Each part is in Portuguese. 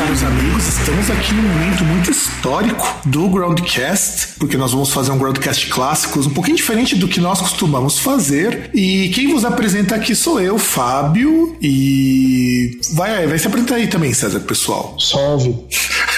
Caros amigos, estamos aqui num momento muito histórico do Groundcast, porque nós vamos fazer um Groundcast clássicos um pouquinho diferente do que nós costumamos fazer. E quem vos apresenta aqui sou eu, Fábio, e vai, vai se apresentar aí também, César, pessoal. Salve.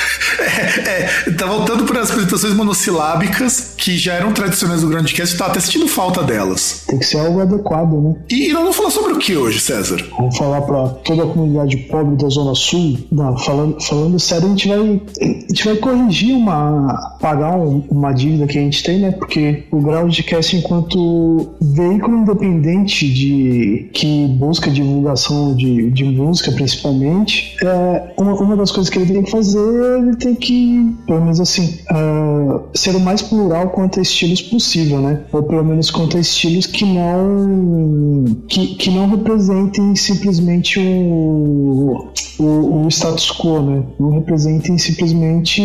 É, tá voltando para as apresentações monossilábicas que já eram tradicionais do Groundcast, tá até sentindo falta delas. Tem que ser algo adequado, né? E nós vamos falar sobre o que hoje, César? Vamos falar pra toda a comunidade pobre da Zona Sul. Não, falando, falando sério, a gente vai. A gente vai corrigir uma. pagar um- uma dívida que a gente tem, né? Porque o Groundcast, enquanto veículo independente de que busca divulgação de, de música, principalmente, é, uma, uma das coisas que ele tem que fazer, ele tem que, pelo menos assim, ah, ser o mais plural quanto a estilos possível, né? Ou pelo menos quanto a estilos que não que, que não representem simplesmente o, o, o status quo, né? Não representem simplesmente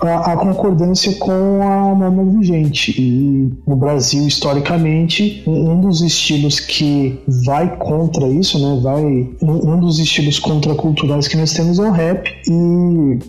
a, a concordância com a norma vigente. E no Brasil, historicamente, um dos estilos que vai contra isso, né? Vai um, um dos estilos contraculturais que nós temos é o rap e,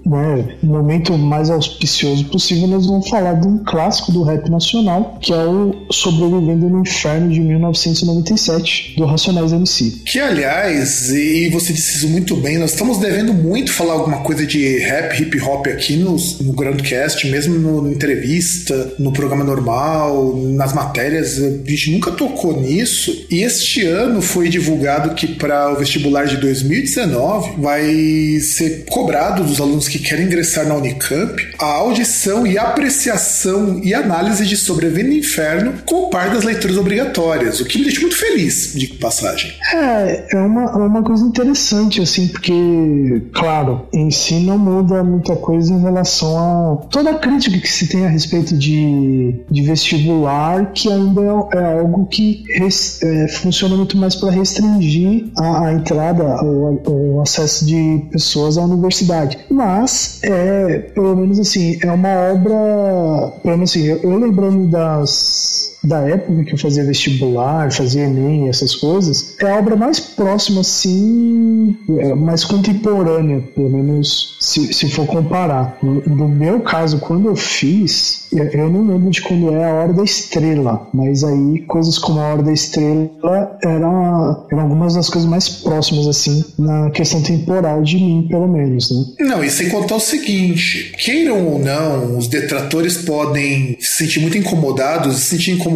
né, no momento mais auspicioso possível, nós vamos falar de um clássico do rap nacional, que é o Sobrevivendo no Inferno de 1997, do Racionais MC. Que, aliás, e você disse isso muito bem, nós estamos devendo muito falar alguma coisa de rap, hip hop aqui no, no Groundcast, mesmo no, no entrevista, no programa normal, nas matérias, a gente nunca tocou nisso. E este ano foi divulgado que para o vestibular de 2019 vai ser cobrado dos alunos que querem ingressar na Unicamp a audição e apreciação e análise de Sobrevivendo no Inferno com par das leituras obrigatórias, o que me deixa muito feliz, de passagem. É, é uma, é uma coisa interessante, assim, porque, claro, em si não muda muita coisa em relação a toda a crítica que se tem a respeito de, de vestibular, que ainda é, é algo que res- é, funciona muito mais para restringir a, a entrada, o, o acesso de pessoas à universidade. Mas, é, pelo menos assim, é uma obra, pelo menos assim, eu, eu lembrando das da época que eu fazia vestibular, fazia Enem, essas coisas, é a obra mais próxima, assim, é, mais contemporânea, pelo menos se, se for comparar. No, meu caso, quando eu fiz, eu não lembro de quando é a Hora da Estrela, mas aí coisas como a Hora da Estrela eram, eram algumas das coisas mais próximas, assim, na questão temporal de mim, pelo menos, né? Não, e sem contar o seguinte: queiram ou não, os detratores podem se sentir muito incomodados, se sentir incomodados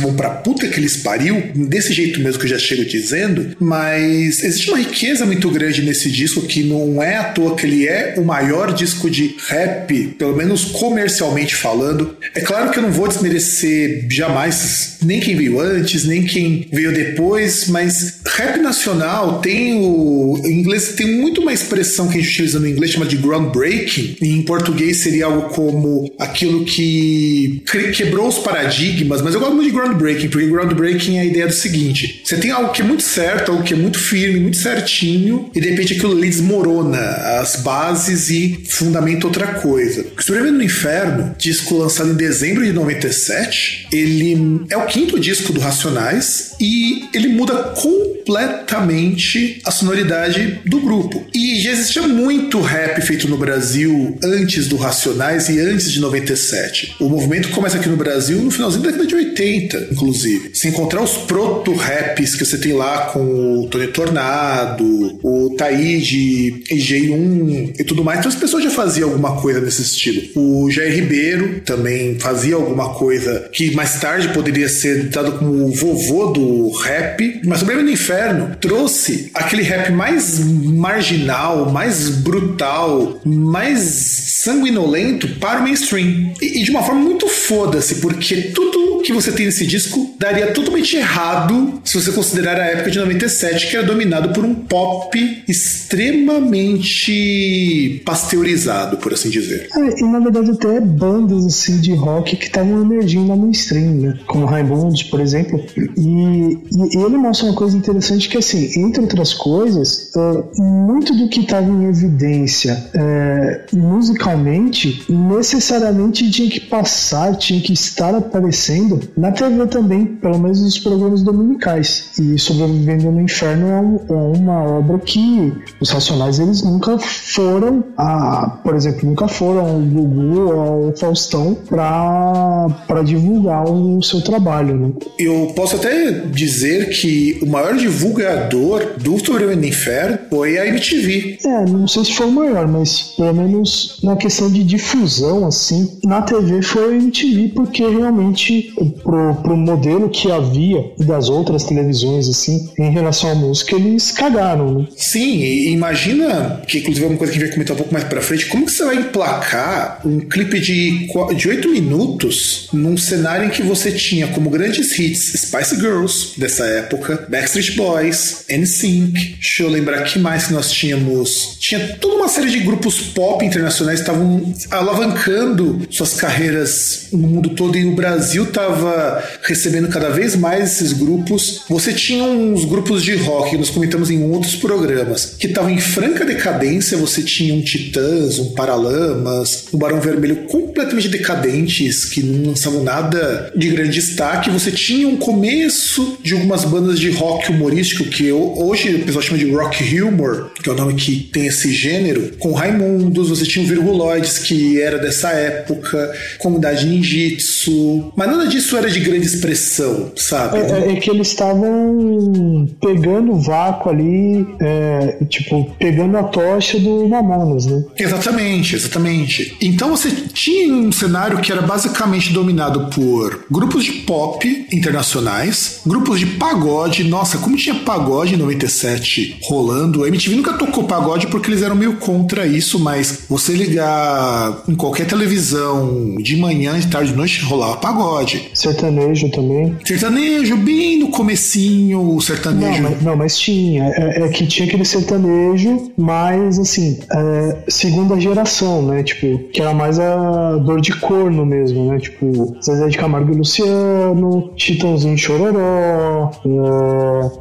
vão pra puta que eles pariu, desse jeito mesmo que eu já chego dizendo, mas existe uma riqueza muito grande nesse disco que não é à toa que ele é o maior disco de rap, pelo menos comercialmente falando. É claro que eu não vou desmerecer jamais nem quem veio antes, nem quem veio depois, mas rap nacional tem o. Em inglês tem muito uma expressão que a gente utiliza no inglês chamada de groundbreaking, em português seria algo como aquilo que quebrou os paradigmas, mas eu gosto muito de groundbreaking, porque groundbreaking é a ideia do seguinte: você tem algo que é muito certo, algo que é muito firme, muito certinho, e de repente aquilo ali desmorona as bases e fundamenta outra coisa. Sobrevivendo no Inferno, disco lançado em dezembro de 97, ele é o quinto disco do Racionais e ele muda completamente a sonoridade do grupo. E já existia muito rap feito no Brasil antes do Racionais e antes de 97. O movimento começa aqui no Brasil no finalzinho da década de 80, inclusive. Se encontrar os proto-raps que você tem lá com o Tony Tornado, o Taíde, EJ1 e tudo mais, então as pessoas já faziam alguma coisa nesse estilo. O Jair Ribeiro também fazia alguma coisa que mais tarde poderia ser dado como o vovô do rap, mas Sobrevivendo no Inferno trouxe aquele rap mais marginal, mais brutal, mais sanguinolento para o mainstream. E, e de uma forma muito foda-se, porque tudo que você tem nesse disco daria totalmente errado se você considerar a época de 97, que era dominado por um pop extremamente pasteurizado, por assim dizer. É, e na verdade até bandas assim de rock que estavam emergindo na mainstream, né? Como Raimundos, por exemplo. E, e ele mostra uma coisa interessante que assim, entre outras coisas, é, muito do que estava em evidência é, musicalmente necessariamente tinha que passar, tinha que estar aparecendo na TV também, pelo menos nos programas dominicais. E Sobrevivendo no Inferno é, um, é uma obra que os Racionais eles nunca foram a, por exemplo, nunca foram ao Gugu ou ao Faustão para divulgar o seu trabalho. Né? Eu posso até dizer que o maior divulgador do Sobrevivendo no Inferno foi a MTV. É, não sei se foi o maior, mas pelo menos na questão de difusão, assim, na TV foi a MTV, porque realmente pro, pro modelo que havia das outras televisões, assim, em relação à música, eles cagaram, né? Sim, e imagina, que inclusive é uma coisa que a gente vai comentar um pouco mais pra frente, como que você vai emplacar um clipe de, de 8 minutos num cenário em que você tinha como grandes hits Spice Girls dessa época, Backstreet Boys, NSYNC, deixa eu lembrar que mais que nós tínhamos. Tinha toda uma série de grupos pop internacionais que estavam alavancando suas carreiras no mundo todo e o Brasil estava recebendo cada vez mais esses grupos. Você tinha uns grupos de rock que nós comentamos em outros programas que estavam em franca decadência. Você tinha um Titãs, um Paralamas, um Barão Vermelho completamente decadentes que não lançavam nada de grande destaque. Você tinha um começo de algumas bandas de rock humorístico que hoje o pessoal chama de rock humor, que é o nome que tem esse gênero, com Raimundos, você tinha o Virguloides, que era dessa época, Comunidade Ninjitsu, mas nada disso era de grande expressão, sabe? É, é que eles estavam pegando o vácuo ali, é, tipo, pegando a tocha do Mamonas, né? Exatamente, exatamente. Então você tinha um cenário que era basicamente dominado por grupos de pop internacionais, grupos de pagode, nossa, como tinha pagode em 97 rolando, a MTV nunca tocou pagode porque eles eram meio contra isso, mas você ligar em qualquer televisão de manhã, de tarde, de noite, rolava pagode. Sertanejo também. Sertanejo, bem no comecinho, o sertanejo. Não, mas, não, mas tinha. É, é, que tinha aquele sertanejo, mas assim, é, segunda geração, né? Tipo, que era mais a dor de corno mesmo, né? Tipo, Zezé de Camargo e Luciano, Titãozinho Chororó.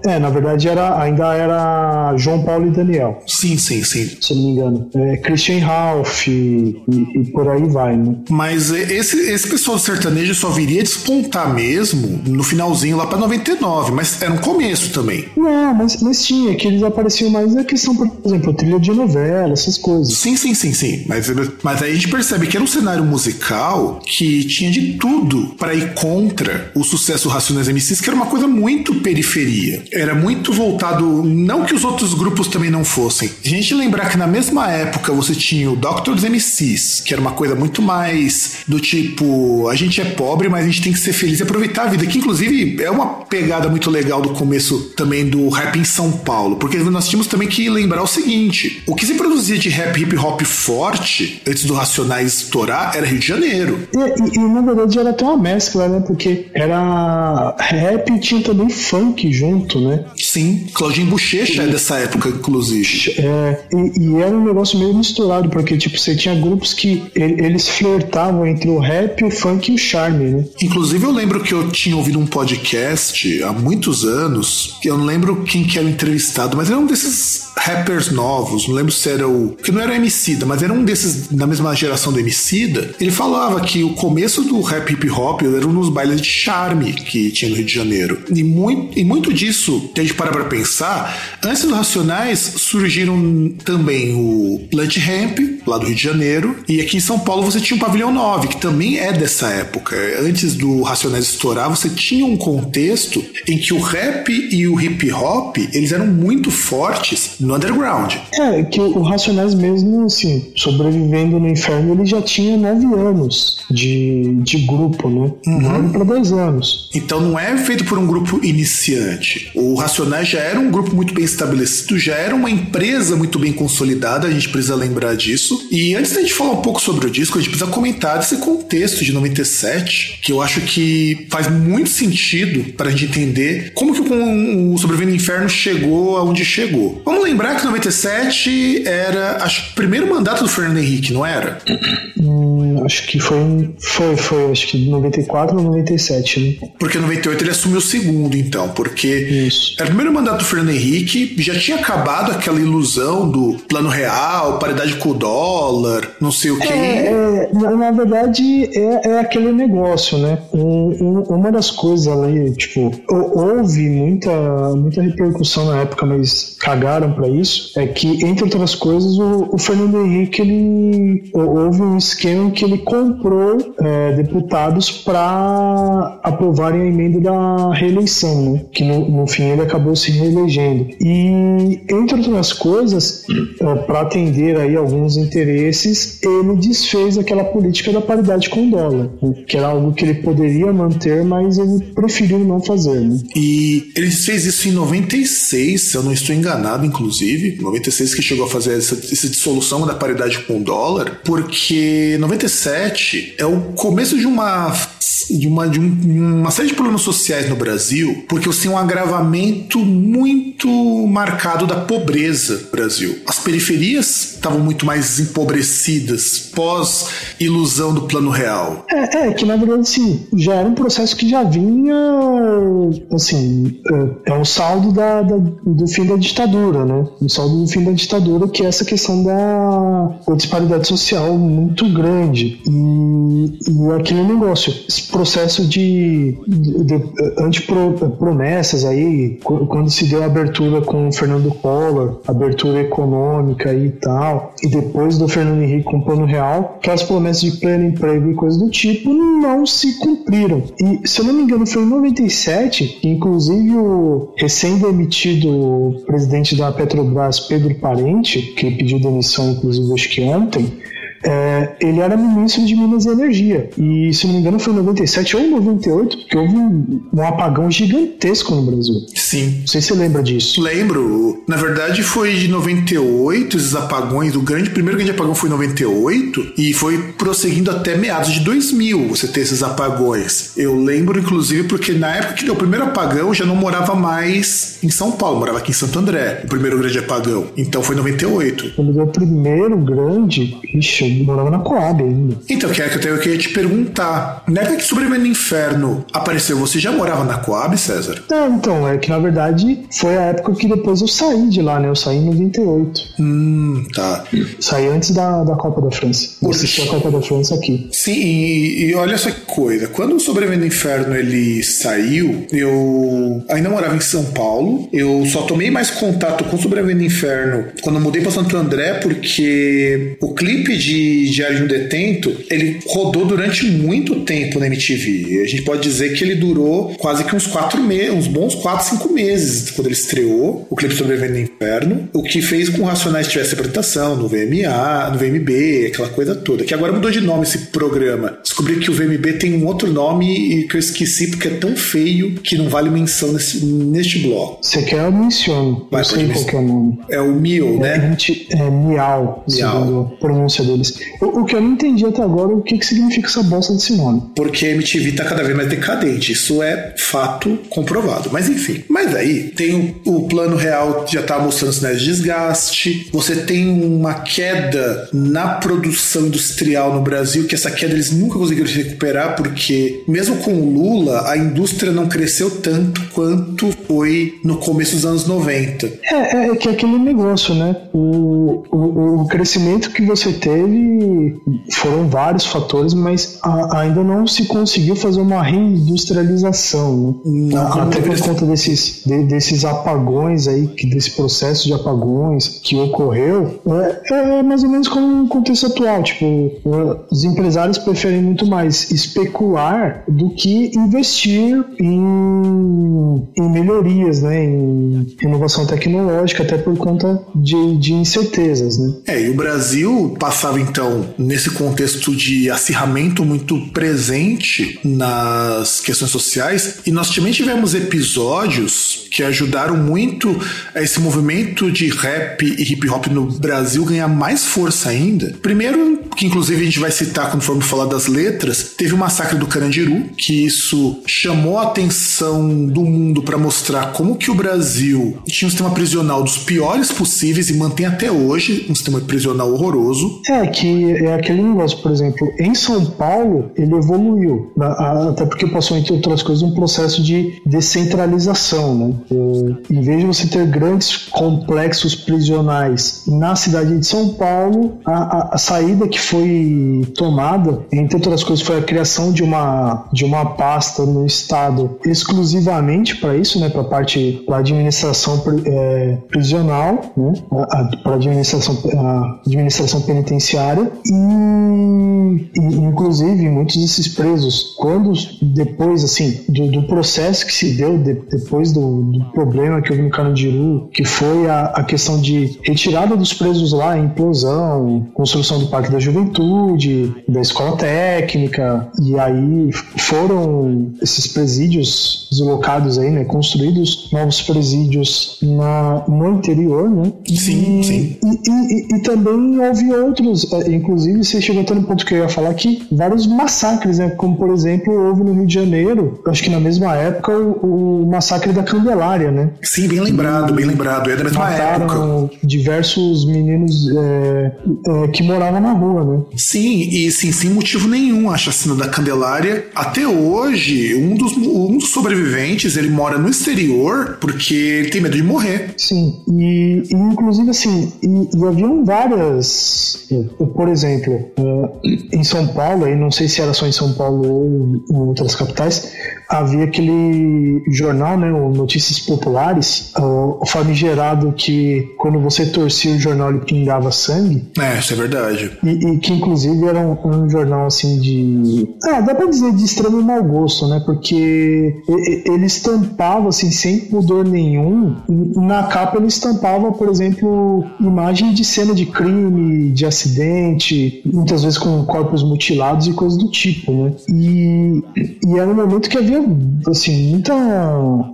É, é, na verdade era, ainda era João Paulo e Daniel. Sim, sim, sim. Se não me engano. É, Christian Ralph e, e, por aí vai, né? Mas esse, esse pessoal do sertanejo só viria despontar mesmo no finalzinho lá pra 99, mas era um começo também. Não, mas, mas tinha, que eles apareciam mais na questão, por exemplo, trilha de novela, essas coisas. Sim, sim, sim, sim. Mas, mas aí a gente percebe que era um cenário musical que tinha de tudo para ir contra o sucesso Racionais MCs, que era uma coisa muito periferia. Era muito voltado, não que os outros grupos também não fossem. A gente lembrar que na mesma época você tinha o Doctors MCs, que era uma coisa muito mais do tipo, a gente é pobre, mas a gente tem que ser feliz e aproveitar a vida, que inclusive é uma pegada muito legal do começo também do rap em São Paulo, porque nós tínhamos também que lembrar o seguinte, o que se produzia de rap hip hop forte antes do Racionais estourar era Rio de Janeiro. E, e, e na verdade era até uma mescla, né? Porque era rap e tinha também funk junto, né? Sim, Claudinho Bochecha é dessa época, inclusive. É, e, e, era um negócio meio misturado, porque tipo, você tinha grupos que eles flertavam entre o rap, o funk e o charme, né? Inclusive eu lembro que eu tinha ouvido um podcast há muitos anos, que eu não lembro quem que era o entrevistado, mas era um desses rappers novos, não lembro se era o... que não era o Emicida, mas era um desses da mesma geração do Emicida. Ele falava que o começo do rap hip hop era um dos bailes de charme que tinha no Rio de Janeiro. E muito, e muito disso, que a gente para pra pensar, antes do Racionais surgiram também o Plant Ramp, lá do Rio de Janeiro, e aqui em São Paulo você tinha o Pavilhão 9, que também é dessa época. Antes do Racionais estourar, você tinha um contexto em que o rap e o hip hop, eles eram muito fortes no underground. É, que o Racionais mesmo, assim, sobrevivendo no inferno, ele já tinha nove anos de, de grupo, né? Uhum. Nove para dois anos. Então não é feito por um grupo iniciante. O Racionais já era um grupo muito bem estabelecido, já era uma empresa muito bem consolidada, a gente precisa lembrar disso. E antes da gente falar um pouco sobre o disco, a gente precisa comentar desse contexto de 97, que eu acho que faz muito sentido para a gente entender como que o, o Sobrevivendo no Inferno chegou aonde chegou. Vamos lembrar que 97 era, acho, o primeiro mandato do Fernando Henrique, não era? Hum, acho que foi, foi, foi, acho que 94 ou 97, né? Porque 98 ele assumiu o segundo, então, porque Isso. era o primeiro mandato do Fernando Henrique, já tinha acabado aquela ilusão do plano real, paridade com o dólar, não sei o quê. É, é, na, na verdade, é, é aquele negócio, né? Um- um- uma das coisas ali, tipo, hou- houve muita, muita repercussão na época, mas cagaram pra isso. É que, entre outras coisas, o, o Fernando Henrique, ele houve um esquema em que ele comprou é, deputados para aprovarem a emenda da reeleição, né? Que no, no fim ele acabou se reelegendo. E, entre outras coisas, para atender aí alguns interesses, ele desfez aquela política da paridade com o dólar, que era algo que ele poderia manter, mas ele preferiu não fazer. Né? E ele fez isso em 96, se eu não estou enganado, inclusive. 96 que chegou a fazer essa, essa dissolução da paridade com o dólar, porque 97 é o começo de uma de uma, de um- uma série de problemas sociais no Brasil, porque você tem um agravamento muito marcado da pobreza no Brasil. As periferias estavam muito mais empobrecidas pós ilusão do plano real. É, é, que na verdade, sim, já era um processo que já vinha, assim, é, é um saldo da, da- do fim da ditadura, né? Um saldo do fim da ditadura, que é essa questão da, da disparidade social muito grande. E, e aquele negócio, esse processo de, de, de antipromessas aí, qu- quando se deu a abertura com o Fernando Collor, abertura econômica e tal, e depois do Fernando Henrique com o Plano Real, aquelas promessas de pleno emprego e coisas do tipo não se cumpriram. E, se eu não me engano, foi em 97 que, inclusive, o recém-demitido presidente da Petrobras, Pedro Parente, que pediu demissão, inclusive, acho que ontem, é, ele era ministro de Minas e Energia. E, se não me engano, foi em 97 ou 98 que houve um, um apagão gigantesco no Brasil. Sim. Não sei se você lembra disso. Lembro, na verdade foi de 98 esses apagões, o grande primeiro grande apagão foi em 98 e foi prosseguindo até meados de 2000 você ter esses apagões. Eu lembro inclusive porque na época que deu o primeiro apagão eu já não morava mais em São Paulo, morava aqui em Santo André, o primeiro grande apagão. Então foi em 98. Quando deu o primeiro grande, ixi, eu morava na Coab ainda. Então, que é que eu queria te perguntar. Na época que Sobrevivendo no Inferno apareceu, você já morava na Coab, César? Não, então, é que na verdade foi a época que depois eu saí de lá, né? Eu saí em 98. Hum, tá. Saí antes da, da Copa da França. Eu assisti a Copa da França aqui. Sim, e, e olha só que coisa. Quando o Sobrevivendo no Inferno ele saiu, eu ainda morava em São Paulo. Eu só tomei mais contato com o Sobrevivendo no Inferno quando eu mudei para Santo André, porque o clipe de Diário de um Detento ele rodou durante muito tempo na MTV. A gente pode dizer que ele durou quase que uns quatro meses, uns bons quatro, cinco meses quando ele estreou o clipe Sobrevivendo no Inferno. O que fez com que o Racionais tivesse apresentação no VMA, no VMB, aquela coisa toda. Que agora mudou de nome esse programa. Descobri que o VMB tem um outro nome e que eu esqueci porque é tão feio que não vale menção nesse, neste bloco. Você quer, eu menciono. Vai, eu sei qual que é o nome. É o Mio, É, né? gente- é Miau, Miau. segundo a pronúncia deles. O, o que eu não entendi até agora é o que, que significa essa bosta desse nome. Porque a MTV tá cada vez mais decadente. Isso é fato comprovado. Mas enfim. Mas aí tem o, o plano real já tá mostrando sinais de desgaste. Você tem uma queda na produção industrial no Brasil, que essa queda eles nunca conseguiram se recuperar, porque mesmo com o Lula, a indústria não cresceu tanto quanto foi no começo dos anos 90. É, é, é que é aquele negócio, né? O, o, o crescimento que você teve foram vários fatores, mas a- ainda não se conseguiu fazer uma reindustrialização, né? Até por conta desses, de- desses apagões aí, que, desse processo de apagões que ocorreu, é, é mais ou menos como no contexto atual. Tipo, os empresários preferem muito mais especular do que investir em, em melhorias, né? Em inovação tecnológica, até por conta de, de incertezas, né? É, e o Brasil passava em então, nesse contexto de acirramento muito presente nas questões sociais, e nós também tivemos episódios que ajudaram muito a esse movimento de rap e hip hop no Brasil ganhar mais força ainda. Primeiro, que inclusive a gente vai citar quando formos falar das letras, teve o massacre do Carandiru, que isso chamou a atenção do mundo para mostrar como que o Brasil tinha um sistema prisional dos piores possíveis e mantém até hoje um sistema prisional horroroso. É, que é aquele negócio, por exemplo, em São Paulo ele evoluiu, até porque passou, entre outras coisas, um processo de descentralização, né? Em vez de você ter grandes complexos prisionais na cidade de São Paulo, a, a, a saída que foi tomada, entre outras coisas, foi a criação de uma, de uma pasta no Estado exclusivamente para isso, né? Para parte da administração é, prisional, né? Para administração, a administração penitenciária e, e, inclusive, muitos desses presos, quando depois, assim, do, do processo que se deu de, depois do, do, problema que houve no Carandiru, que foi a, a questão de retirada dos presos lá, implosão, construção do Parque da Juventude, da escola técnica, e aí foram esses presídios deslocados aí, né, construídos novos presídios na, no interior, né? Sim, e, sim. E, e, e, também houve outros, inclusive você chegou até no ponto que eu ia falar que vários massacres, né, como por exemplo houve no Rio de Janeiro, acho que na mesma época o, o massacre da Candelária, né? Sim, bem lembrado, bem lembrado, é da mesma Mataram época. diversos meninos é, é, que moravam na rua, né? Sim, e sim, sem motivo nenhum a chacina da Candelária. Até hoje, um dos, um dos sobreviventes, ele mora no exterior porque ele tem medo de morrer. Sim, e, e inclusive assim, e, e haviam várias, por exemplo, uh, em São Paulo, aí não sei se era só em São Paulo ou em outras capitais, havia aquele jornal, né, o Notícias Populares, o famigerado que quando você torcia o jornal ele pingava sangue. É, isso é verdade. E, e que inclusive era um, um, jornal assim de. Ah, dá pra dizer de extremo mau gosto, né? Porque ele estampava assim, sem pudor nenhum. Na capa ele estampava, por exemplo, imagem de cena de crime, de acidente, muitas vezes com corpos mutilados e coisas do tipo, né? E, e era um momento que havia assim, muita,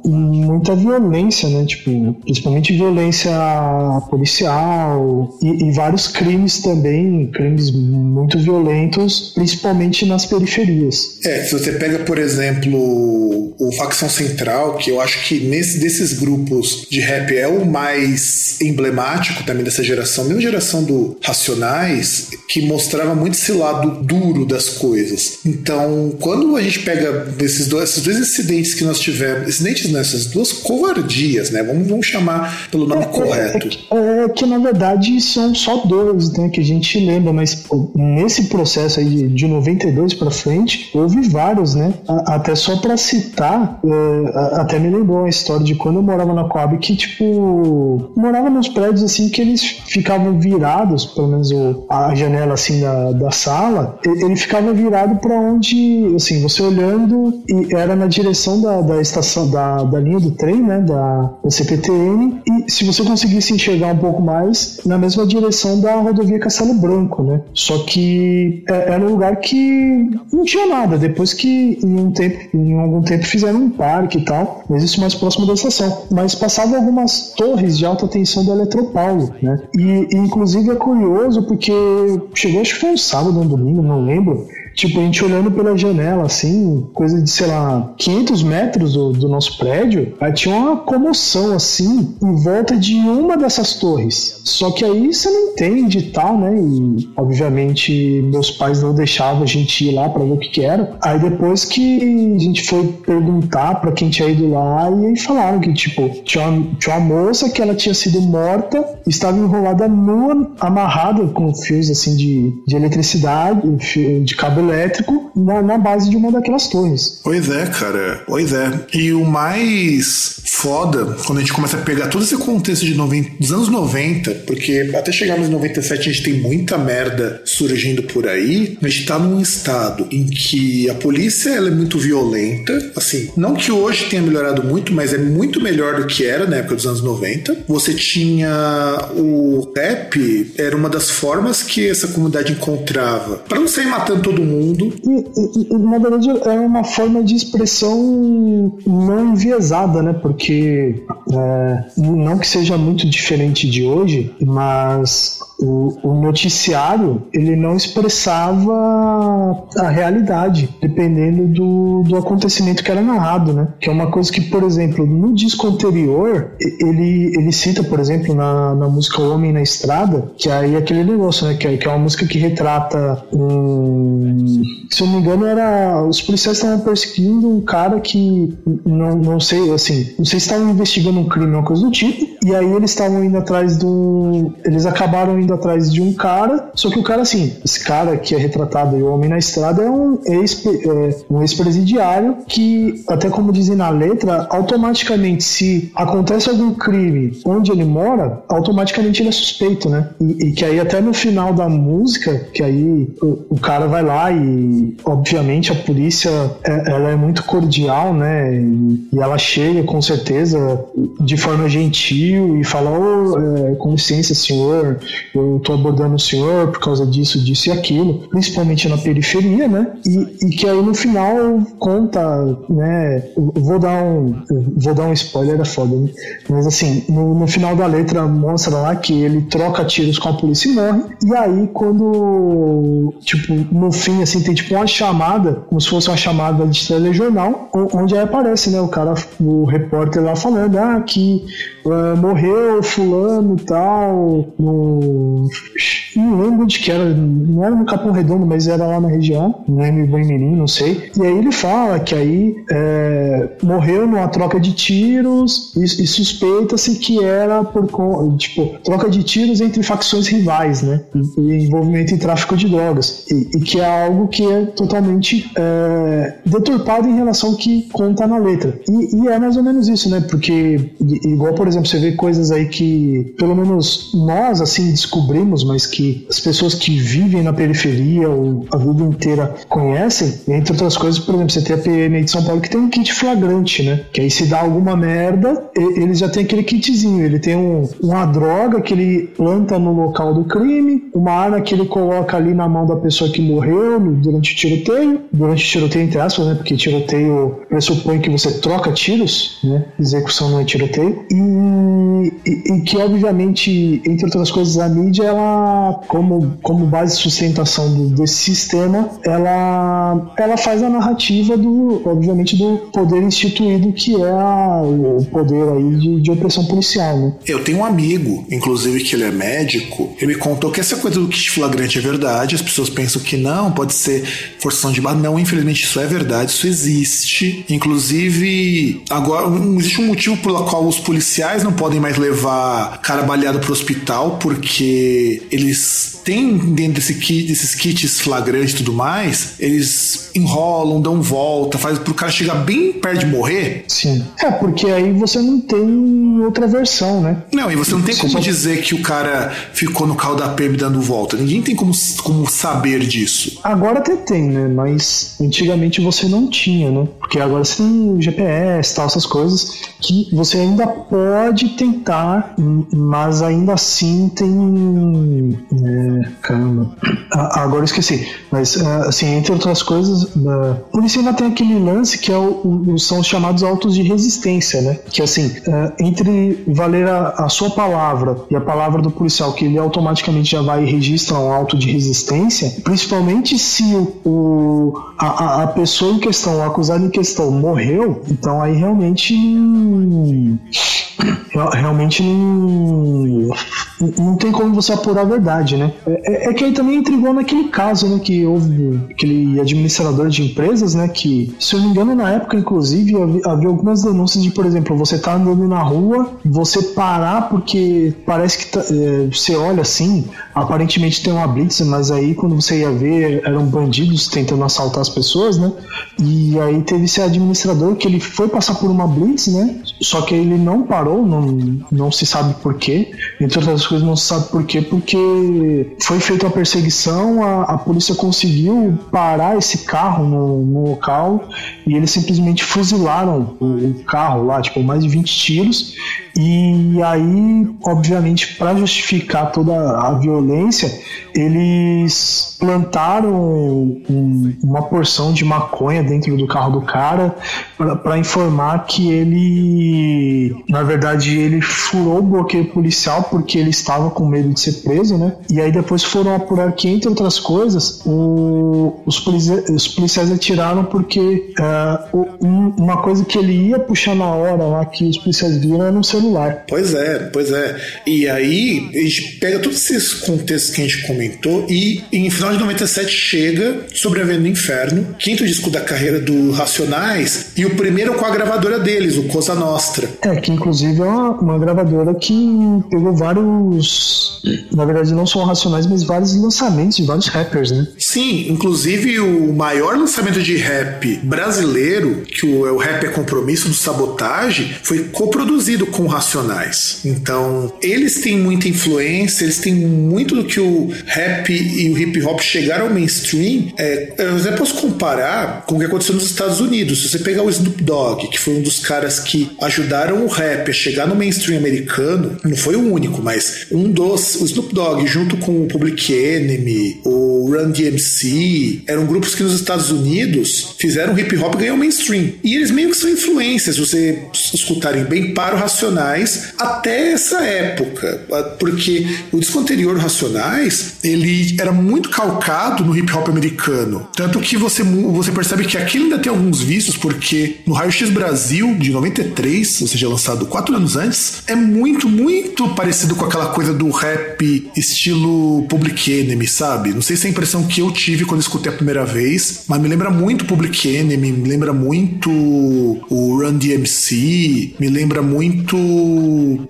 muita violência, né? Tipo, principalmente violência policial e, e vários crimes também, crimes muito violentos, principalmente nas periferias. É, se você pega, por exemplo, o Facção Central, que eu acho que nesse desses grupos de rap é o mais emblemático também dessa geração, mesmo geração do Racionais, que mostrava muito esse lado duro das coisas. Então, quando a gente pega esses dois, esses dois incidentes que nós tivemos, incidentes nessas duas covardias, né? Vamos, vamos chamar pelo nome é, correto. É, é, que na verdade são só dois, né? Que a gente lembra, mas nesse processo aí de, de 92 para frente, houve vários, né? A, até só para citar, é, até me lembrou a história de quando eu morava na Coab, que tipo, morava nos prédios assim que eles ficavam virados, pelo menos o, a janela assim da, da sala, ele ficava virado para onde, assim, você olhando e era na direção da, da estação, da, da linha do trem, né? Da, da CPTN, e se você conseguisse enxergar um pouco mais, na mesma direção da rodovia Castelo Branco, né? Só que é, era um lugar que não tinha nada. Depois que em um tempo, em algum tempo fizeram um parque e tal, mas isso mais próximo da estação. Mas passavam algumas torres de alta tensão do Eletropaulo, né? E, e inclusive é curioso porque chegou, acho que foi um sábado ou um domingo, não lembro Tipo, a gente olhando pela janela, assim, coisa de, sei lá, 500 metros do, do nosso prédio, aí tinha uma comoção, assim, em volta de uma dessas torres. Só que aí você não entende e tal, né? E, obviamente, meus pais não deixavam a gente ir lá para ver o que, que era. Aí depois que a gente foi perguntar para quem tinha ido lá, e aí falaram que, tipo, tinha uma, tinha uma moça que ela tinha sido morta, estava enrolada nua, amarrada com fios, assim, de, de eletricidade, de cabo elétrico na, na base de uma daquelas torres. Pois é, cara. Pois é. E o mais foda, quando a gente começa a pegar todo esse contexto de 90, dos anos 90, porque até chegarmos em 97 a gente tem muita merda surgindo por aí, a gente tá num estado em que a polícia ela é muito violenta, assim, não que hoje tenha melhorado muito, mas é muito melhor do que era na época dos anos 90. Você tinha o rap, era uma das formas que essa comunidade encontrava para não sair matando todo mundo. E, e, na verdade é uma forma de expressão não enviesada, né? Porque é, não que seja muito diferente de hoje, mas o, o, noticiário ele não expressava a realidade, dependendo do, do acontecimento que era narrado, né? Que é uma coisa que, por exemplo, no disco anterior, ele, ele cita, por exemplo, na, na música Homem na Estrada, que aí é aquele negócio, né? Que que é uma música que retrata um. Se eu não me engano, era. Os policiais estavam perseguindo um cara que não, não sei, assim, não sei se estavam investigando um crime ou coisa do tipo, e aí eles estavam indo atrás do. Eles acabaram indo atrás de um cara, só que o cara, assim, esse cara que é retratado o Homem na Estrada é um ex, é, um ex-presidiário que, até como dizem na letra, automaticamente, se acontece algum crime onde ele mora, automaticamente ele é suspeito, né? E, e que aí até no final da música, que aí o, o, cara vai lá e, obviamente, a polícia é, ela é muito cordial, né? E, e, ela chega com certeza de forma gentil e fala: oh, é, com licença, senhor, eu tô abordando o senhor por causa disso, disso e aquilo, principalmente na periferia, né? E, e que aí no final conta, né? Vou dar um, vou dar um spoiler, é foda, né? mas assim, no, no final da letra mostra lá que ele troca tiros com a polícia e morre. E aí quando, tipo, no fim, assim, tem tipo uma chamada, como se fosse uma chamada de telejornal, onde aí aparece, né? O cara, o repórter lá falando, ah, que uh, morreu fulano tal, no não lembro onde que era, não era no Capão Redondo, mas era lá na região, lembro bem Mirim, não sei. E aí ele fala que aí é, morreu numa troca de tiros e, e suspeita-se que era por tipo troca de tiros entre facções rivais, né? E, envolvimento em tráfico de drogas e, e, que é algo que é totalmente é, deturpado em relação ao que conta na letra. E, é mais ou menos isso, né? Porque igual por exemplo você vê coisas aí que pelo menos nós assim descobrimos, mas que que as pessoas que vivem na periferia ou a vida inteira conhecem, entre outras coisas, por exemplo, você tem a PM de São Paulo que tem um kit flagrante, né? Que aí se dá alguma merda, ele já tem aquele kitzinho, ele tem um, uma droga que ele planta no local do crime, uma arma que ele coloca ali na mão da pessoa que morreu durante o tiroteio, durante o tiroteio entre aspas, né? Porque tiroteio pressupõe que você troca tiros, né? Execução não é tiroteio. E, e, que, obviamente, entre outras coisas, a mídia, ela como, como base de sustentação do, desse sistema, ela, ela faz a narrativa do, obviamente, do poder instituído que é a, o poder aí de, de opressão policial, né? Eu tenho um amigo, inclusive que ele é médico, ele me contou que essa coisa do kit flagrante é verdade, as pessoas pensam que não, pode ser forçação de barra, não, infelizmente isso é verdade, isso existe, inclusive agora existe um motivo pelo qual os policiais não podem mais levar cara baleado pro hospital, porque eles têm dentro desse kit, desses kits flagrantes e tudo mais, eles enrolam, dão volta, faz pro cara chegar bem perto de morrer. Sim. É, porque aí você não tem outra versão, né? Não, e você não tem como dizer que o cara ficou no carro da PM dando volta. Ninguém tem como, como saber disso. Agora até tem, né? Mas antigamente você não tinha, né? Porque agora você tem GPS, tal, essas coisas que você ainda pode tentar, mas ainda assim tem é, caramba. agora eu esqueci. Mas, é, assim, entre outras coisas, a polícia ainda tem aquele lance que é o, são os chamados autos de resistência, né? Que, assim, entre valer a, a, sua palavra e a palavra do policial, que ele automaticamente já vai e registra um auto de resistência, principalmente se o, a, a, pessoa em questão, o acusado em questão, morreu, então aí realmente. Hum, realmente não, não tem como você apurar a verdade, né? É, é, que aí também intrigou naquele caso, né? Que houve aquele administrador de empresas, né? Que, se eu não me engano, na época, inclusive, havia, havia algumas denúncias de, por exemplo, você tá andando na rua, você parar porque parece que tá, é, você olha assim, aparentemente tem uma blitz, mas aí quando você ia ver, eram bandidos tentando assaltar as pessoas, né? E aí teve esse administrador que ele foi passar por uma blitz, né? Só que ele não parou, não, não se sabe por quê. Entre outras coisas, não se sabe por quê, porque foi feita a perseguição, a, a polícia conseguiu parar esse carro no, no local e eles simplesmente fuzilaram o, o carro lá, tipo, mais de 20 tiros. E aí, obviamente, para justificar toda a violência, eles plantaram um, uma porção de maconha dentro do carro do cara para informar que ele, na verdade, ele furou o bloqueio policial porque ele estava com medo de ser preso, né? E aí depois foram apurar que, entre outras coisas, o, os, policiais, os, policiais atiraram porque uh, um, uma coisa que ele ia puxar na hora lá que os policiais viram era um celular. Pois é, pois é. E aí a gente pega todos esses contextos que a gente comentou e em final de 97 chega Sobrevivendo no Inferno, quinto disco da carreira do Racionais e o primeiro com a gravadora deles, o Cosa Nostra. É, que inclusive é uma, uma gravadora que pegou vários, na verdade não só Racionais, mas vários lançamentos de vários rappers, né? Sim, inclusive o maior lançamento de rap brasileiro, que o, o Rap é Compromisso do Sabotagem, foi coproduzido com Racionais. Então, eles têm muita influência, eles têm muito do que o rap e o hip hop chegaram ao mainstream. É, eu até posso comparar com o que aconteceu nos Estados Unidos. Se você pegar o Snoop Dogg, que foi um dos caras que ajudaram o rap a chegar no mainstream americano, não foi o único, mas um dos, o Snoop Dogg, junto com o Public Enemy, o Run DMC, eram grupos que nos Estados Unidos fizeram hip hop ganhar o mainstream. E eles meio que são influências, você escutarem bem, para o Racionais até essa época. Porque o disco anterior, Racionais, ele era muito calcado no hip hop americano. Tanto que você, você percebe que aquilo ainda tem alguns vícios, porque no Raio X Brasil, de 93, ou seja, lançado quatro anos antes, é muito, muito parecido com aquela coisa do rap estilo Public Enemy, sabe? Não sei se é a impressão que eu tive quando escutei a primeira vez, mas me lembra muito Public Enemy, me lembra muito o Run DMC, me lembra muito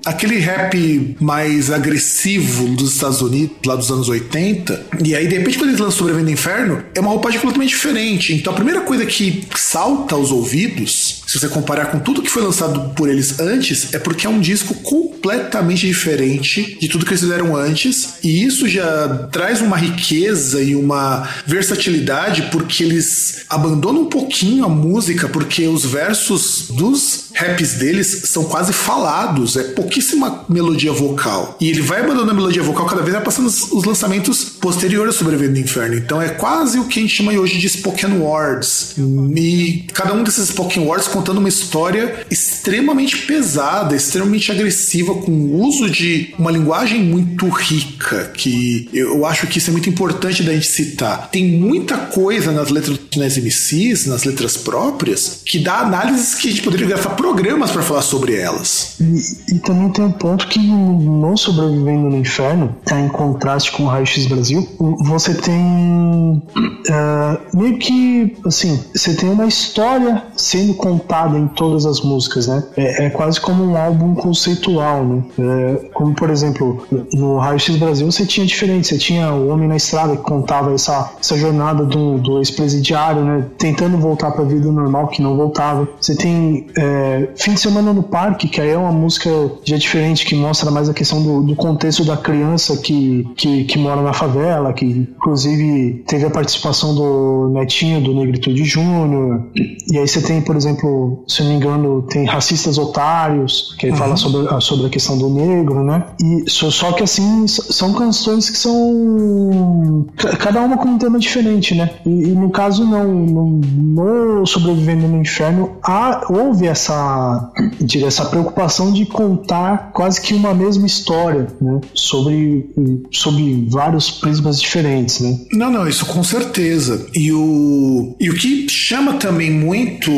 aquele rap mais agressivo dos Estados Unidos, lá dos anos 80. E aí, de repente, quando eles lançam Sobrevivendo no Inferno, é uma roupagem completamente diferente. Então, a primeira coisa que salta aos ouvidos se você comparar com tudo que foi lançado por eles antes, é porque é um disco completamente diferente de tudo que eles fizeram antes, e isso já traz uma riqueza e uma versatilidade porque eles abandonam um pouquinho a música, porque os versos dos raps deles são quase falados, é pouquíssima melodia vocal. E ele vai abandonando a melodia vocal cada vez vai passando os lançamentos posteriores sobre Sobrevivendo do Inferno. Então é quase o que a gente chama hoje de spoken words. E cada um desses spoken words contando uma história extremamente pesada, extremamente agressiva, com o uso de uma linguagem muito rica, que eu acho que isso é muito importante da gente citar. Tem muita coisa nas letras dos MCs, nas letras próprias, que dá análises que a gente poderia gravar programas para falar sobre elas. E, e, também tem um ponto que no Sobrevivendo no Inferno, tá em contraste com o Raio X Brasil, você tem uh, meio que assim, você tem uma história sendo contada em todas as músicas, né? É, é quase como um álbum conceitual, né? É, como, por exemplo, no Raio X Brasil você tinha diferente, você tinha o Homem na Estrada que contava essa, essa jornada do, do ex-presidiário, né? Tentando voltar para a vida normal, que não voltava. Você tem é, Fim de Semana no Parque, que aí é uma música já diferente, que mostra mais a questão do, do contexto da criança que, que, que, mora na favela, que inclusive teve a participação do netinho do Negritude Júnior. E aí você tem, por exemplo, se não me engano, tem Racistas Otários, que uhum. fala sobre, sobre a questão do negro, né? E só, só que assim, são canções que são. Cada uma com um tema diferente, né? E, e no caso, não. No, no Sobrevivendo no Inferno, há, houve essa essa, diria, essa preocupação de contar quase que uma mesma história, né? Sobre, sobre vários prismas diferentes, né? Não, não, isso com certeza. E o, e o que chama também muito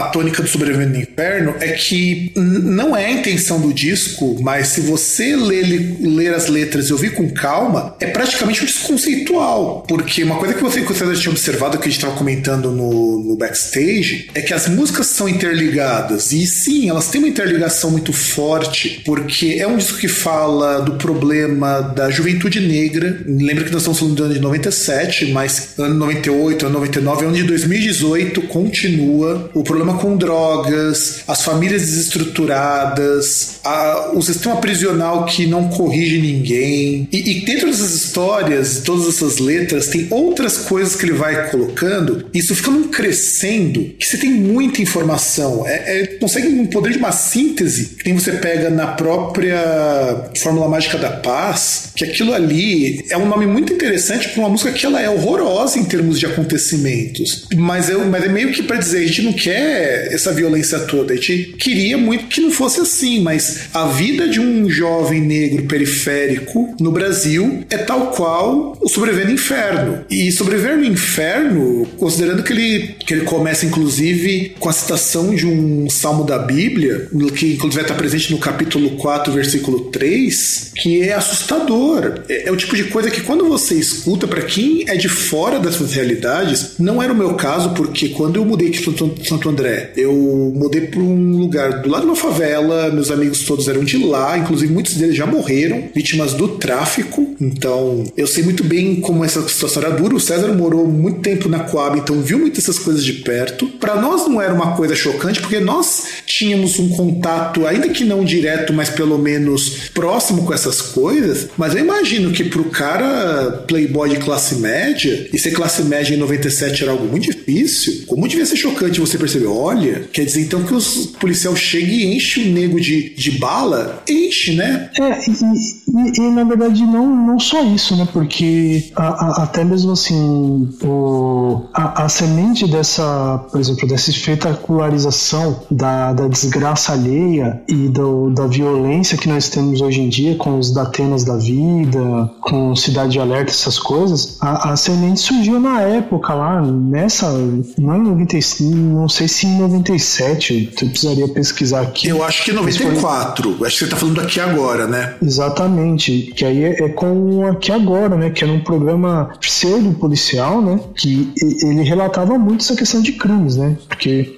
a tônica do Sobrevivendo no Inferno é que não é a intenção do disco, mas se você ler, ler as letras e ouvir com calma, é praticamente um disco conceitual. Porque uma coisa que você, que você tinha observado, que a gente estava comentando no, no backstage, é que as músicas são interligadas. E sim, elas têm uma interligação muito forte, porque é um disco que fala do problema da juventude negra. Lembra que nós estamos falando do ano de 97, mas ano 98, ano 99, ano de 2018 continua o problema com drogas, as famílias desestruturadas, a, o sistema prisional que não corrige ninguém. E, e dentro dessas histórias, todas essas letras, tem outras coisas que ele vai colocando. Isso fica num crescendo que você tem muita informação. É, é, consegue um poder de uma síntese que você pega na própria Fórmula Mágica da Paz, que aquilo ali é um nome muito interessante para uma música que ela é horrorosa em termos de acontecimentos. Mas mas é meio que para dizer, a gente não quer essa violência toda, a gente queria muito que não fosse assim, mas a vida de um jovem negro periférico no Brasil é tal qual o sobreviver no inferno. E sobreviver no inferno, considerando que ele, que ele começa inclusive com a citação de um salmo da Bíblia, que inclusive está presente no capítulo 4, versículo 3, que é assustador. É, é o tipo de coisa que quando você escuta, para quem é de fora dessas realidades, não era o meu caso, porque quando eu mudei de Santo André, eu mudei para um lugar do lado de uma favela, meus amigos todos eram de lá, inclusive muitos deles já morreram, vítimas do tráfico. Então, eu sei muito bem como essa situação era dura. O César morou muito tempo na Coab, então viu muitas essas coisas de perto. Para nós não era uma coisa chocante, porque nós tínhamos um contato, ainda que não direto, mas pelo menos próximo com essas coisas. Mas eu imagino que pro cara playboy de classe média, e ser classe média em 97 era algo muito difícil, como devia ser chocante você perceber, olha, quer dizer então que os policial chega e enche o nego de, de bala? Enche, né? É, e, e, e na verdade não, não só isso, né? Porque a, a, até mesmo assim, o, a, a semente dessa, por exemplo, dessa espetacularização da, da desgraça alheia e do, da violência que nós temos hoje em dia com os Datenas da vida, com Cidade de Alerta, essas coisas, a, semente surgiu na época lá, nessa, não em 95, não sei se 97, eu precisaria pesquisar aqui. Eu acho que 94, foi... acho que você tá falando aqui agora, né? Exatamente, que aí é, é com aqui agora, né, que era um programa pseudo policial, né, que ele relatava muito essa questão de crimes, né, porque,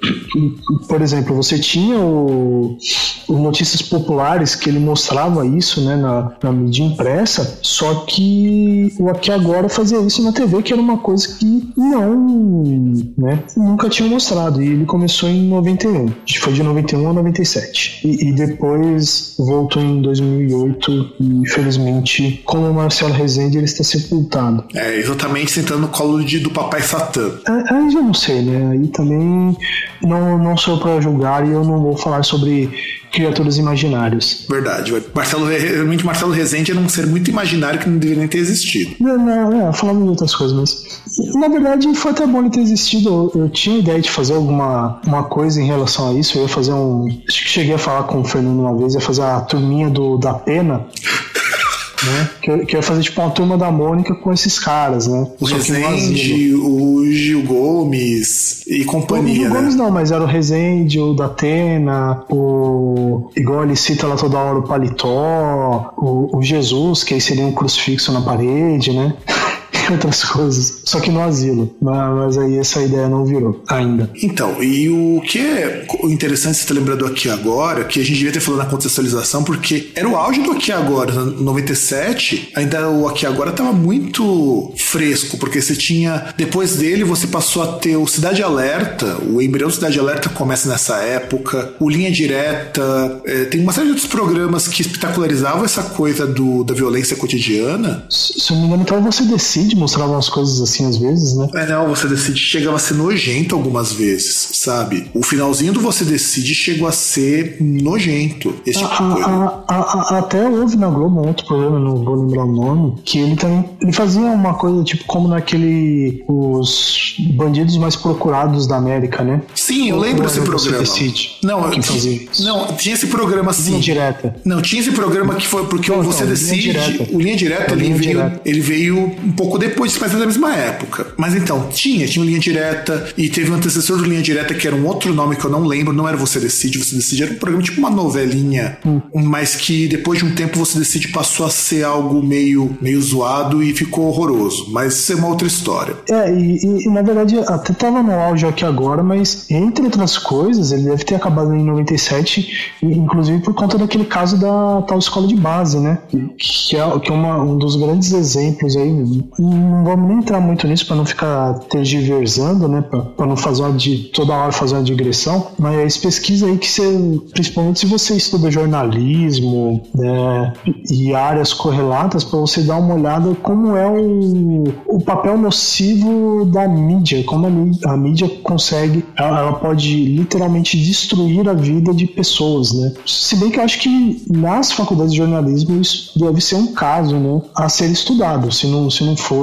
por exemplo, você tinha o, os notícias populares que ele mostrava isso, né, na, na mídia impressa, só que o Aqui Agora fazia isso na TV, que era uma coisa que não, né, nunca tinha mostrado, e ele começou em 91, foi de 91 a 97, e, e depois voltou em 2008 e felizmente, como o Marcelo Rezende, ele está sepultado. É, exatamente sentando no colo de, do papai Satã. É, aí já não sei, né, aí também não, não sou para julgar e eu não vou falar sobre criaturas imaginários. Verdade. Marcelo, realmente Marcelo Rezende era um ser muito imaginário que não deveria nem ter existido. Não, não, é, falando de outras coisas, mas na verdade foi até bom ele ter existido. Eu, eu tinha ideia de fazer alguma uma coisa em relação a isso. Eu ia fazer um. Acho que cheguei a falar com o Fernando uma vez, ia fazer a turminha do, da pena. Né? Que, que ia fazer tipo uma turma da Mônica com esses caras, né? O Rezende, o Gil Gomes e companhia. O Gil né? Gomes não, mas era o Rezende, o Datena, o. Igual ele cita lá toda hora o paletó, o, o Jesus, que aí seria um crucifixo na parede, né? outras coisas, só que no asilo. Mas, aí essa ideia não virou ainda. Então, e o que é interessante você ter lembrado aqui agora, que a gente devia ter falado na contextualização, porque era o auge do aqui agora, 97, ainda o aqui agora estava muito fresco, porque você tinha, depois dele, você passou a ter o Cidade Alerta, o embrião do Cidade Alerta começa nessa época, o Linha Direta, é, tem uma série de outros programas que espetacularizavam essa coisa do, da violência cotidiana. Se, se não me engano, então você decide Decide mostrava umas coisas assim às vezes, né? É, não, Você Decide chegava a ser nojento algumas vezes, sabe? O finalzinho do Você Decide chegou a ser nojento. Esse tipo de coisa. A- a- a- até houve na Globo um outro programa, não vou lembrar o nome, que ele também ele fazia uma coisa tipo como naquele os bandidos mais procurados da América, né? Sim, eu lembro desse Você programa. Decide? Não, eu fazia não, tinha esse programa assim. Linha direta. Não, tinha esse programa que foi porque Não, o Você não, Linha Decide. Direta. O Linha Direta, É, ele, Linha veio, Direta. ele veio um pouco depois, mas é da mesma época. Mas então, tinha, tinha Linha Direta, e teve um antecessor do Linha Direta que era um outro nome que eu não lembro, não era Você Decide, Você Decide era um programa tipo uma novelinha, Hum. mas que depois de um tempo Você Decide passou a ser algo meio, meio zoado e ficou horroroso. Mas isso é uma outra história. É, e, e- na verdade até tava no auge aqui agora, mas entre outras coisas, ele deve ter acabado em 97, e, inclusive por conta daquele caso da tal escola de base, né? Que é, que é uma- um dos grandes exemplos aí. Não vamos nem entrar muito nisso para não ficar tergiversando, né? Para não fazer uma de toda hora fazer uma digressão, mas pesquisa aí que você, principalmente se você estuda jornalismo né, e áreas correlatas, para você dar uma olhada como é o, o papel nocivo da mídia, como a, mí- a mídia consegue, ela, ela pode literalmente destruir a vida de pessoas, né? Se bem que eu acho que nas faculdades de jornalismo isso deve ser um caso, né, a ser estudado. Se não, se não for,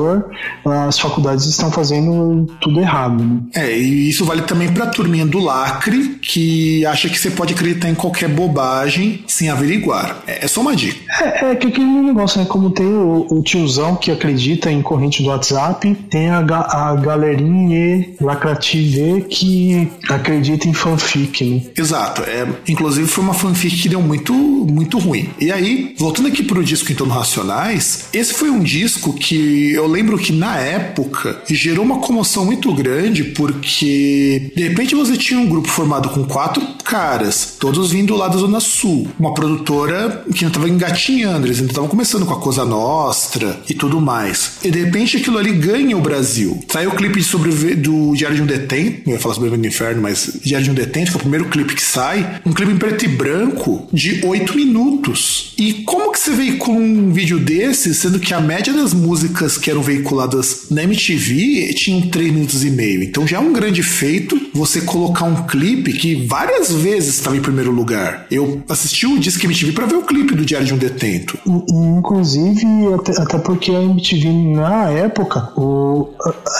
as faculdades estão fazendo tudo errado. Né? É, e isso vale também pra turminha do lacre, que acha que você pode acreditar em qualquer bobagem sem averiguar. É, é só uma dica. É, é que aquele negócio, né? Como tem o, o tiozão que acredita em corrente do WhatsApp, tem a, ga- a galerinha lacrative que acredita em fanfic, né? Exato. É, inclusive foi uma fanfic que deu muito, muito ruim. E aí, voltando aqui pro disco Entorno Racionais, esse foi um disco que eu lembro que na época gerou uma comoção muito grande, porque de repente você tinha um grupo formado com quatro caras, todos vindo lá da Zona Sul. Uma produtora que não tava engatinhando, eles ainda estavam começando com a Cosa Nostra e tudo mais. E de repente aquilo ali ganha o Brasil. Saiu o clipe do Diário de um Detento, eu ia falar sobre o Inferno, mas Diário de um Detento, que é o primeiro clipe que sai, um clipe em preto e branco de 8 minutos. E como que você veicula um vídeo desse, sendo que a média das músicas que eram veiculadas na MTV tinham 3 minutos e meio? Então já é um grande feito você colocar um clipe que várias vezes estava em primeiro lugar. Eu assisti o Disque MTV para ver o clipe do Diário de um Detento. Inclusive, até, até porque a MTV na época, o,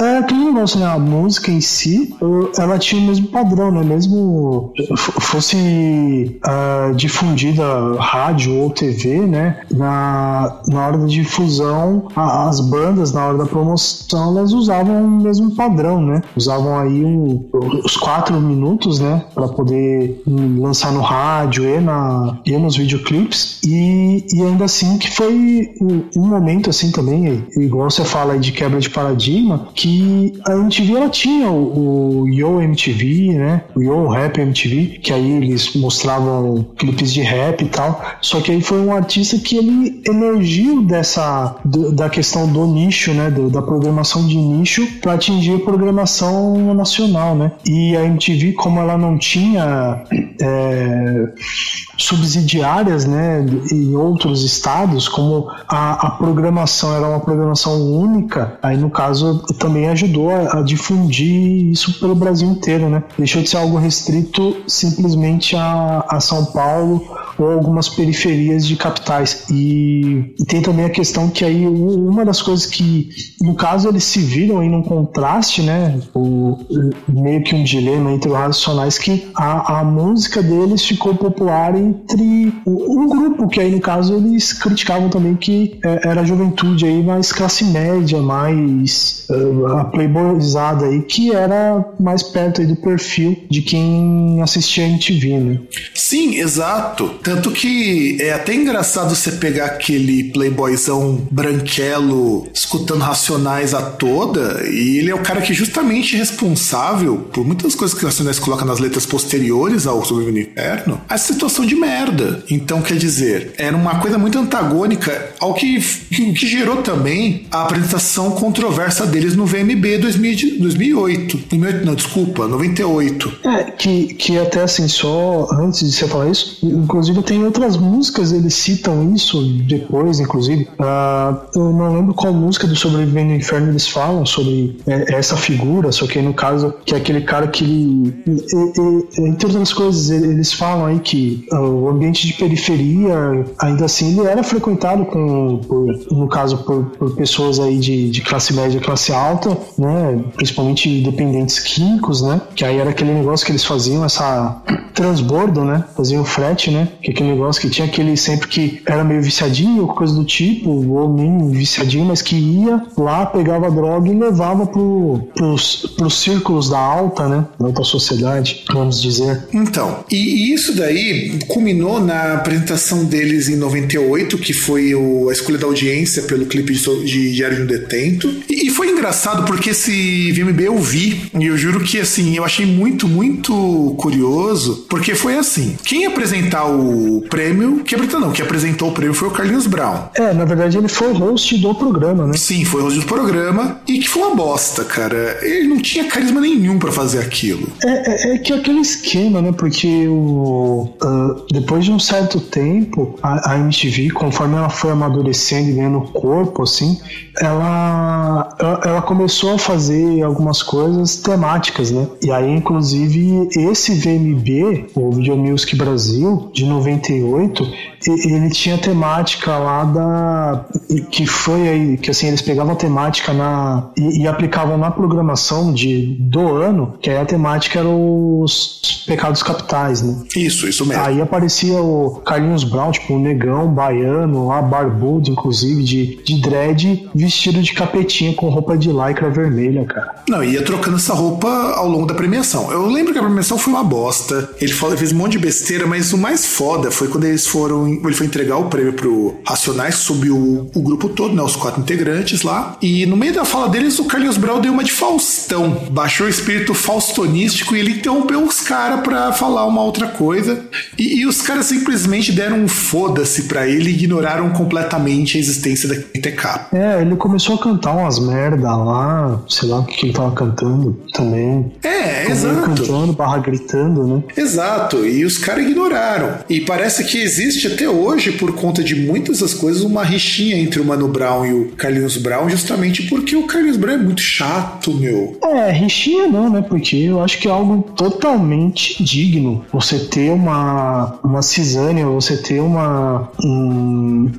é aquele negócio, né? A música em si, ela tinha o mesmo padrão, né? Mesmo fosse ah, difundida rádio ou TV, né? Na, na hora da difusão, a- as bandas, na hora da promoção, elas usavam o mesmo padrão, né? Usavam aí um- os quatro minutos, né? Para poder lançar no rádio e, na, e nos videoclipes. E, e ainda assim que foi um, momento assim também, igual você fala aí de quebra de paradigma, que a MTV ela tinha o, o Yo MTV, né? O Yo Rap MTV, que aí eles mostravam clipes de rap e tal. Só que aí foi um artista que ele emergiu dessa da questão do nicho, né? do- da programação de nicho para atingir a programação nacional, né? E a MTV, como ela não tinha é, subsidiárias, né, em outros estados, como a, a programação era uma programação única, aí no caso também ajudou a, a difundir isso pelo Brasil inteiro, né? Deixou de ser algo restrito simplesmente a, a São Paulo ou algumas periferias de capitais. E, e tem também a questão que aí uma das coisas que, no caso, eles se viram aí num contraste, né? O, meio que um dilema entre os racionais que a, a música deles ficou popular entre um grupo que aí no caso eles criticavam também que é, era a juventude aí mais classe média, mais eh, a playboyzada aí, que era mais perto aí do perfil de quem assistia MTV, né? Sim, exato. Tanto que é até engraçado você pegar aquele playboyzão branquelo escutando Racionais a toda, e ele é o cara que é justamente responsável por muitas coisas que Racionais coloca nas letras posteriores ao Sobre o Inferno, a situação de merda. Então, quer dizer, era uma coisa muito antagônica ao que, que, que gerou também a apresentação controversa deles no VMB 2000 de- 2008. 2008 não, desculpa, 98. É, que, que até assim, só antes de você falar isso, inclusive tem outras músicas, eles citam isso depois, inclusive. Uh, eu não lembro qual música do Sobrevivendo no Inferno eles falam sobre é, essa figura, só que no caso, que é aquele cara que ele. E, e, entre outras coisas, eles falam aí que uh, o ambiente de periferia, ainda assim, ele era frequentado com, por, no caso, por, por pessoas aí de, de classe média, classe alta, né? Principalmente dependentes químicos, né? Que aí era aquele negócio que eles faziam, essa transbordo, né? Faziam frete, né? Que aquele negócio que tinha aquele sempre que era meio viciadinho, coisa do tipo, ou nem viciadinho, mas que ia lá, pegava droga e levava pro, pros, pros círculos da alta, né? Da alta sociedade, vamos dizer. Então, e, isso daí culminou na apresentação deles em 98, que foi o, a escolha da audiência pelo clipe de, de Diário de um Detento. E, e foi engraçado porque esse VMB eu vi, e eu juro que assim, eu achei muito, muito curioso, porque foi assim: quem apresentar o prêmio, que apresentou não, que apresentou o prêmio foi o Carlinhos Brown. É, na verdade ele foi o host do programa, né? Sim, foi o host do programa, e que foi uma bosta, cara. Ele não tinha carisma nenhum para fazer aquilo. É, é, é, que aquele esquema, né? Porque o, uh, depois de um certo tempo, a, a MTV, conforme ela foi amadurecendo e ganhando corpo, assim, ela, ela começou a fazer algumas coisas temáticas, né? E aí, inclusive, esse VMB, o Video Music Brasil, de 98, ele tinha temática lá da. que foi aí, que assim, eles pegavam a temática na. e, e aplicavam na programação de, do ano, que aí a temática era os pecados capitais, né? Isso, isso mesmo. Aí aparecia o Carlinhos Brown, tipo, o negão, baiano, lá, barbudo, inclusive, de, de dread, vestido de capetinha com roupa de lycra vermelha, cara. Não, ia trocando essa roupa ao longo da premiação. Eu lembro que a premiação foi uma bosta. Ele fez um monte de besteira, mas o mais foda foi quando eles foram ele foi entregar o prêmio pro Racionais, subiu o, o grupo todo, né? Os quatro integrantes lá. E no meio da fala deles, o Carlinhos Brau deu uma de Faustão. Baixou o espírito faustonístico e ele interrompeu os caras pra falar uma outra coisa. E, e os caras simplesmente deram um foda-se pra ele e ignoraram completamente a existência da ITK. É, ele começou a cantar umas merda lá, sei lá o que ele tava cantando também. É, exato. Cantando, barra gritando, né? Exato. E os caras ignoraram. E parece que existe até hoje, por conta de muitas das coisas, uma rixinha entre o Mano Brown e o Carlinhos Brown, justamente porque o Carlinhos Brown é muito chato, meu. É, rixinha não, né? Porque eu acho que é algo totalmente digno. Você ter uma, uma cisânia, você ter uma, um,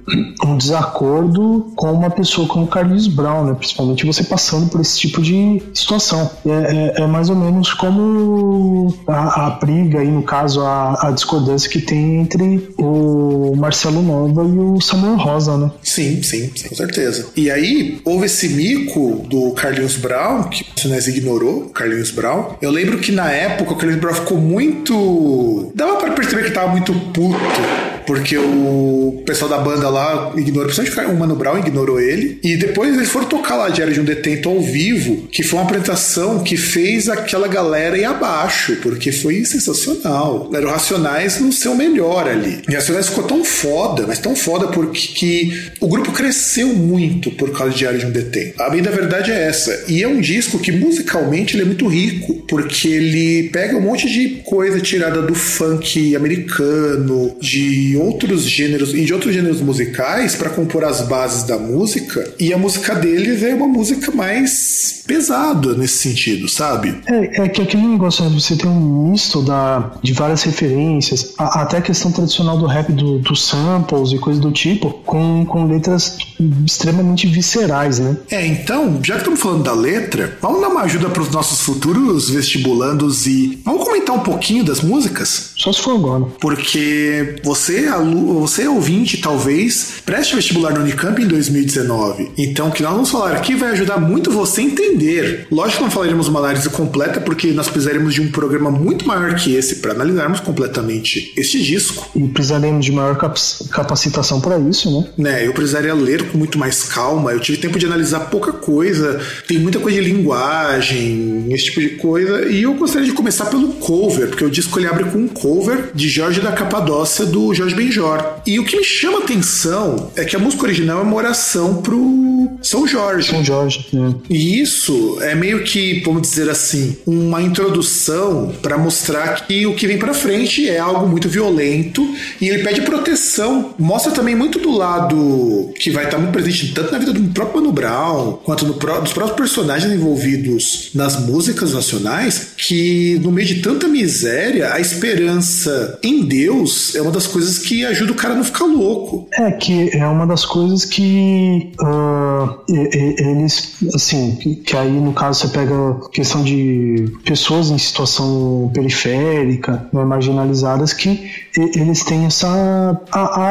um desacordo com uma pessoa como o Carlinhos Brown, né? Principalmente você passando por esse tipo de situação. É, é, é mais ou menos como a, a briga, aí no caso, a, a discordância que tem entre o Marcelo Nova e o Samuel Rosa, né? Sim, sim, sim, com certeza. E aí, houve esse mico do Carlinhos Brown, que o Sinés ignorou, o Carlinhos Brown. Eu lembro que na época o Carlinhos Brown ficou muito. Dava para perceber que tava muito puto porque o pessoal da banda lá ignorou, principalmente o Mano Brown ignorou ele. E depois eles foram tocar lá Diário de um Detento ao vivo, que foi uma apresentação que fez aquela galera ir abaixo, porque foi sensacional. Era o Racionais no seu melhor ali. E Racionais ficou tão foda, mas tão foda porque que o grupo cresceu muito por causa de Diário de um Detento. A bem da verdade é essa. E é um disco que musicalmente ele é muito rico, porque ele pega um monte de coisa tirada do funk americano, de outros gêneros e de outros gêneros musicais para compor as bases da música. E a música deles é uma música mais pesada nesse sentido, sabe? É, é que aquele negócio né, você tem um misto da, de várias referências, a, até a questão tradicional do rap do, dos samples e coisas do tipo, com, com letras extremamente viscerais, né? É, então, já que estamos falando da letra, vamos dar uma ajuda para os nossos futuros vestibulandos e vamos comentar um pouquinho das músicas? Só se for agora. Porque você, você ouvinte, talvez, preste vestibular no Unicamp em 2019. Então, o que nós vamos falar aqui vai ajudar muito você a entender. Lógico que não falaremos uma análise completa, porque nós precisaremos de um programa muito maior que esse para analisarmos completamente este disco. E precisaremos de maior capacitação para isso, né? Né, eu precisaria ler com muito mais calma. Eu tive tempo de analisar pouca coisa, tem muita coisa de linguagem, esse tipo de coisa. E eu gostaria de começar pelo cover, porque o disco ele abre com um cover de Jorge da Capadócia do Jorge Jorge Benjor. E o que me chama a atenção é que a música original é uma oração pro São Jorge. São Jorge, né? E isso é meio que, vamos dizer assim, uma introdução para mostrar que o que vem para frente é algo muito violento e ele pede proteção. Mostra também muito do lado que vai estar muito presente tanto na vida do próprio Mano Brown quanto no, dos próprios personagens envolvidos nas músicas nacionais, que no meio de tanta miséria, a esperança em Deus é uma das coisas que ajuda o cara a não ficar louco. É que é uma das coisas que uh, eles, assim, que aí no caso você pega questão de pessoas em situação periférica, né, marginalizadas, que eles têm essa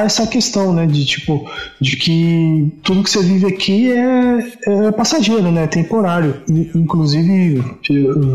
essa questão, né, de tipo de que tudo que você vive aqui é, é passageiro, né, é temporário. Inclusive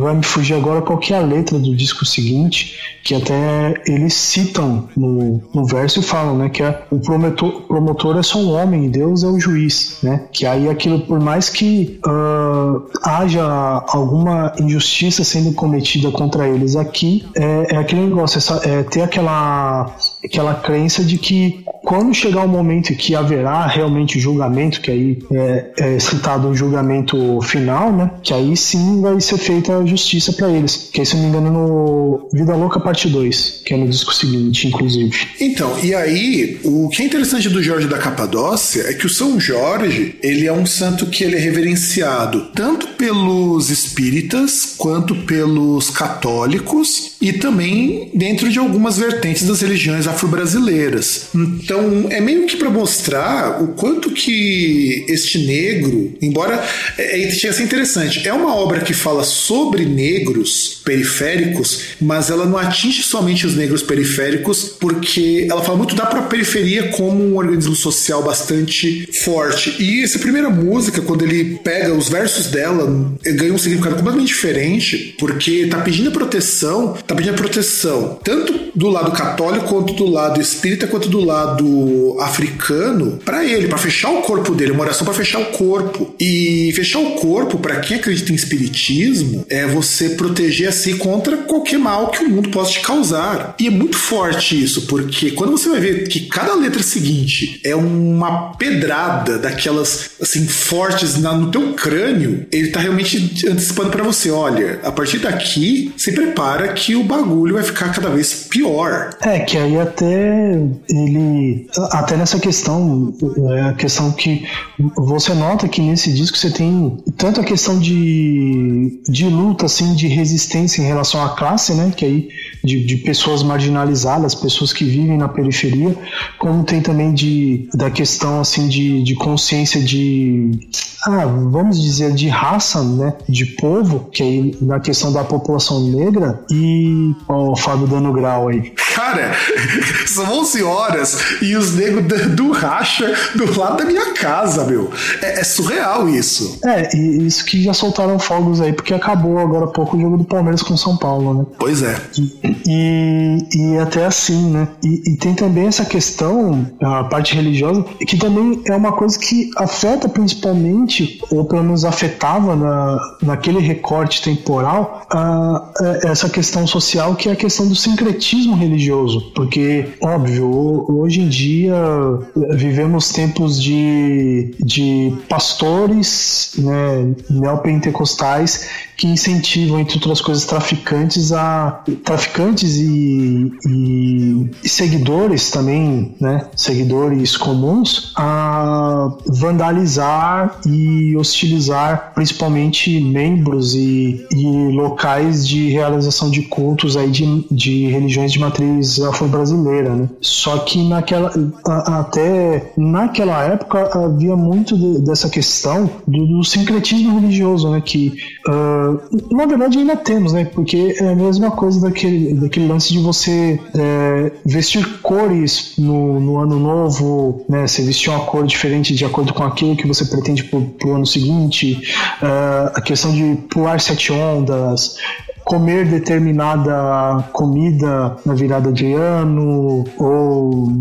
vai me fugir agora qual que é a letra do disco seguinte, que até eles citam no, no verso e falam, né, que é, o promotor, promotor é só um homem, Deus é o juiz, né, que aí aquilo por mais que uh, haja alguma injustiça sendo cometida contra eles aqui, é, é aquele negócio, essa, é ter aquela aquela crença de que quando chegar o momento que haverá realmente o julgamento, que aí é, é citado um julgamento final, né? Que aí sim vai ser feita a justiça para eles. Que aí, se não me engano, no Vida Louca Parte 2, que é no disco seguinte, inclusive. Então, e aí, o que é interessante do Jorge da Capadócia é que o São Jorge, ele é um santo que ele é reverenciado tanto pelos espíritas quanto pelos católicos e também dentro de algumas vertentes das religiões afro-brasileiras. Então, é meio que para mostrar o quanto que este negro, embora é, é, é interessante, é uma obra que fala sobre negros periféricos, mas ela não atinge somente os negros periféricos, porque ela fala muito da periferia como um organismo social bastante forte. E essa primeira música, quando ele pega os versos dela, ganha um significado completamente diferente, porque tá pedindo proteção, tá pedindo proteção tanto do lado católico quanto do lado espírita quanto do lado africano para ele, para fechar o corpo dele, uma oração para fechar o corpo. E fechar o corpo para quem acredita em espiritismo é você proteger a si contra qualquer mal que o mundo possa te causar. E é muito forte isso, porque quando você vai ver que cada letra seguinte é uma pedrada daquelas assim fortes no teu crânio, ele tá realmente antecipando para você, olha, a partir daqui se prepara que o bagulho vai ficar cada vez pior. É, que aí até ele. Até nessa questão, é a questão que você nota que nesse disco você tem tanto a questão de, de luta, assim, de resistência em relação à classe, né? Que aí de, de pessoas marginalizadas, pessoas que vivem na periferia, como tem também de, da questão assim de, de consciência de ah, vamos dizer, de raça, né, de povo, que aí na questão da população negra, e ó, o Fábio dando grau aí. Cara, são 11 horas e os negros do racha do lado da minha casa, meu. É, é, surreal isso. É, e isso que já soltaram fogos aí, porque acabou agora há pouco o jogo do Palmeiras com São Paulo, né? Pois é. E, e até assim, né? E, e tem também essa questão, a parte religiosa, que também é uma coisa que afeta principalmente ou pelo menos afetava na, naquele recorte temporal, uh, essa questão social que é a questão do sincretismo religioso. Porque, óbvio, hoje em dia vivemos tempos de, de pastores né, neopentecostais que incentivam, entre outras coisas, traficantes a traficantes e, e, e, seguidores também, né, seguidores comuns a vandalizar e hostilizar principalmente membros e, e locais de realização de cultos aí de, de religiões de matriz afro-brasileira, né? Só que naquela até naquela época havia muito de, dessa questão do, do sincretismo religioso, né, que uh, na verdade ainda temos, né? Porque é a mesma coisa daquele, daquele lance de você é, vestir cores no, no, ano novo, né? Você vestir uma cor diferente de acordo com aquilo que você pretende pro, pro ano seguinte, uh, a questão de pular sete ondas, comer determinada comida na virada de ano, ou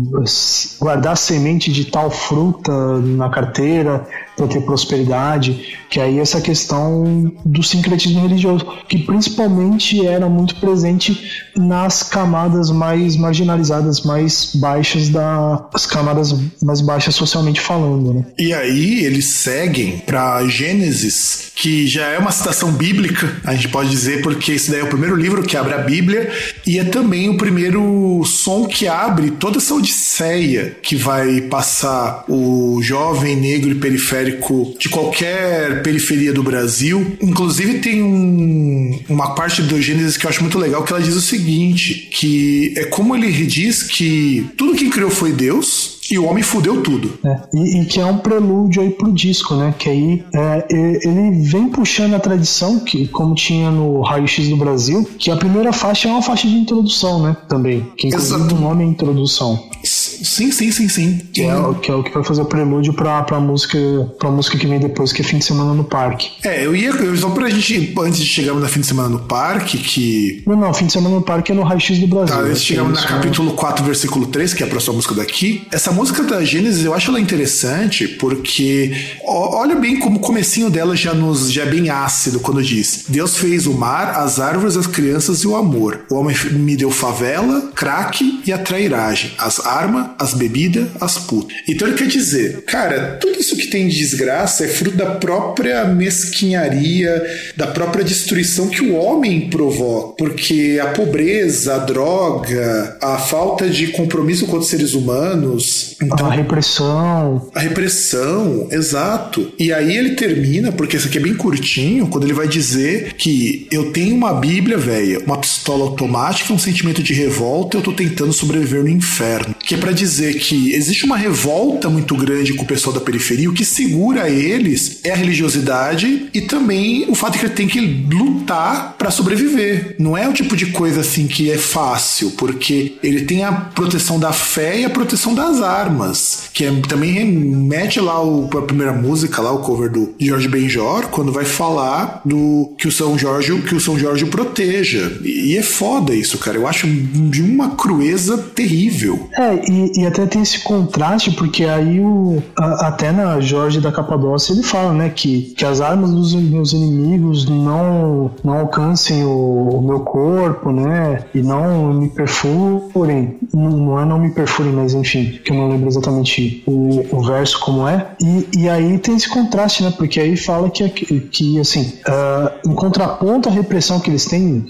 guardar semente de tal fruta na carteira para ter prosperidade, que aí essa questão do sincretismo religioso, que principalmente era muito presente nas camadas mais marginalizadas, mais baixas das camadas mais baixas socialmente falando, né? E aí eles seguem para Gênesis, que já é uma citação bíblica, a gente pode dizer, porque esse daí é o primeiro livro que abre a Bíblia e é também o primeiro som que abre toda essa odisseia que vai passar o jovem negro e periférico de qualquer periferia do Brasil. Inclusive tem um, uma parte do Gênesis que eu acho muito legal que ela diz o seguinte, que é como ele diz que tudo que criou foi Deus, e o homem fudeu tudo. É, e, e, que é um prelúdio aí pro disco, né? Que aí é, ele vem puxando a tradição, que como tinha no Raio X do Brasil, que a primeira faixa é uma faixa de introdução, né? Também. Que inclusive Exato. o nome é introdução. Sim, sim, sim, sim. Que é, que é o que vai fazer o prelúdio pra, pra, música, pra música que vem depois, que é fim de semana no parque. É, eu ia. Só pra gente, antes de chegarmos na fim de semana no parque, que. Não, não, fim de semana no parque é no Raio X do Brasil. Tá, antes de chegarmos na né? capítulo 4, versículo 3, que é a próxima música daqui. Essa música da Gênesis eu acho ela interessante porque olha bem como o comecinho dela já nos já é bem ácido quando diz: Deus fez o mar, as árvores, as crianças e o amor. O homem me deu favela, crack e a trairagem, as armas, as bebidas, as putas. Então ele quer dizer, cara, tudo isso que tem de desgraça é fruto da própria mesquinharia, da própria destruição que o homem provoca, porque a pobreza, a droga, a falta de compromisso com os seres humanos, então, a repressão. A repressão, exato. E aí ele termina, porque isso aqui é bem curtinho, quando ele vai dizer que eu tenho uma Bíblia, velha, uma pistola automática, um sentimento de revolta, eu tô tentando sobreviver no inferno. Que é para dizer que existe uma revolta muito grande com o pessoal da periferia, o que segura eles é a religiosidade e também o fato de que ele tem que lutar para sobreviver. Não é o tipo de coisa assim que é fácil, porque ele tem a proteção da fé e a proteção das armas, que é, também remete lá o, a primeira música, lá o cover do Jorge Benjor, quando vai falar do que o São Jorge, que o São Jorge proteja. E, é foda isso, cara. Eu acho de uma crueza terrível. É, e, e até tem esse contraste, porque aí o, a, até na Jorge da Capadócia ele fala, né, que, que as armas dos meus inimigos não, não alcancem o, o meu corpo, né, e não me perfurem. Não, não é não me perfurem, mas enfim, que eu não lembro exatamente o, o verso como é. E, e aí tem esse contraste, né? Porque aí fala que, que assim, uh, em contraponto à repressão que eles têm,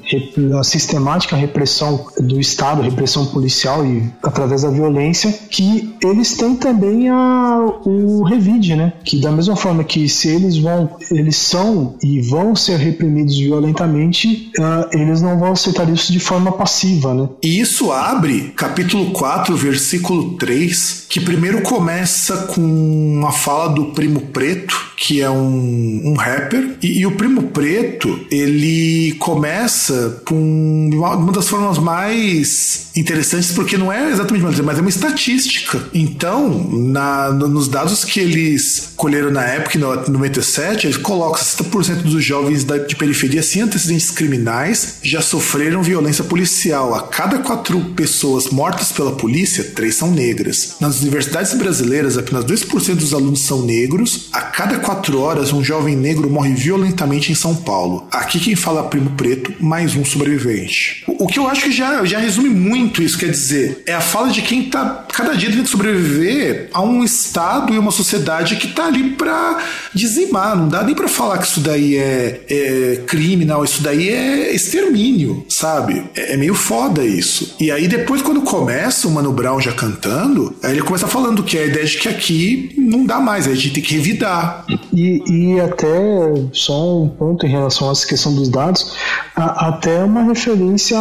a sistemática repressão do Estado, repressão policial e através da violência, que eles têm também a, o revide, né? Que da mesma forma que se eles vão, eles são e vão ser reprimidos violentamente, uh, eles não vão aceitar isso de forma passiva, né? E isso abre capítulo 4, versículo 3, que primeiro começa com uma fala do Primo Preto, que é um, um rapper, e, e, o Primo Preto, ele começa com uma, uma, das formas mais interessantes, porque não é exatamente uma mas é uma estatística. Então, na, nos dados que eles colheram na época, em 97, eles colocam 60% dos jovens da, de periferia sem antecedentes criminais já sofreram violência policial. A cada quatro pessoas mortas pela polícia, três são negras. Nas universidades brasileiras, apenas 2% dos alunos são negros. A cada quatro horas, um jovem negro morre violentamente em São Paulo. Aqui quem fala é Primo Preto, mais um sobrevivente. O, que eu acho que já, já resume muito isso, quer dizer, é a fala de quem tá cada dia tendo que sobreviver a um Estado e uma sociedade que tá ali pra dizimar. Não dá nem pra falar que isso daí é, é crime, não. Isso daí é extermínio, sabe? É, é meio foda isso. E aí depois, quando começa o Mano Brown já cantando, aí ele começa falando que é a ideia de que aqui não dá mais, a gente tem que revidar. E, e até só um ponto em relação a essa questão dos dados, a, até uma referência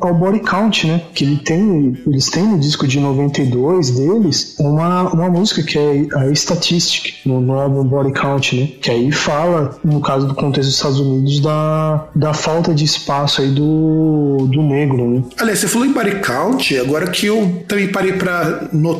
ao body count, né? Que ele tem, eles têm no disco de 92 deles uma, uma música que é a Statistic, no, no álbum Body Count, né? Que aí fala, no caso do contexto dos Estados Unidos, da, da falta de espaço aí do, do negro, né? Aliás, você falou em Body Count, agora que eu também parei para notar,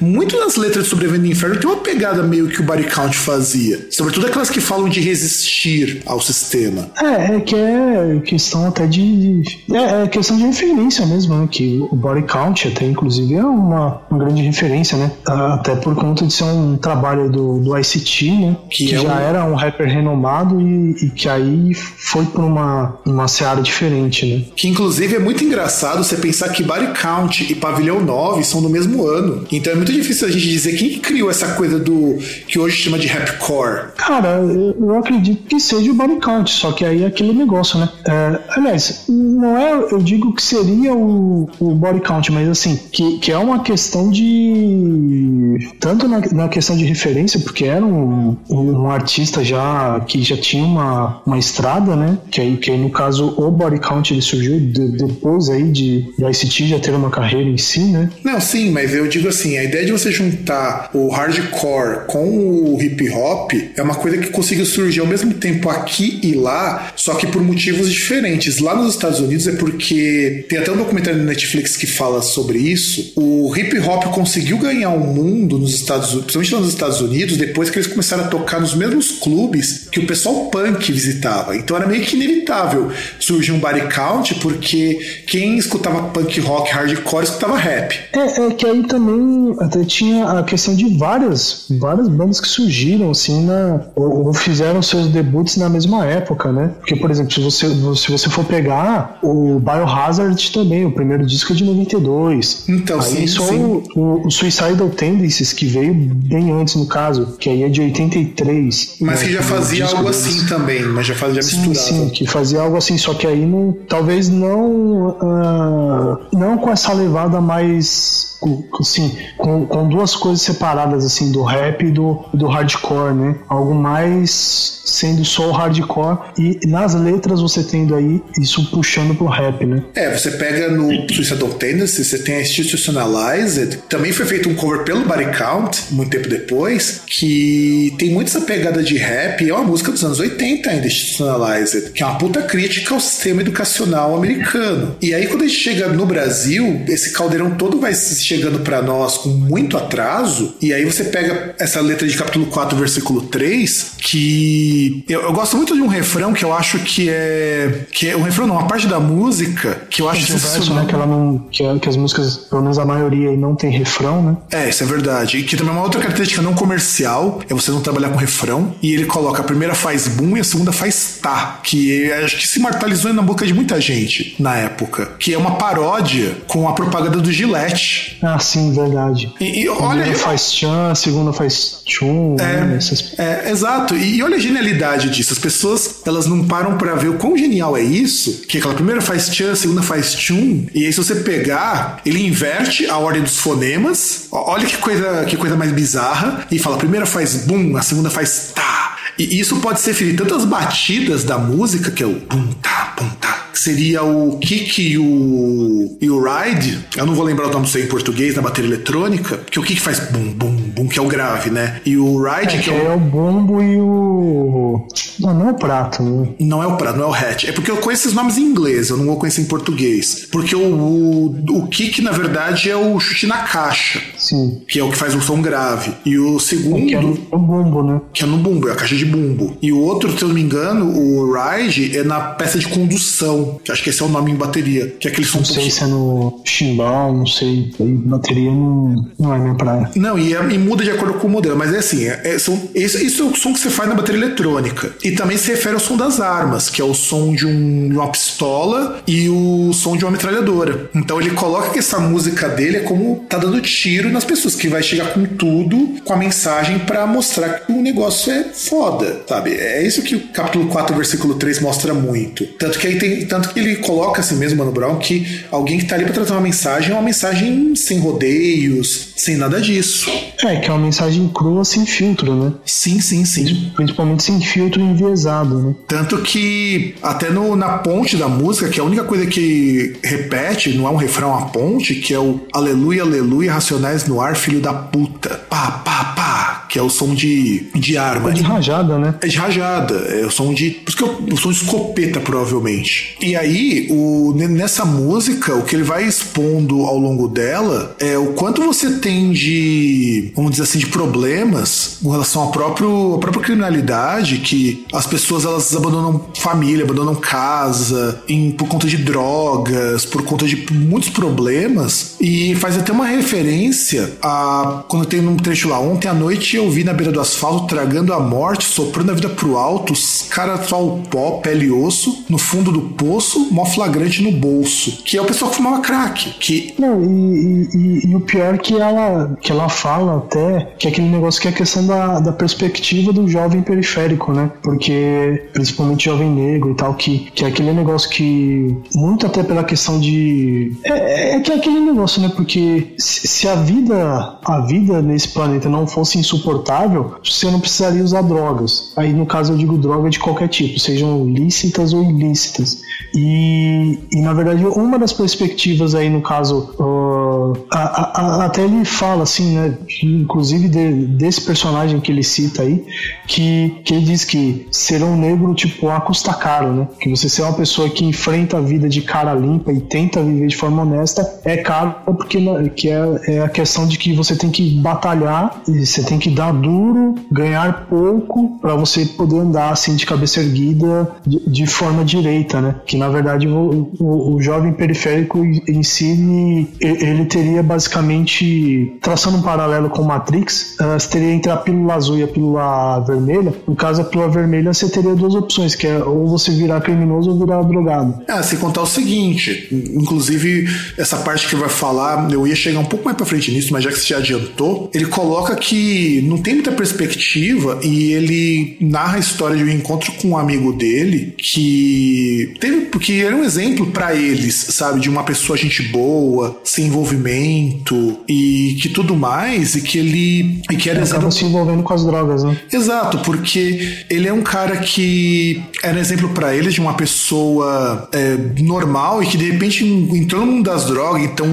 muito das letras de Sobrevivendo no Inferno tem uma pegada meio que o Body Count fazia. Sobretudo aquelas que falam de resistir ao sistema. É, é que é questão até de. É, é questão de referência mesmo, né? Que o Body Count, até inclusive, é uma, uma grande referência, né? Até por conta de ser um trabalho do, do ICT, né? Que, que é já um... era um rapper renomado e, e, que aí foi por uma, uma seara diferente, né? Que inclusive é muito engraçado você pensar que Body Count e Pavilhão 9 são do mesmo ano. Então é muito difícil a gente dizer quem criou essa coisa do que hoje chama de rapcore. Cara, eu acredito que seja o Body Count, só que aí é aquele negócio, né? É, aliás, não é, eu digo que seria o, o Body Count, mas assim, que, que é uma questão de. Tanto na, na questão de referência, porque era um, um artista já que já tinha uma, uma estrada, né? Que aí, que aí no caso o Body Count ele surgiu de, depois aí de, de ICT já ter uma carreira em si, né? Não, sim, mas eu digo assim, a ideia de você juntar o hardcore com o hip hop é uma coisa que conseguiu surgir ao mesmo tempo aqui e lá, só que por motivos diferentes. Lá nos Estados Unidos é porque tem até um documentário na Netflix que fala sobre isso. O hip hop conseguiu ganhar o um mundo nos Estados Unidos, principalmente nos Estados Unidos, depois que eles começaram a tocar nos mesmos clubes que o pessoal punk visitava. Então era meio que inevitável surgir um body count, porque quem escutava punk rock hardcore escutava rap. É, é que aí também até tinha a questão de várias, várias bandas que surgiram assim na, ou, ou fizeram seus debuts na mesma época, né? Porque, por exemplo, se você, se você for pegar o Biohazard também, o primeiro disco é de 92. Então, aí sim, só sim. O, o, Suicidal Tendencies, que veio bem antes no caso, que aí é de 83. Mas né? que já fazia algo deles. assim também, mas já fazia Sim, misturado. sim, que fazia algo assim, só que aí não, talvez não, ah, não com essa levada mais com- assim, com, com duas coisas separadas assim do rap e do, do hardcore, né? Algo mais sendo só o hardcore e nas letras você tendo aí isso puxando pro rap, né? É, você pega no Suicidal Tendencies, você tem a Institutionalized, também foi feito um cover pelo Body Count, muito tempo depois, que tem muito essa pegada de rap, é uma música dos anos 80 ainda, Institutionalized, que é uma puta crítica ao sistema educacional americano. E aí quando a gente chega no Brasil, esse caldeirão todo vai chegando pra nós com muito atraso, e aí você pega essa letra de capítulo 4, versículo 3, que eu, eu gosto muito de um refrão que eu acho que é que é um refrão não, uma parte da música que eu acho Tem um verso, né, que ela não que, que as músicas, pelo menos a maioria não tem refrão, né? É, isso é verdade. E que também é uma outra característica não comercial é você não trabalhar com refrão. E ele coloca a primeira faz boom e a segunda faz tá. Que acho que se imortalizou na boca de muita gente na época. Que é uma paródia com a propaganda do Gillette. Ah, sim, verdade. E, e olha. primeira faz tchan, a segunda faz tchum, né? Essas... É, exato. E, e olha a genialidade disso. As pessoas, elas não param pra ver o quão genial é isso, que aquela primeira faz tchan, a segunda faz tchum, e aí se você pegar, ele inverte a ordem dos fonemas. Olha que coisa, que coisa mais bizarra. E fala, a primeira faz bum, a segunda faz tá. E isso pode ser feito tanto as batidas da música, que é o bum, tá, bum, tá, que seria o kick e o, e o ride. Eu não vou lembrar o nome disso em português, na bateria eletrônica, que o kick faz bum, bum, bum, que é o grave, né? E o ride, É, que é o é o bombo e o. Não, não é o prato, né? Não é o prato, não é o hatch. É porque eu conheço esses nomes em inglês, eu não vou conhecer em português. Porque o, o, o kick, na verdade, é o chute na caixa, Sim. que é o que faz o som grave. E o segundo, Que é o, o bombo, né? que é no bumbo, é a caixa de bumbo. E o outro, se eu não me engano, o ride é na peça de condução, que acho que esse é o nome em bateria, que é aquele som Não sei se é no chimbal, não sei. Bateria não, não é minha praia. Não, e, é- e muda de acordo com o modelo, mas é assim, é, é- são, esse- isso é o som que você faz na bateria eletrônica. E também se refere ao som das armas, que é o som de, um- de uma pistola e o som de uma metralhadora. Então ele coloca que essa música dele é como tá dando tiro nas pessoas, que vai chegar com tudo, com a mensagem pra mostrar que o negócio é foda, sabe? É isso que o capítulo 4, versículo 3 mostra muito. Tanto que aí tem, tanto que ele coloca assim mesmo, Mano Brown, que alguém que tá ali pra trazer uma mensagem é uma mensagem sem rodeios, sem nada disso. É, que é uma mensagem crua sem filtro, né? Sim, sim, sim. Principalmente sem filtro enviesado, né? Tanto que até no, na ponte da música, que é a única coisa que repete, não é um refrão, é uma ponte, que é o Aleluia, Aleluia, Racionais no ar, filho da puta. Pá, pá, pá. que é o som de, de arma. É de rajada, né? É de rajada, é o som de. Por isso que é o som de escopeta, provavelmente. E aí, o, nessa música, o que ele vai expondo ao longo dela é o quanto você tem de, vamos dizer assim, de problemas com relação ao próprio, à própria criminalidade, que as pessoas elas abandonam família, abandonam casa, em, por conta de drogas, por conta de muitos problemas, e faz até uma referência a quando tem um trecho lá, ontem à noite eu vi na beira do asfalto tragando a morte, soprando a vida pro alto, os caras só o pó, pele e osso, no fundo do poço, mó flagrante no bolso, que é o pessoal que fumava crack, que... Não, e, e, e o pior é que ela, que ela fala até que é aquele negócio que é a questão da, da perspectiva do jovem periférico, né? Porque, principalmente jovem negro e tal, que, que é aquele negócio que, muito até pela questão de... É, é que é aquele negócio, né? Porque se, se a vida, a vida nesse planeta não fosse insuportável, você não precisaria usar drogas. Aí, no caso, eu digo droga de qualquer tipo, sejam lícitas ou ilícitas. E, e na verdade, uma das perspectivas aí, no caso, uh, a, a, até ele fala assim, né? Inclusive de, desse personagem que ele cita aí, que, que ele diz que ser um negro, tipo, a custa caro, né? Que você ser uma pessoa que enfrenta a vida de cara limpa e tenta viver de forma honesta é caro, porque né, que é, é a questão de que você tem que batalhar, e você tem que dar duro, ganhar pouco, para você poder andar assim de cabeça erguida de, de forma direita, né? Que na verdade o, o, o jovem periférico em si ele, ele teria basicamente traçando um paralelo com Matrix, uh, você teria entre a pílula azul e a pílula vermelha. No caso, a pílula vermelha você teria duas opções, que é ou você virar criminoso ou virar drogado. É, sem contar o seguinte, inclusive essa parte que vai falar, eu ia chegar um pouco mais pra frente nisso, mas já que você já adiantou, ele coloca que não tem muita perspectiva e ele narra a história de um encontro com um amigo dele que teve, porque era um exemplo para eles, sabe, de uma pessoa gente boa, sem envolvimento e que tudo mais, e que ele. E que era Ele acaba exemplo. se envolvendo com as drogas, né? Exato, porque ele é um cara que era exemplo pra eles de uma pessoa é, normal e que de repente entrou no mundo das drogas, então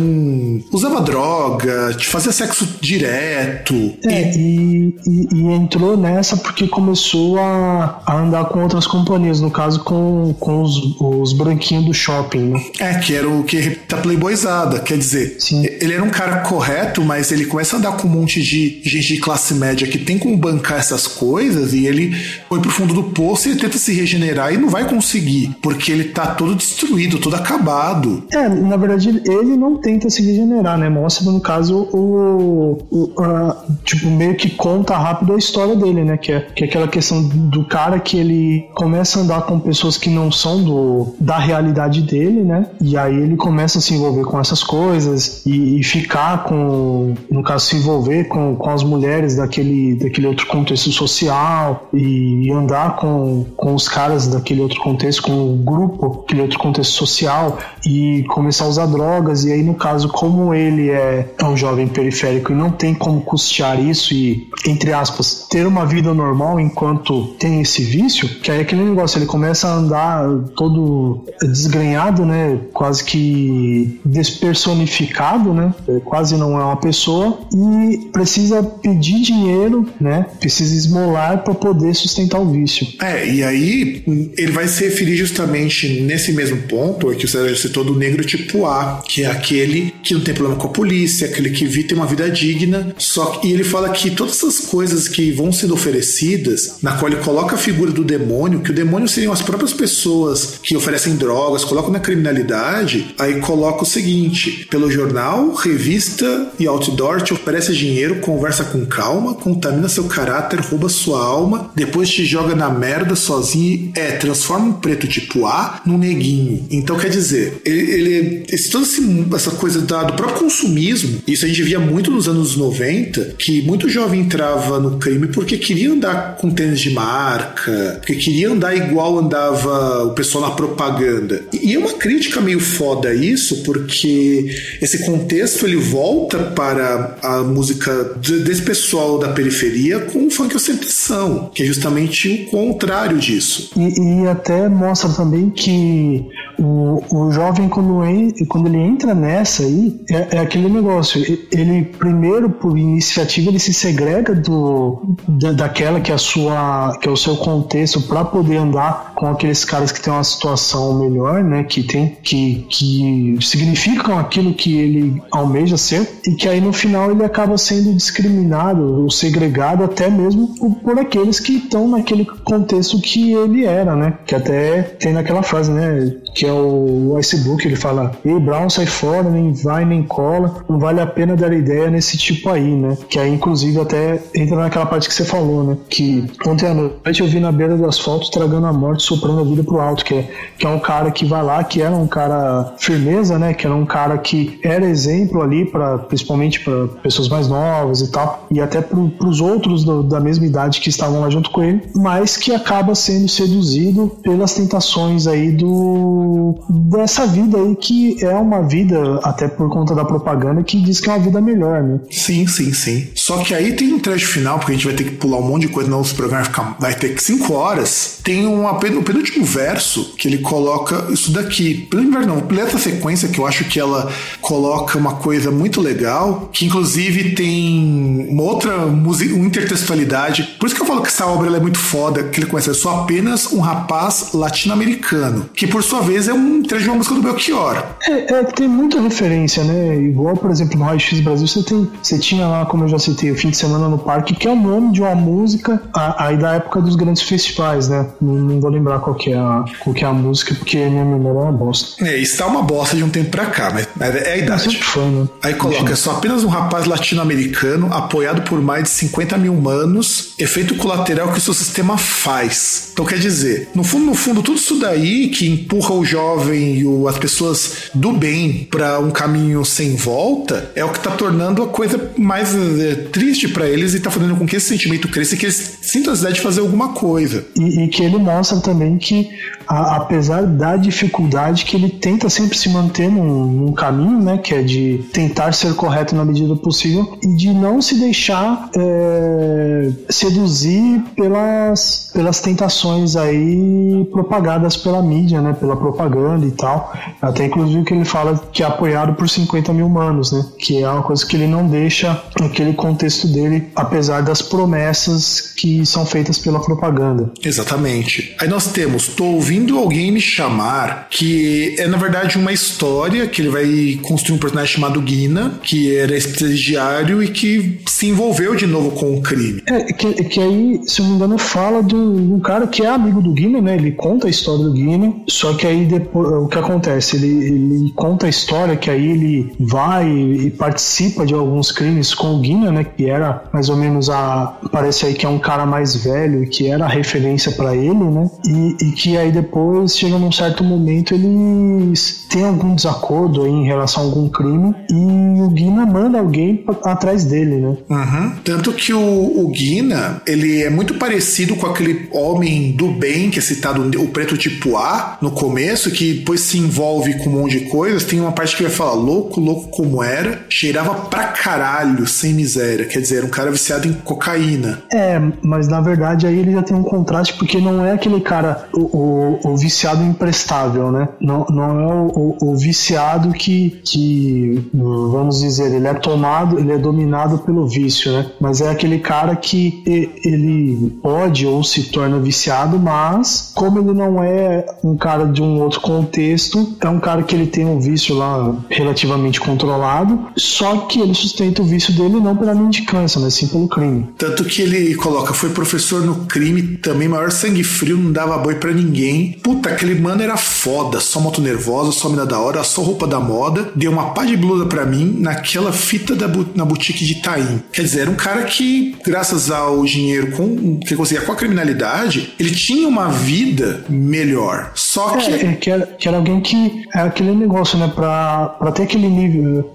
usava droga, fazia sexo direto. É, e, e- e entrou nessa porque começou a, a andar com outras companhias, no caso com, com os, os branquinhos do shopping, né? É, que era o que tá playboyzada, quer dizer, Sim. ele era um cara correto, mas ele começa a andar com um monte de gente de classe média que tem como bancar essas coisas e ele foi pro fundo do poço e tenta se regenerar e não vai conseguir, porque ele tá todo destruído, todo acabado. É, na verdade, ele não tenta se regenerar, né? Mostra, no caso, o. o- tipo, meio que conta rápido a história dele, né? Que é, que é aquela questão do cara que ele começa a andar com pessoas que não são do, da realidade dele, né? E aí ele começa a se envolver com essas coisas e, e ficar com. No caso, se envolver com, com as mulheres daquele, daquele outro contexto social e andar com, com os caras daquele outro contexto, com o grupo, aquele outro contexto social e começar a usar drogas. E aí, no caso, como ele é, é um jovem periférico e não tem como custear isso e, entre aspas, ter uma vida normal enquanto tem esse vício, que aí é aquele negócio, ele começa a andar todo desgrenhado, né? Quase que despersonificado, né? Quase não é uma pessoa e precisa pedir dinheiro, né? Precisa esmolar para poder sustentar o vício. É, e aí ele vai se referir justamente nesse mesmo ponto, que o César citou, do negro tipo A, que é aquele que não tem problema com a polícia, aquele que vive uma vida digna, só que e ele fala que todas essas coisas que vão sendo oferecidas, na qual ele coloca a figura do demônio, que o demônio seriam as próprias pessoas que oferecem drogas, colocam na criminalidade, aí coloca o seguinte: pelo jornal, revista e outdoor te oferece dinheiro, conversa com calma, contamina seu caráter, rouba sua alma, depois te joga na merda sozinho e é, transforma um preto tipo A num neguinho. Então quer dizer, ele, ele esse, toda essa coisa da- do próprio consumismo, isso a gente via muito nos anos 90, que muito jovem entrava no crime porque queria andar com tênis de marca, porque queria andar igual andava o pessoal na propaganda. E é uma crítica meio foda isso, porque esse contexto ele volta para a música de- desse pessoal da periferia com o funk ostentação, que é justamente o contrário disso. E, e até mostra também que o, o jovem, quando, en, quando ele entra nessa aí, é, é, aquele negócio. Ele, primeiro, por iniciativa, ele se segrega do, da, daquela que é, a sua, que é o seu contexto para poder andar com aqueles caras que têm uma situação melhor, né? Que tem que, que significam aquilo que ele almeja ser, e que aí no final ele acaba sendo discriminado ou segregado até mesmo por, por aqueles que estão naquele contexto que ele era, né? Que até tem naquela frase, né? Que é o, Icebook, ele fala: Ei, Brown, sai fora, nem vai nem cola, não vale a pena dar ideia nesse tipo aí, né? Que aí, inclusive, até entra naquela parte que você falou, né? Que ontem à noite eu vi na beira do asfalto tragando a morte, soprando a vida pro alto, que é, que é um cara que vai lá, que era um cara firmeza, né? Que era um cara que era exemplo ali, para principalmente para pessoas mais novas e tal, e até para os outros do, da mesma idade que estavam lá junto com ele, mas que acaba sendo seduzido pelas tentações aí do dessa vida aí que é uma vida, até por conta da propaganda, que diz que é uma vida melhor, né? Sim, sim, sim. Só que aí tem um trecho final, porque a gente vai ter que pular um monte de coisa, não, esse programa vai, ficar, vai ter que cinco horas. Tem o penúltimo verso que ele coloca isso daqui. Penúltimo verso não, essa sequência que eu acho que ela coloca uma coisa muito legal, que inclusive tem uma outra música, uma intertextualidade. Por isso que eu falo que essa obra é muito foda, que ele conhece. Eu sou apenas um rapaz latino-americano, que por sua vez é um trecho de uma música do Belchior. É, é, tem muita referência, né? Igual, por exemplo, no Raio X Brasil, você, tem, você tinha lá, como eu já citei, o fim de semana no parque, que é o nome de uma música aí da época dos grandes festivais, né? Não, não vou lembrar qual que, é a, qual que é a música, porque minha memória é uma bosta. É, está uma bosta de um tempo pra cá, mas é a idade. Foi, né? Aí coloca, só apenas um rapaz latino-americano apoiado por mais de 50 mil humanos, efeito colateral que o seu sistema faz. Então quer dizer, no fundo, no fundo, tudo isso daí que empurra o jovem e o, as pessoas do bem para um caminho sem volta é o que tá tornando a coisa mais é, triste para eles e tá fazendo com que esse sentimento cresça e que eles sintam a necessidade de fazer alguma coisa. E, e que ele mostra também que, a, apesar da dificuldade, que ele tenta sempre se manter num, num caminho, né, que é de tentar ser correto na medida possível e de não se deixar é, seduzir pelas, pelas tentações aí propagadas pela mídia, né, pela propaganda e tal. Até inclusive que ele fala que é apoiado por 50 mil humanos, né, que é uma coisa que ele não deixa naquele contexto dele, apesar das promessas que são feitas pela propaganda. Exatamente. Aí nós temos Tô ouvindo alguém me chamar, que é na verdade uma história que ele vai construir um personagem chamado Guina, que era estagiário e que se envolveu de novo com o crime. É, que, que aí, se eu não me engano, fala de um cara que é amigo do Guina, né? Ele conta a história do Guina, só que aí depois o que acontece? Ele, ele conta a história que aí ele vai e participa de alguns crimes com o Guina, né? Que era mais ou menos a. Parece aí que é um cara mais velho e que era a referência para ele, né? E, e, que aí depois, chega num certo momento, eles têm algum desacordo aí em relação a algum crime e o Guina manda alguém atrás dele, né? Uhum. Tanto que o, o Guina, ele é muito parecido com aquele homem do bem que é citado, o preto tipo A, no começo, que depois se envolve com um monte de coisas. Tem uma parte que vai falar louco, louco como era, cheirava pra caralho, sem miséria. Quer dizer, era um cara viciado em cocaína. É, mas na verdade aí ele já tem um contraste, porque não é aquele cara, o, o, o viciado imprestável, né? Não, não é o, o, viciado que, que, vamos dizer, ele é tomado, ele é dominado pelo vício, né? Mas é aquele cara que ele pode ou se torna viciado, mas como ele não é um cara de um outro contexto, é um cara que ele tem um vício lá relativamente controlado, só que ele sustenta o vício dele não pela mendicância, mas sim pelo crime. Tanto que ele coloca, foi professor no crime, também maior sangue frio, não dava boi para ninguém. Puta, aquele mano era foda, só moto nervosa, só mina da hora, só roupa da moda, deu uma pá de blusa para mim naquela fita da na boutique de Itaim. Quer dizer, era um cara que, graças ao dinheiro com, que conseguia com a criminalidade, ele tinha uma vida melhor. Só que. É, é, que, era, que era alguém que. É aquele negócio, né? Pra, pra ter aquele nível.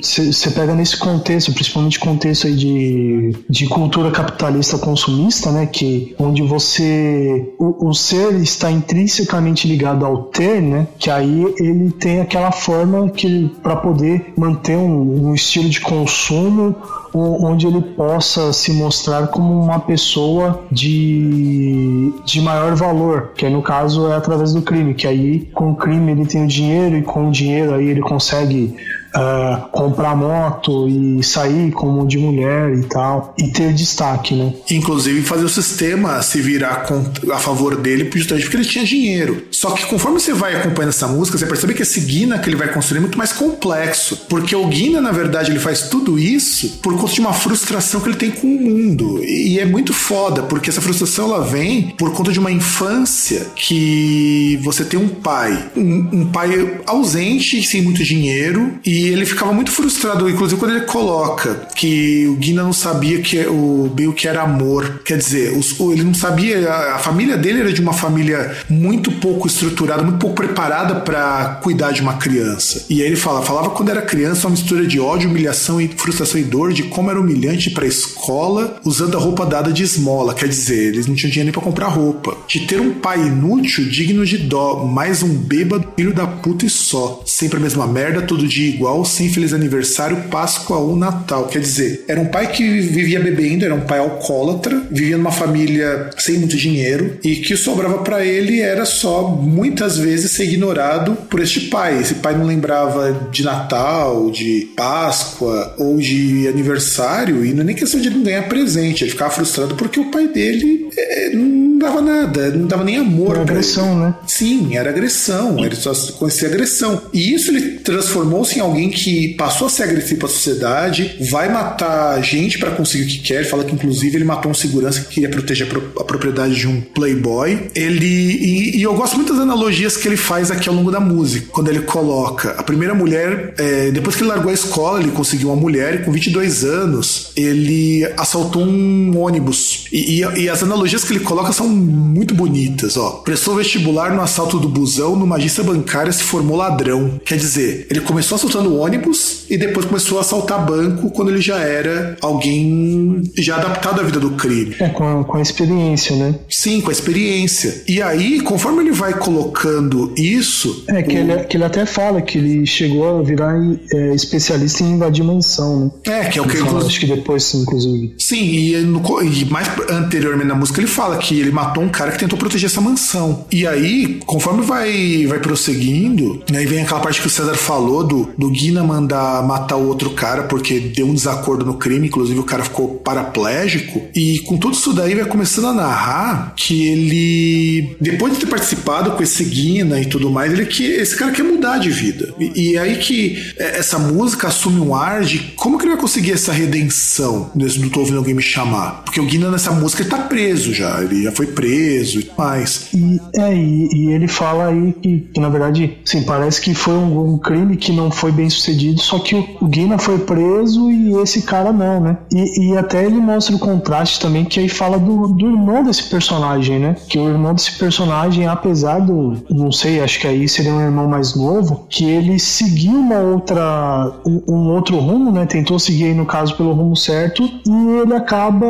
Você pega nesse contexto, principalmente contexto aí de, de cultura capitalista consumista, né? Que, onde você. O, o ser está intrinsecamente ligado ao ter, né? Que aí ele tem aquela forma que para poder manter um, um estilo de consumo onde ele possa se mostrar como uma pessoa de, de maior valor, que no caso é através do crime, que aí com o crime ele tem o dinheiro e com o dinheiro aí ele consegue uh, comprar moto e sair como de mulher e tal, e ter destaque, né? Inclusive fazer o sistema se virar a favor dele justamente porque ele tinha dinheiro. Só que conforme você vai acompanhando essa música, você percebe que esse Guina que ele vai construir é muito mais complexo. Porque o Guina, na verdade, ele faz tudo isso por conta de uma frustração que ele tem com o mundo. E é muito foda, porque essa frustração ela vem por conta de uma infância que você tem um pai, um, um pai ausente, sem muito dinheiro, e e ele ficava muito frustrado, inclusive quando ele coloca que o Guina não sabia que o Bill que era amor. Quer dizer, os, ele não sabia. A, a, família dele era de uma família muito pouco estruturada, muito pouco preparada para cuidar de uma criança. E aí ele fala, falava quando era criança uma mistura de ódio, humilhação e frustração e dor de como era humilhante para a escola usando a roupa dada de esmola. Quer dizer, eles não tinham dinheiro nem para comprar roupa. De ter um pai inútil, digno de dó, mais um bêbado, filho da puta e só. Sempre a mesma merda, todo dia igual sem feliz aniversário, Páscoa ou Natal. Quer dizer, era um pai que vivia bebendo, era um pai alcoólatra, vivia numa família sem muito dinheiro e que sobrava para ele era só muitas vezes ser ignorado por este pai. Esse pai não lembrava de Natal, de Páscoa ou de aniversário e não é nem questão de não ganhar presente. Ele ficava frustrado porque o pai dele é, não dava nada, não dava nem amor. Era agressão, né? Sim, era agressão. Ele só conhecia agressão. E isso ele transformou-se em alguém que passou a ser agressivo para a sociedade, vai matar gente para conseguir o que quer. Fala que, inclusive, ele matou um segurança que queria proteger a, pro a propriedade de um playboy. Ele. E, e, eu gosto muito das analogias que ele faz aqui ao longo da música. Quando ele coloca a primeira mulher, é, depois que ele largou a escola, ele conseguiu uma mulher e com 22 anos ele assaltou um ônibus. E, e, e as analogias que ele coloca são muito bonitas. Ó. Prestou vestibular no assalto do busão, numa agência bancária se formou ladrão. Quer dizer, ele começou assaltando ônibus e depois começou a assaltar banco quando ele já era alguém já adaptado à vida do crime. É, com a, com a experiência, né? Sim, com a experiência. E aí, conforme ele vai colocando isso. É, que, o... ele, que ele até fala que ele chegou a virar é, especialista em invadir mansão, né? É, que é o que ele Acho que depois, inclusive. Sim, e, no, e mais anteriormente na música ele fala que ele matou um cara que tentou proteger essa mansão. E aí, conforme vai, vai prosseguindo, aí vem aquela parte que o César falou do, do Guina mandar matar o outro cara porque deu um desacordo no crime, inclusive o cara ficou paraplégico. E com tudo isso daí vai começando a narrar que ele, depois de ter participado com esse Guina e tudo mais, ele que esse cara quer mudar de vida. E, e aí que é, essa música assume um ar de como que ele vai conseguir essa redenção nesse do Tô ouvindo alguém me chamar. Porque o Guina nessa música ele tá preso já, ele já foi preso e mais. E, é, e, e ele fala aí que, que, na verdade, sim, parece que foi um, um crime que não foi bem sucedido, só que o, Guina foi preso e esse cara não, né? E, e, até ele mostra o contraste também, que aí fala do, do irmão desse personagem, né? Que o irmão desse personagem, apesar do, não sei, acho que aí seria um irmão mais novo, que ele seguiu uma outra, um, um outro rumo, né? Tentou seguir aí, no caso, pelo rumo certo, e ele acaba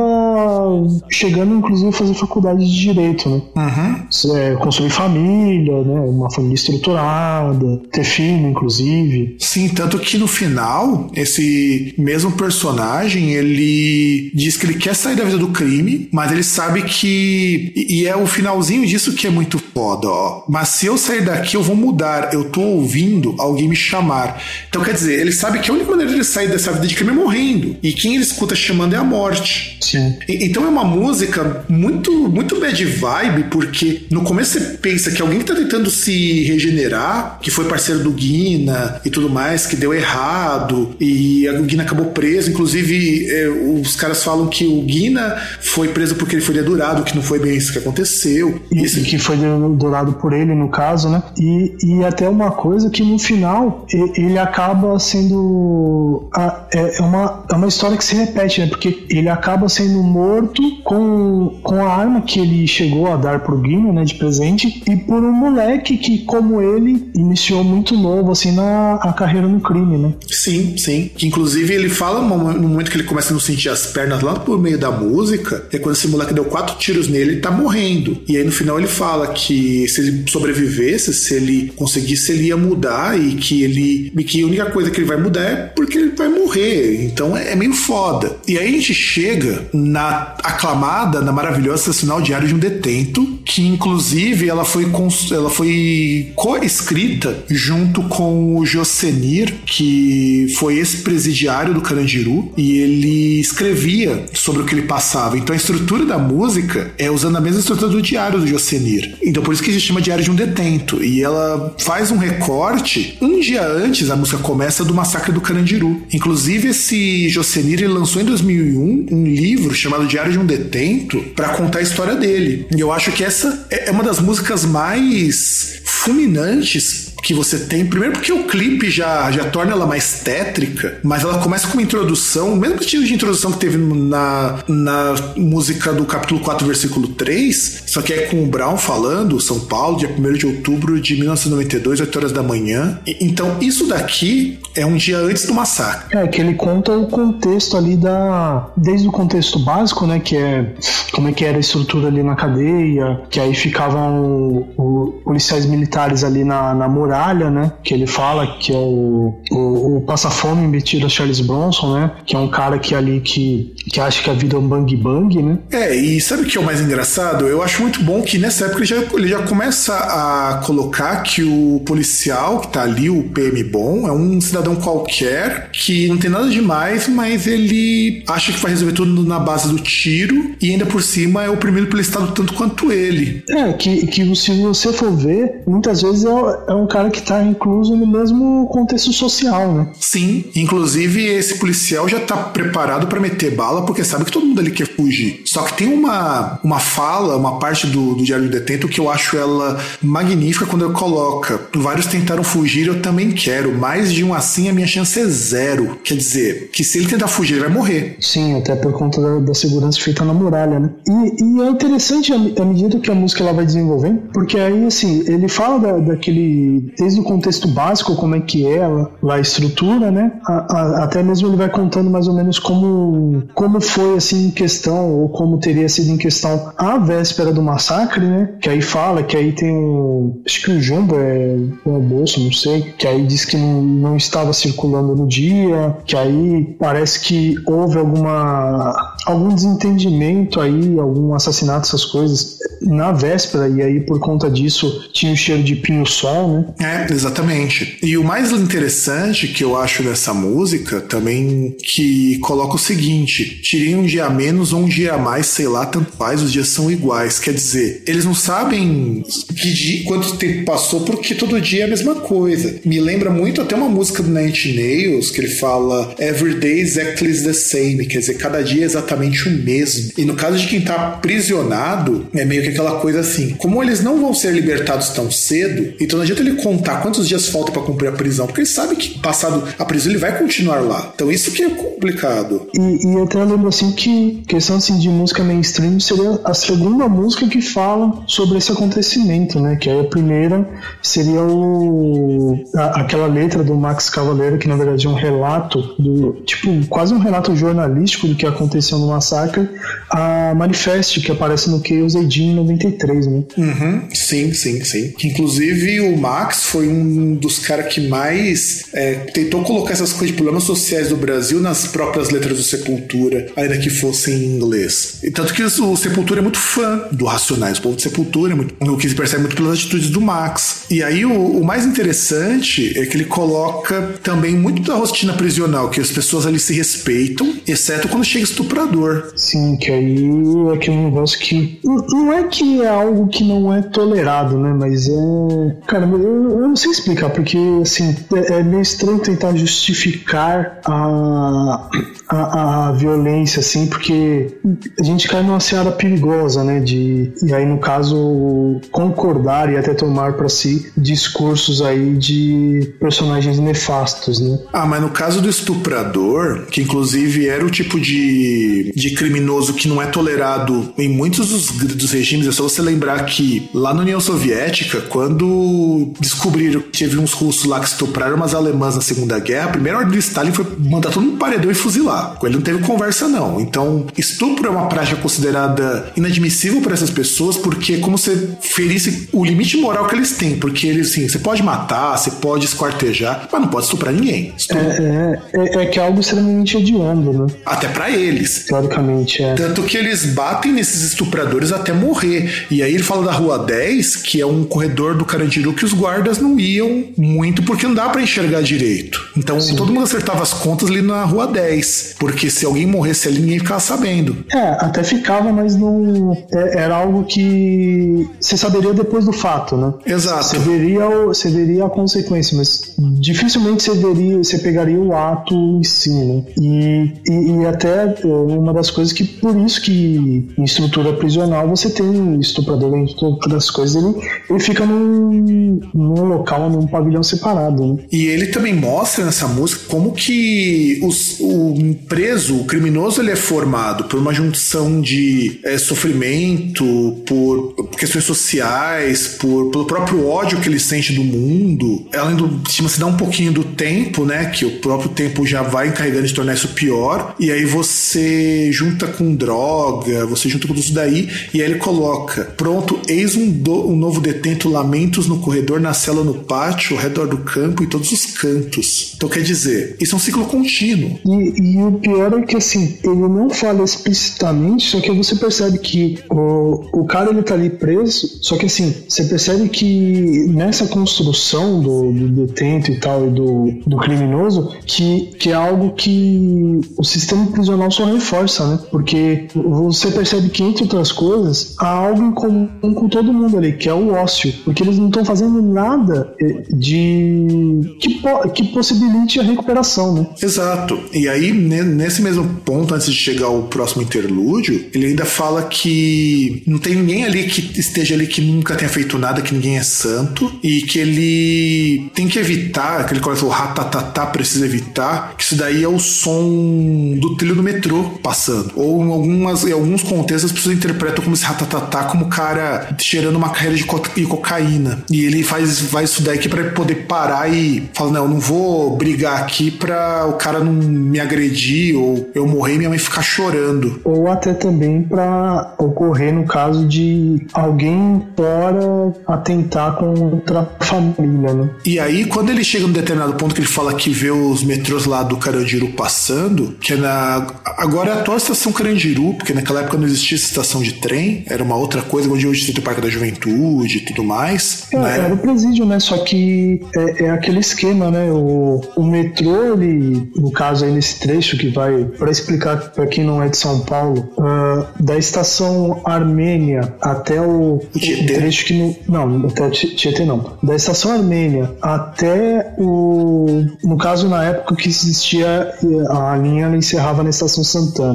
chegando, inclusive, a fazer faculdade de Direito, né? Uhum. É, construir família, né? Uma família estruturada, ter filho, inclusive. Sim, tanto que no final, esse mesmo personagem, ele diz que ele quer sair da vida do crime, mas ele sabe que. E é o finalzinho disso que é muito foda, ó. Mas se eu sair daqui, eu vou mudar. Eu tô ouvindo alguém me chamar. Então, quer dizer, ele sabe que a única maneira de ele sair dessa vida de crime é morrendo. E quem ele escuta chamando é a morte. Sim. E, então é uma música muito, muito bad vibe, porque no começo você pensa que alguém que tá tentando se regenerar, que foi parceiro do Guina e tudo mais, que deu errado e o Guina acabou preso. Inclusive, é, os caras falam que o Guina foi preso porque ele foi dedurado, que não foi bem isso que aconteceu. E Esse... que foi dedurado por ele, no caso, né? E, e até uma coisa que no final ele acaba sendo. É, é uma, é uma história que se repete, né? Porque ele acaba sendo morto com, com a arma que ele chegou a dar pro Guina, né? De presente, e por um moleque que, como ele, iniciou muito novo, assim, na a carreira no crime, né? Sim, sim. Que inclusive ele fala no momento que ele começa a não sentir as pernas lá por meio da música, é quando esse moleque deu quatro tiros nele, ele tá morrendo. E aí no final ele fala que se ele sobrevivesse, se ele conseguisse, ele ia mudar e que ele. E que a única coisa que ele vai mudar é porque ele vai morrer. Então é, é meio foda. E aí a gente chega na aclamada, na maravilhosa Sinal de Diário de um Detento, que inclusive ela foi, ela foi co-escrita junto com o Josenir, que foi ex-presidiário do Carandiru, e ele escrevia sobre o que ele passava. Então a estrutura da música é usando a mesma estrutura do diário do Josenir. Então por isso que se chama Diário de um Detento. E ela faz um recorte um dia antes, a música começa do massacre do Carandiru. Inclusive esse Josenir lançou em 2001 um livro chamado Diário de um Detento para contar a história dele. E eu acho que essa é uma das músicas mais fulminantes que você tem. Primeiro porque o clipe já, já torna ela mais tétrica, mas ela começa com uma introdução, o mesmo estilo de introdução que teve na, na música do capítulo 4, versículo 3, só que é com o Brown falando, São Paulo, dia 1 de outubro de 1992, 8 horas da manhã. E, então, isso daqui é um dia antes do massacre. É, que ele conta o contexto ali da. Desde o contexto básico, né? Que é como é que era a estrutura ali na cadeia, que aí ficavam o, policiais militares ali na, na muralha, né? Que ele fala que é o, o, o passa-fome metido a Charles Bronson, né? Que é um cara que ali que, que acha que a vida é um bang bang, né? É, e sabe o que é o mais engraçado? Eu acho muito bom que nessa época ele já, ele já começa a colocar que o policial que tá ali, o PM bom, é um cidadão qualquer que não tem nada demais, mas ele acha que vai resolver tudo na base do tiro e ainda por cima é oprimido pelo Estado tanto quanto ele. É, que, que se você for ver, muitas vezes é, é um cara que está incluso no mesmo contexto social, né? Sim, inclusive esse policial já está preparado para meter bala porque sabe que todo mundo ali quer fugir. Só que tem uma, uma fala, uma parte do, do Diário do Detento que eu acho ela magnífica quando ele coloca: vários tentaram fugir, eu também quero. Mais de um assim, a minha chance é zero. Quer dizer, que se ele tentar fugir, ele vai morrer. Sim, até por conta da, da segurança feita na muralha, né? E, e é interessante à medida que a música ela vai desenvolvendo, porque aí, assim, ele fala da, daquele. Desde o contexto básico, como é que é ela, a estrutura, né? A, a, até mesmo ele vai contando mais ou menos como, como foi, assim, em questão, ou como teria sido em questão a véspera do massacre, né? Que aí fala que aí tem um. Acho que o Jumbo é o almoço, não sei, que aí diz que não, não estava circulando no dia, que aí parece que houve alguma algum desentendimento aí, algum assassinato, essas coisas, na véspera, e aí por conta disso tinha o cheiro de pinho-sol, né? É, exatamente. E o mais interessante que eu acho dessa música também que coloca o seguinte: tirei um dia a menos ou um dia a mais, sei lá, tanto faz, os dias são iguais. Quer dizer, eles não sabem dia, quanto tempo passou porque todo dia é a mesma coisa. Me lembra muito até uma música do Nine Nails que ele fala Every day exactly the same, quer dizer, cada dia é exatamente o mesmo. E no caso de quem tá aprisionado, é meio que aquela coisa assim, como eles não vão ser libertados tão cedo, então não adianta ele contar quantos dias falta para cumprir a prisão, porque ele sabe que passado a prisão ele vai continuar lá. Então isso que é complicado. E, e eu até lembro assim que questão assim, de música mainstream seria a segunda música que fala sobre esse acontecimento, né? Que aí a primeira seria o a, aquela letra do Max Cavaleiro que na verdade é um relato do tipo quase um relato jornalístico do que aconteceu no massacre, a Manifest que aparece no Chaos AD em 93, né? Uhum, sim, sim, sim. Inclusive o Max foi um dos caras que mais é, tentou colocar essas coisas de problemas sociais do Brasil nas próprias letras do Sepultura, ainda que fossem em inglês. E tanto que o Sepultura é muito fã do Racionais, o povo de Sepultura é muito, o que se percebe muito pelas atitudes do Max. E aí o, o mais interessante é que ele coloca também muito da rotina prisional, que as pessoas ali se respeitam, exceto quando chega estuprador. Sim, que aí é aquele negócio que. Não é que é algo que não é tolerado, né? Mas é. Cara, eu, eu não sei explicar, porque assim, é, é meio estranho tentar justificar a, a, a, violência, assim, porque a gente cai numa seara perigosa, né? De, e aí, no caso, concordar e até tomar para si discursos aí de personagens nefastos, né? Ah, mas no caso do estuprador, que inclusive era o tipo de, de criminoso que não é tolerado em muitos dos, dos regimes, é só você lembrar que lá na União Soviética, quando descobriram que teve uns russos lá que estupraram umas alemãs na Segunda Guerra, a primeira ordem do Stalin foi mandar todo mundo paredão e fuzilar. Com ele não teve conversa, não. Então, estupro é uma prática considerada inadmissível para essas pessoas, porque é como se ferisse o limite moral que eles têm. Porque eles, assim, você pode matar, você pode esquartejar, mas não pode estuprar ninguém. É, é, é, é, que é algo extremamente hediondo, né? Até para eles. Teoricamente, é. Tanto que eles batem nesses estupradores até morrer. E aí ele fala da Rua 10, que é um corredor do Carandiru que os guardas não iam muito porque não dá para enxergar direito. Então todo mundo acertava as contas ali na Rua 10, porque se alguém morresse ali ninguém ficava sabendo. É, até ficava, mas não. é- Era algo que você saberia depois do fato, né? Exato. Você veria, você veria a consequência, mas dificilmente você veria, você pegaria o ato em si, né? E, e, e até uma das coisas que, por isso que em estrutura prisional você tem um estuprador, entre outras coisas, ele, ele fica num, num local, num pavilhão separado, né? E ele também mostra nessa música como que os- o preso, o criminoso, ele é formado por uma junção de eh, sofrimento, por questões sociais, por, pelo próprio ódio que ele sente do mundo. Além do, se dá um pouquinho do tempo, né? Que o próprio tempo já vai encarregando de tornar isso pior. E aí você junta com droga, você junta com tudo daí, e aí ele coloca: pronto, eis um, do- um novo detento, lamentos no corredor, na cela, no pátio, ao redor do campo e todos os cantos. Então quer dizer, isso é um ciclo contínuo. E, e o pior é que assim, ele não fala explicitamente, só que você percebe que o, o cara ele tá ali preso, só que assim, você percebe que nessa construção do, do detento e tal e do, do criminoso, que, que é algo que o sistema prisional só reforça, né? Porque você percebe que, entre outras coisas, há algo em comum com todo mundo ali, que é o ócio, porque eles não estão fazendo nada eh, de que, po- que possibilite a recuperação, né? Exato. E aí, ne- nesse mesmo ponto, antes de chegar ao próximo interlúdio, ele ainda fala que não tem ninguém ali que esteja ali que nunca tenha feito nada, que ninguém é santo, e que ele tem que evitar, aquele o ratatatá precisa evitar, que isso daí é o som do trilho do metrô passando. Ou em, algumas, em alguns contextos as pessoas interpretam como esse ratatatá como o cara cheirando uma carreira de, co- de cocaína. E ele faz, isso daí que pra poder parar e falar, não, eu não vou brigar aqui pra o cara não me agredir ou eu morrer e minha mãe ficar chorando. ou até também para ocorrer no caso de alguém fora atentar contra a família, né? E aí, quando ele chega num determinado ponto que ele fala que vê os metrôs lá do Carandiru passando, que é na. Agora atual estação Carandiru, porque naquela época não existia estação de trem, era uma outra coisa, onde hoje tem o Parque da Juventude e tudo mais. É, né? Era o presídio, né? Só que é, é aquele esquema, né? O, o metrô, ele, no caso aí nesse trecho que vai, para explicar para quem não é de São Paulo, ah, da estação Armênia até o, O trecho que não, não, até Tietê não, da estação Armênia até o, no caso na época que existia a linha, ela encerrava na estação Santana.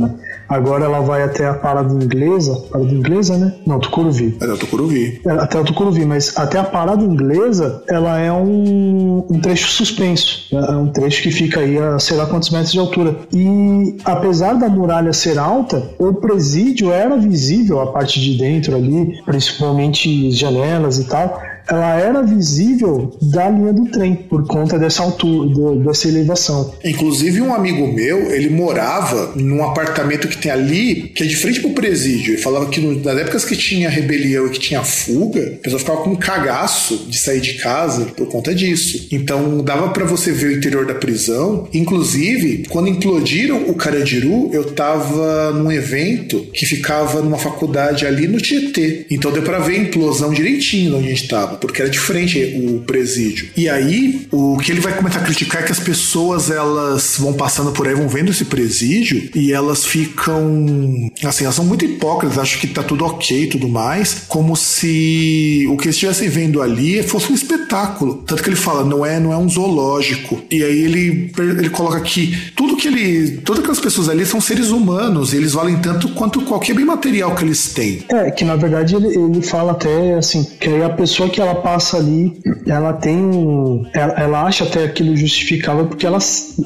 Agora ela vai até a parada inglesa, parada inglesa, né? Não, Tucuruvi. É, eu tô Curuvi. É, até o Tucuruvi, mas até a parada inglesa, ela é um, um trecho suspenso. É um trecho que fica aí a sei lá quantos metros de altura. E apesar da muralha ser alta, o presídio era visível a parte de dentro ali, principalmente janelas e tal. Ela era visível da linha do trem por conta dessa altura, do- dessa elevação. Inclusive, um amigo meu, ele morava num apartamento que tem ali, que é de frente pro presídio. Ele falava que nas épocas que tinha rebelião e que tinha fuga, a pessoa ficava com um cagaço de sair de casa por conta disso. Então, dava pra você ver o interior da prisão. Inclusive, quando implodiram o Carandiru, eu tava num evento que ficava numa faculdade ali no Tietê. Então, deu pra ver a implosão direitinho de onde a gente tava, porque era de frente o presídio. E aí, o que ele vai começar a criticar é que as pessoas elas vão passando por aí, vão vendo esse presídio e elas ficam assim, elas são muito hipócritas, acham que tá tudo ok e tudo mais, como se o que eles estivessem vendo ali fosse um espetáculo. Tanto que ele fala, não é, não é um zoológico. E aí ele, ele coloca que tudo que ele. Todas aquelas pessoas ali são seres humanos, eles valem tanto quanto qualquer bem material que eles têm. É, que na verdade ele, ele fala até assim, que a pessoa que ela passa ali, ela tem um. Ela, ela acha até aquilo justificável, porque ela,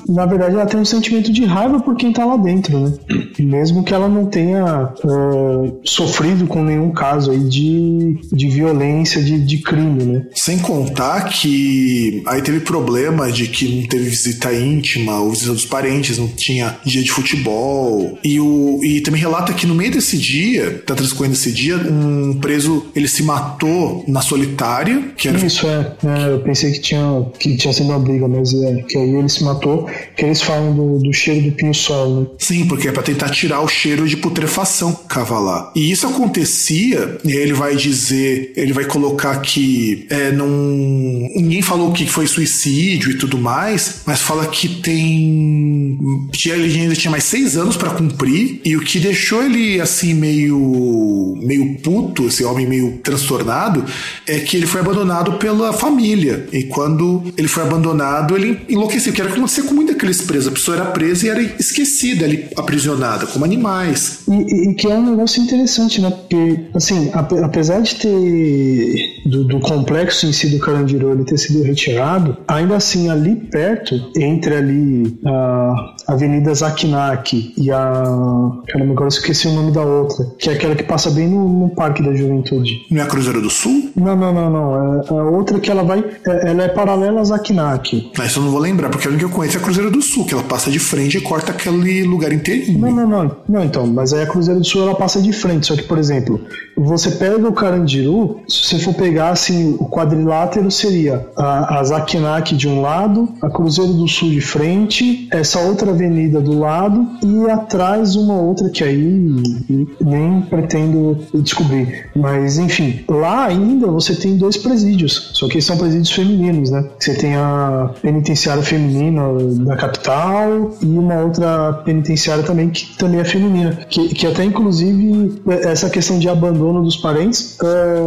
na verdade, ela tem um sentimento de raiva por quem tá lá dentro, né? Mesmo que ela não tenha eh, sofrido com nenhum caso aí de, de violência, de, de crime, né? Sem contar que aí teve problema de que não teve visita íntima, ou visita dos parentes, não tinha dia de futebol. E, o, e também relata que no meio desse dia, tá transcorrendo esse dia, um preso ele se matou na solitária que era Isso é, é, eu pensei que tinha, que tinha sido uma briga, mas é, que aí ele se matou, que eles falam do, do cheiro do pinho-sol, né? Sim, porque é pra tentar tirar o cheiro de putrefação cavalar. E isso acontecia, e aí ele vai dizer, ele vai colocar que é, não, ninguém falou que foi suicídio e tudo mais, mas fala que tem. Ele ainda tinha mais seis anos pra cumprir, e o que deixou ele assim meio. meio puto, esse homem meio transtornado, é que ele foi abandonado pela família. E quando ele foi abandonado, ele enlouqueceu, que era acontecer com muitos daqueles presos. A pessoa era presa e era esquecida ali, aprisionada, como animais. E, e- e que é um negócio interessante, né? Porque, assim, ape- apesar de ter. Do, do complexo em si do Carandiru ele ter sido retirado, ainda assim, ali perto, entre ali a Avenida Zakinak e a. Caramba, agora eu esqueci o nome da outra, que é aquela que passa bem no, no Parque da Juventude. Não é a Cruzeiro do Sul? Não, não, não, não. É a outra que ela vai. é- Ela é paralela a Zakinak. Mas eu não vou lembrar, porque a única que eu conheço é a Cruzeiro do Sul, que ela passa de frente e corta aquele lugar inteirinho. Não, não, não. Não, então, mas aí a Cruzeiro do Sul ela passa de frente. Só que, por exemplo, você pega o Carandiru, se você for pegar assim, o quadrilátero seria a, a Zakinak de um lado, a Cruzeiro do Sul de frente, essa outra avenida do lado e atrás uma outra que aí nem pretendo descobrir. Mas enfim, lá ainda você tem dois presídios, só que são presídios femininos, né? Você tem a penitenciária feminina da capital e uma outra penitenciária também que também é feminina, que, que até inclusive essa questão de abandono dos parentes é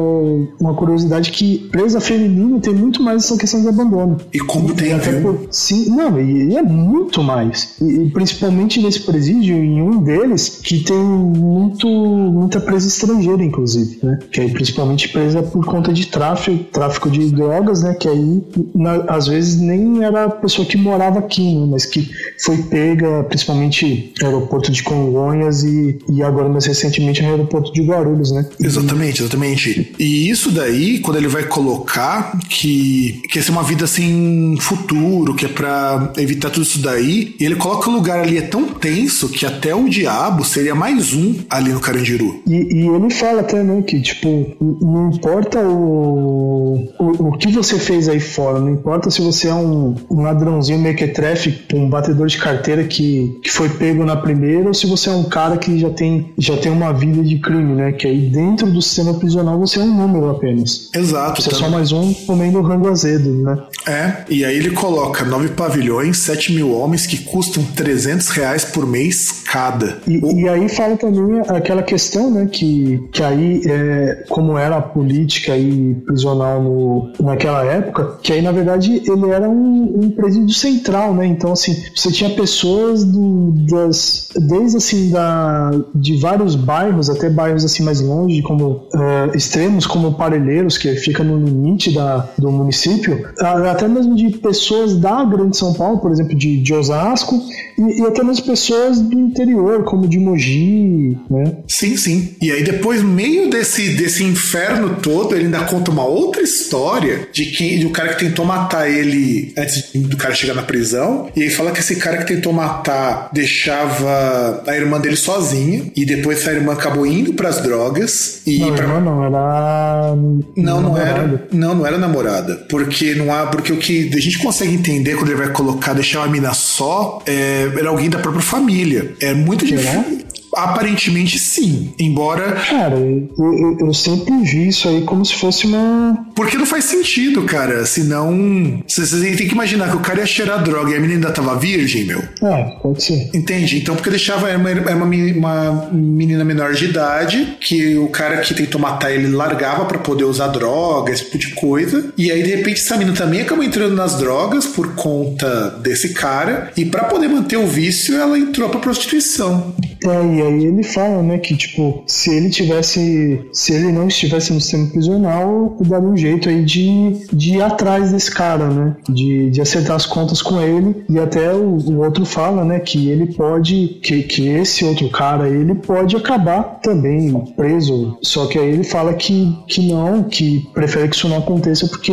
uma curiosidade que presa feminina tem muito mais essa questão de abandono. E como tem, até viu? por- sim, não, e, e é muito mais. E, e principalmente nesse presídio, em um deles, que tem muito, muita presa estrangeira, inclusive, né? Que aí principalmente presa por conta de tráfico, tráfico de drogas, né? Que aí, na- às vezes, nem era a pessoa que morava aqui, né? Mas que foi pega, principalmente no aeroporto de Congonhas e, e agora mais recentemente no aeroporto de Guarulhos, né? Exatamente, exatamente. E isso daí, quando ele vai colocar que quer ser uma vida sem futuro, que é pra evitar tudo isso daí, e ele coloca o lugar ali é tão tenso que até o diabo seria mais um ali no Carandiru. E, e ele fala até, né, que, tipo, não importa o, o, o que você fez aí fora, não importa se você é um, um ladrãozinho mequetrefe, um batedor de carteira que, que foi pego na primeira, ou se você é um cara que já tem, já tem uma vida de crime, né, que aí dentro do sistema prisional você é um número apenas. Exato. Você é tá- só mais um comendo rango azedo, né? É, e aí ele coloca nove pavilhões, 7 mil homens que custam 300 reais por mês cada. E, O- e aí fala também aquela questão, né, que, que aí, é, como era a política e prisional no, naquela época, que aí, na verdade, ele era um, um presídio central, né, então, assim, você tinha pessoas do, das, desde, assim, da, de vários bairros, até bairros, assim, mais longe, como é, extremos, como Parelheiros, que fica no limite da, do município, até mesmo de pessoas da Grande São Paulo, por exemplo, de, de Osasco, e, e até mesmo pessoas do interior, como de Mogi, né? Sim, sim. E aí depois, meio desse, desse inferno todo, ele ainda conta uma outra história de quem do cara que tentou matar ele antes do cara chegar na prisão. E aí fala que esse cara que tentou matar deixava a irmã dele sozinha. E depois essa irmã acabou indo pras drogas. E Não, pra- irmã não, era. Não, não era. namorada. Não, não era namorada. Porque não há. Porque o que a gente consegue entender quando ele vai colocar, deixar uma mina só, é, era alguém da própria família. É muito difícil. Aparentemente sim. Embora. Cara, eu, eu, eu sempre vi isso aí como se fosse uma. Porque não faz sentido, cara. Senão. Vocês tem que imaginar que o cara ia cheirar droga e a menina ainda tava virgem, meu. É, pode ser. Entende? Então, porque deixava era uma, era uma, meni- uma menina menor de idade, que o cara que tentou matar ele largava pra poder usar droga, esse tipo de coisa. E aí, de repente, essa menina também acabou entrando nas drogas por conta desse cara. E pra poder manter o vício, ela entrou pra prostituição. É, e aí ele fala, né, que tipo, se ele tivesse, se ele não estivesse no sistema prisional, daria um jeito aí de, de ir atrás desse cara, né, de, de acertar as contas com ele, e até o, o outro fala, né, que ele pode, que, que esse outro cara, ele pode acabar também preso, só que aí ele fala que, que não, que prefere que isso não aconteça porque,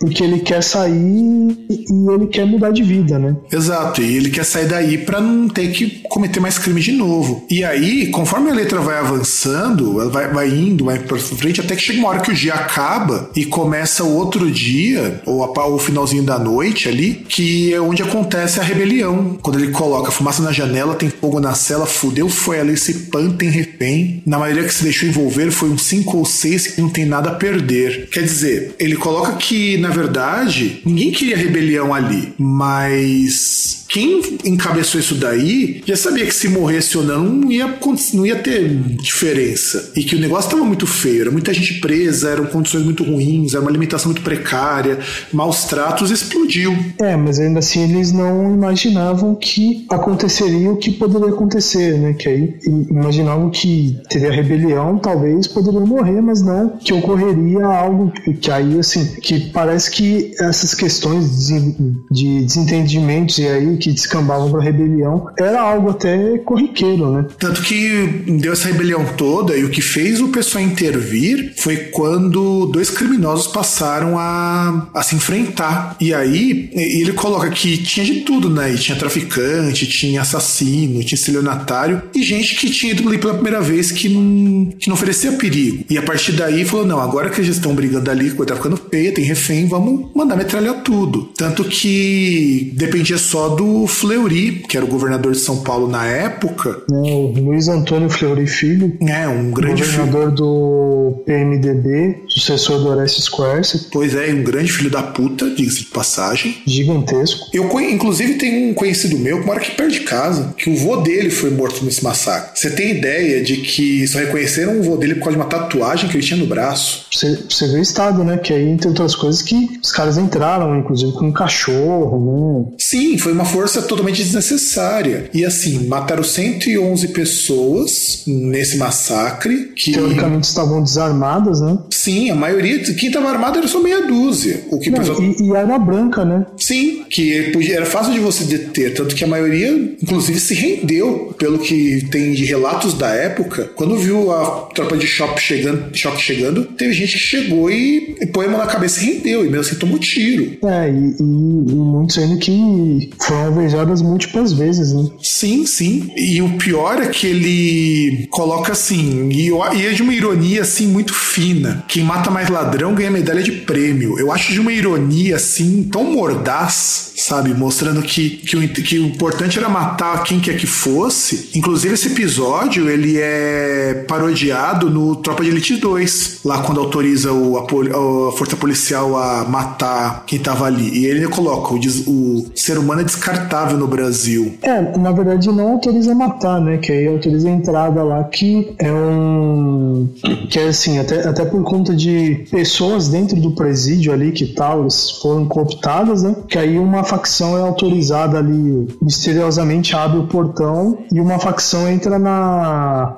porque ele quer sair e ele quer mudar de vida, né. Exato, e ele quer sair daí pra não ter que cometer mais crime de novo. E aí, conforme a letra vai avançando, ela vai, vai indo, vai pra frente, até que chega uma hora que o dia acaba e começa o outro dia, ou o finalzinho da noite ali, que é onde acontece a rebelião. Quando ele coloca fumaça na janela, tem fogo na cela, fudeu, foi ali, esse pan tem refém. Na maioria que se deixou envolver foi um 5 ou 6 que não tem nada a perder. Quer dizer, ele coloca que, na verdade, ninguém queria rebelião ali, mas quem encabeçou isso daí já sabia que se morresse ou não, não ia, não ia ter diferença. E que o negócio estava muito feio, era muita gente presa, eram condições muito ruins, era uma alimentação muito precária, maus tratos, explodiu. É, mas ainda assim eles não imaginavam que aconteceria o que poderia acontecer, né? Que aí imaginavam que teria rebelião, talvez poderiam morrer, mas não que ocorreria algo que, que aí, assim, que parece que essas questões de, de desentendimentos e aí que descambavam para rebelião era algo até corriqueiro, né? Tanto que deu essa rebelião toda e o que fez o pessoal intervir foi quando dois criminosos passaram a, a se enfrentar. E aí ele coloca que tinha de tudo, né? E tinha traficante, tinha assassino, tinha estelionatário e gente que tinha ido ali pela primeira vez que não, que não oferecia perigo. E a partir daí falou: não, agora que eles estão brigando ali, coisa tá ficando feia, tem refém, vamos mandar metralhar tudo. Tanto que dependia só do Fleury, que era o governador de São Paulo na época. É, o Luiz Antônio Fleury Filho. É, um grande governador filho. do PMDB, sucessor do Orestes Quercia. Pois é, um grande filho da puta, diga-se de passagem. Gigantesco. Eu, inclusive, tem um conhecido meu que mora aqui perto de casa, que o vô dele foi morto nesse massacre. Você tem ideia de que só reconheceram o vô dele por causa de uma tatuagem que ele tinha no braço? Você, você vê o estado, né? Que aí, entre outras coisas, que os caras entraram, inclusive, com um cachorro, né? Sim, foi uma força totalmente desnecessária. E assim, mataram 111 pessoas nesse massacre. Que teoricamente estavam desarmadas, né? Sim, a maioria, quem estava armado era só meia dúzia. O que Não, pessoal... e, e era branca, né? Sim, que era fácil de você deter, tanto que a maioria, inclusive, se rendeu, pelo que tem de relatos da época. Quando viu a tropa de choque chegando, choque chegando teve gente que chegou e, e põe a mão na cabeça e rendeu, e mesmo assim tomou tiro. É, e, e, e muitos ainda que foram alvejadas múltiplas vezes, né? Sim, sim. E o pior é que ele coloca assim, e, e é de uma ironia assim muito fina. Quem mata mais ladrão ganha medalha de prêmio. Eu acho de uma ironia assim tão mordaz, sabe? Mostrando que, que, o, que o importante era matar quem quer que fosse. Inclusive, esse episódio ele é parodiado no Tropa de Elite 2, lá quando autoriza o, a, a força policial a matar quem tava ali. E ele coloca: o, o ser humano é descartável no Brasil. É, na verdade não autoriza matar, né? Que aí autoriza a entrada lá, que é um. Que é assim, até, até por conta de pessoas dentro do presídio ali que tal, foram cooptadas, né? Que aí uma facção é autorizada ali, misteriosamente abre o portão e uma facção entra na,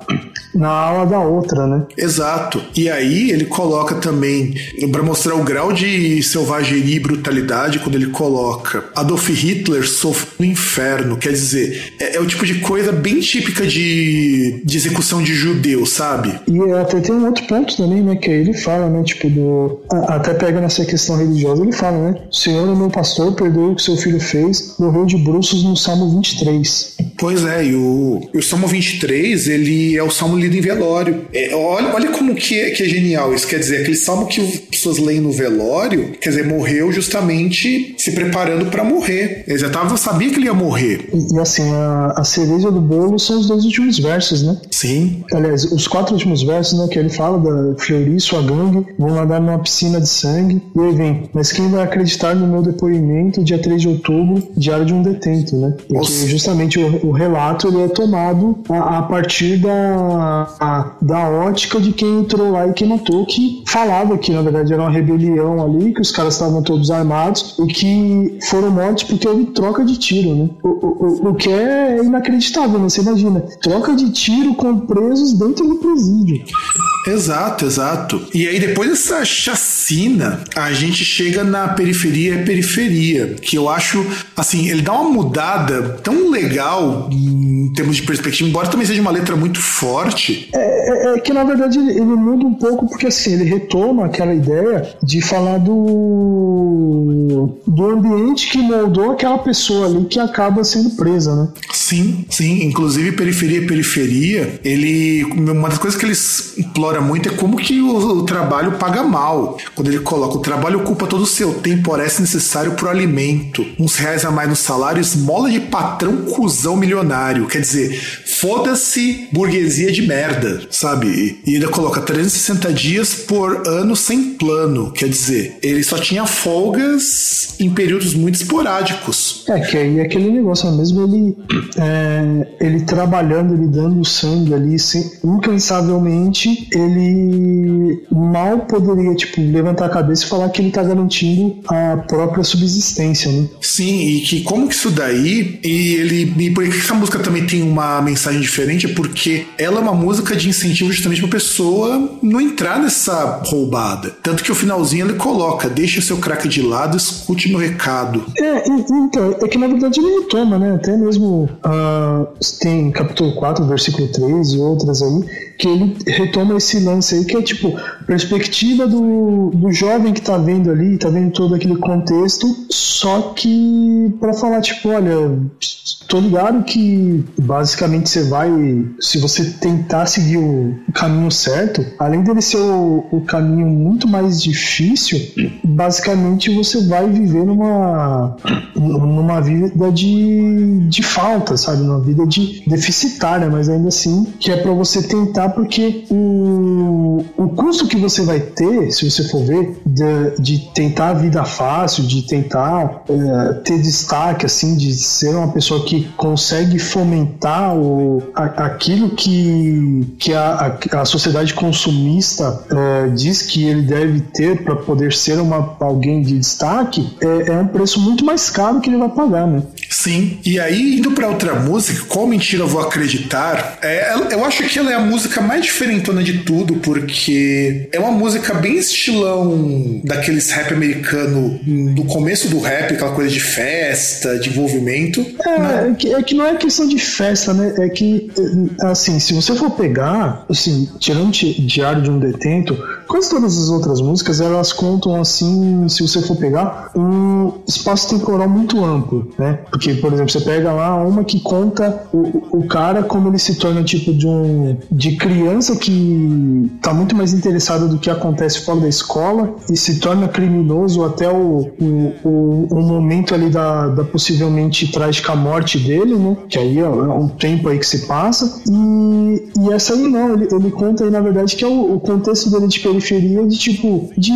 na ala da outra, né? Exato. E aí ele coloca também, para mostrar o grau de selvageria e brutalidade, quando ele coloca Adolf Hitler sofreu no inferno. Quer dizer, é, é, o tipo de coisa bem típica de, de execução de judeu, sabe? E até tem um outro ponto também, né? Que ele fala, né? Tipo, do. Até pega nessa questão religiosa, ele fala, né? O Senhor é meu pastor, perdoe o que seu filho fez, morreu de bruços no Salmo 23. Pois é, e o, o Salmo 23, ele é o salmo lido em velório. É, olha, olha como que é, que é genial isso. Quer dizer, aquele salmo que as pessoas leem no velório, quer dizer, morreu justamente se preparando para morrer. Ele já tava, sabia que ele ia morrer. E, e assim, a, a, cereja do bolo são os dois últimos versos, né? Sim. Aliás, os quatro últimos versos, né? Que ele fala da Fleury, sua gangue, vão nadar numa piscina de sangue. E aí vem, mas quem vai acreditar no meu depoimento dia 3 de outubro, diário de um detento, né? Porque Nossa. justamente o, o, relato ele é tomado a, a partir da, a, da ótica de quem entrou lá e quem matou, que falava que na verdade era uma rebelião ali, que os caras estavam todos armados e que foram mortos porque houve troca de tiro, né? O, o, o que é inacreditável, né? Você imagina, troca de tiro com presos dentro do presídio. Exato, exato. E aí depois dessa chacina, a gente chega na periferia é periferia, que eu acho, assim, ele dá uma mudada tão legal em termos de perspectiva, embora também seja uma letra muito forte. É, é, é que na verdade ele, ele, muda um pouco porque assim ele retoma aquela ideia de falar do do ambiente que moldou aquela pessoa ali que acaba sendo presa, né? Sim, sim. Inclusive periferia é periferia, ele uma das coisas que ele explora muito é como que o, o trabalho paga mal. Quando ele coloca o trabalho ocupa todo o seu tempo, parece necessário pro alimento, uns reais a mais no salário, esmola de patrão cuzão milionário. Quer dizer, foda-se burguesia de merda, sabe? E ainda coloca 360 dias por ano sem plano. Quer dizer, ele só tinha folgas em períodos muito esporádicos. É, que aí é aquele negócio, mesmo ele, é, ele trabalhando, ele dando sangue ali, sem, incansavelmente, ele mal poderia, tipo, levantar a cabeça e falar que ele tá garantindo a própria subsistência, né? Sim, e que como que isso daí, e ele, e por que essa música também tem uma mensagem diferente, é porque ela é uma música de incentivo justamente pra pessoa não entrar nessa roubada. Tanto que o finalzinho ele coloca, deixa seu crack de lado, escute meu recado. É, então, é que na verdade ele retoma, né? Até mesmo uh, tem capítulo 4, versículo 3 e outras aí, que ele retoma esse lance aí, que é tipo, perspectiva do, do jovem que tá vendo ali, tá vendo todo aquele contexto, só que para falar, tipo, olha, tô ligado que basicamente você vai, se você tentar seguir o caminho certo, além dele ser o, o caminho muito mais difícil, basicamente você vai viver numa, numa vida de, de falta, sabe? Numa vida de deficitária, mas ainda assim, que é para você tentar porque o, o custo que você vai ter, se você for ver, de, de tentar a vida fácil, de tentar é, ter destaque, assim, de ser uma pessoa que consegue fomentar o, a, aquilo que, que a, a, a sociedade consumista é, diz que ele deve ter para poder ser uma, alguém de destaque, é, é um preço muito mais caro que ele vai pagar, né? Sim, e aí indo para outra música, Qual Mentira Vou Acreditar, é, eu acho que ela é a música mais diferentona de tudo, porque é uma música bem estilão daqueles rap americano do começo do rap, aquela coisa de festa, de envolvimento. É, né? é, que, é que não é questão de festa, né? É que, assim, se você for pegar, assim, tirando Diário de um Detento, quase todas as outras músicas, elas contam, assim, se você for pegar, um espaço temporal muito amplo, né? Porque, por exemplo, você pega lá uma que conta o, o cara como ele se torna tipo de um de criança que tá muito mais interessado do que acontece fora da escola e se torna criminoso até o, o, o, o momento ali da, da, possivelmente trágica morte dele, né? Que aí é um tempo aí que se passa. E, e essa aí não, ele, ele conta aí na verdade que é o, o contexto dele de periferia de tipo de,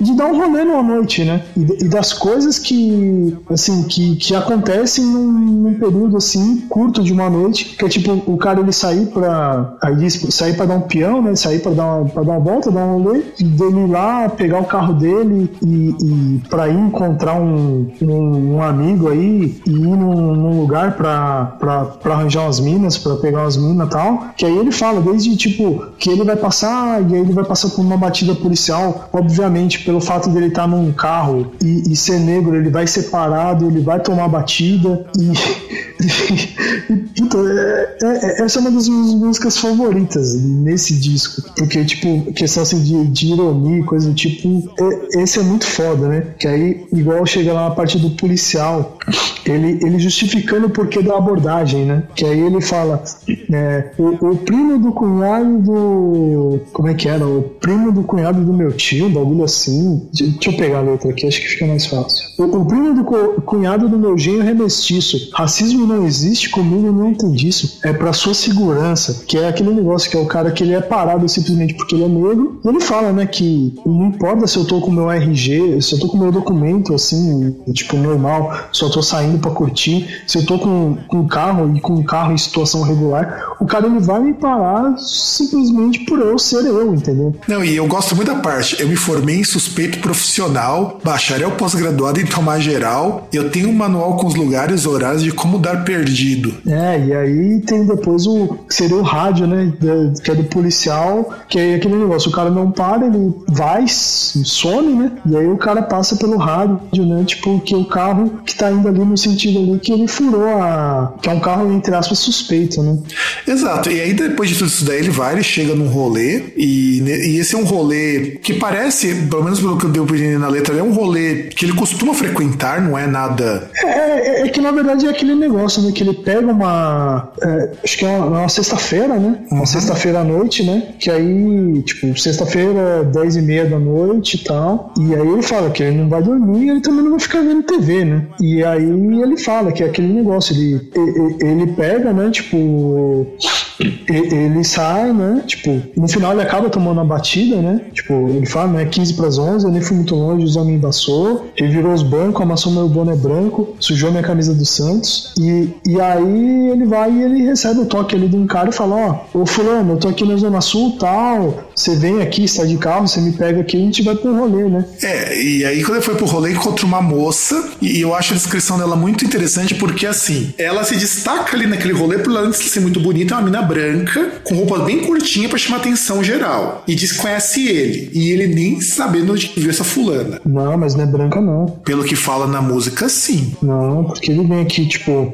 de dar um rolê numa noite, né? E, e das coisas que assim que, que acontecem num, num, período assim curto de uma noite, que é tipo o cara ele sair para aí diz sair para dar um peão, né? Sair para dar uma, pra dar uma volta, dar um rolê, dele ir lá pegar o carro dele e, e para ir encontrar um, um, um, amigo aí e ir num, num lugar para arranjar umas minas, para pegar umas minas e tal. Que aí ele fala desde tipo que ele vai passar e aí ele vai passar por uma batida policial, obviamente pelo fato dele estar tá num carro e, e ser negro, ele vai separado, ele vai tomar batida e, e, e puta, é, é, essa é uma das minhas músicas favoritas nesse disco, porque tipo questão assim de, de ironia, coisa do tipo, é, esse é muito foda, né? Que aí igual chega lá na parte do policial, ele, ele justificando o porquê da abordagem, né? Que aí ele fala, é, o, o primo do cunhado do como é que era? O primo do cunhado do meu tio, bagulho assim. Deixa eu pegar a letra aqui, acho que fica mais fácil. O, o primo do cunhado do meu genro é mestiço. Racismo não existe comigo, não tem disso. É pra sua segurança, que é aquele negócio que é o cara que ele é parado simplesmente porque ele é negro. E ele fala, né, que não importa se eu tô com meu RG, se eu tô com meu documento, assim, tipo, normal, só tô saindo pra curtir. Se eu tô com, com carro e com carro em situação regular, o cara ele vai me parar simplesmente por eu ser eu, entendeu? Não, e eu gosto muito da parte. Eu me formei em suspeito profissional, bacharel pós-graduado em tomar geral. Eu tenho um manual com os lugares, horários de como dar perdido. É, e aí tem depois o que seria o rádio, né? Que é do policial, que é aquele negócio, o cara não para, ele vai, some, né? E aí o cara passa pelo rádio, né? Tipo, que o carro que tá indo ali no sentido ali que ele furou a. que é um carro, entre aspas, suspeito, né? Exato. E aí, depois de tudo isso daí, ele vai, ele chega num rolê, e, e esse é um rolê que parece, pelo menos pelo que eu dei entender na letra, é um rolê que ele costuma frequentar, não é nada. É, é- é que na verdade é aquele negócio, né? Que ele pega uma. é, acho que é uma, uma sexta-feira, né? Uma sexta-feira à noite, né? Que aí, tipo, sexta-feira, 10 e meia da noite e tal. E aí ele fala que ele não vai dormir e ele também não vai ficar vendo TV, né? E aí ele fala que é aquele negócio, ele, ele pega, né? Tipo. Ele sai, né? Tipo, no final ele acaba tomando a batida, né? Tipo, ele fala, né? 15 para as 11, eu nem fui muito longe, o me embaçou, revirou os bancos, amassou meu boné branco, sujou minha camisa do Santos. E, e aí ele vai e ele recebe o toque ali de um cara e fala: Ó, ô Fulano, eu tô aqui na Zona Sul tal, você vem aqui, sai de carro, você me pega aqui e a gente vai pro rolê, né? É, e aí quando ele foi pro rolê, encontra uma moça, e eu acho a descrição dela muito interessante, porque assim, ela se destaca ali naquele rolê por ela antes de ser muito bonita, é uma mina branca, com roupa bem curtinha pra chamar atenção geral. E diz que conhece ele, e ele nem sabendo onde viu essa fulana. Não, mas não é branca não. Pelo que fala na música, sim. Não, porque ele vem aqui, tipo,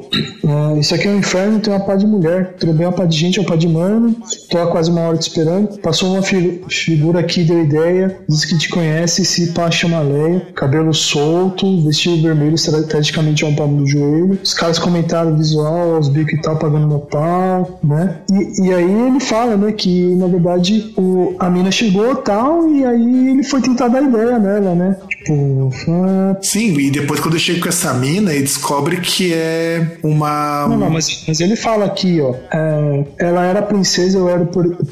é, isso aqui é um inferno, tem uma pá de mulher, trombei uma pá de gente, uma pá de mano, tô há quase uma hora te esperando, passou uma fi- figura aqui, deu ideia, diz que te conhece, se pá chama Leia, cabelo solto, vestido vermelho, estrategicamente ao palmo do joelho, os caras comentaram visual, os bicos e tal, pagando no pau, né? E, e aí ele fala, né, que na verdade o, a mina chegou tal, e aí ele foi tentar dar ideia nela, né? Tipo, ah, Sim, e depois quando eu chego com essa mina, ele descobre que é uma. Não, não, mas, mas ele fala aqui, ó. é, ela era princesa, eu era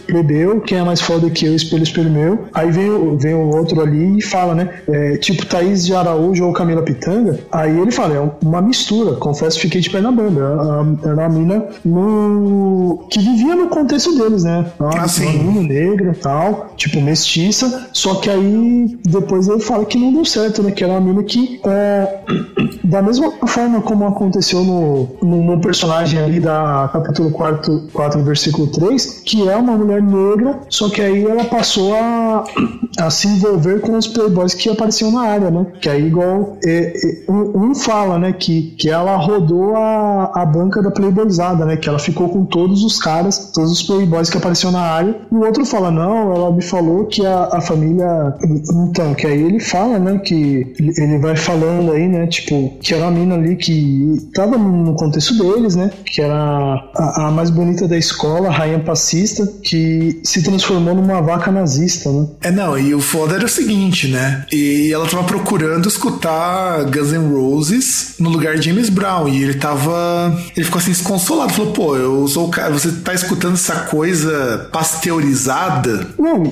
plebeu, quem é mais foda que eu, espelho, espelho meu. Aí vem, o- vem o outro ali e fala, né? é, tipo Thaís de Araújo ou Camila Pitanga. Aí ele fala, é uma mistura. Confesso, fiquei de pé na banda. Era era uma mina no, que vivia no contexto deles, né? Uma, Ah, uma mina negra tal, tipo mestiça. Só que aí depois ele fala que não deu certo, né? Que era uma mina que, é, da mesma forma como aconteceu no, no, no personagem ali da capítulo 4, 4, versículo 3, que é uma mulher negra, só que aí ela passou a, a se envolver com os playboys que apareciam na área, né? Que aí igual é, é, um, um fala, né, que, que ela rodou a, a banca da playboyzada, né? Que ela ficou com todos os caras, todos os playboys que apareciam na área. E o outro fala, não, ela me falou que a, a família... Então, que aí ele fala, né, que ele vai falando aí, né, tipo, que era uma mina ali que tava no contexto deles, né, que era a, a mais bonita da escola, a rainha passista, que se transformou numa vaca nazista, né. É, não, e o foda era o seguinte, né? E ela tava procurando escutar Guns N' Roses no lugar de James Brown. E ele tava. Ele ficou assim desconsolado. Falou, pô, eu sou o cara. Você tá essa coisa pasteurizada? Não,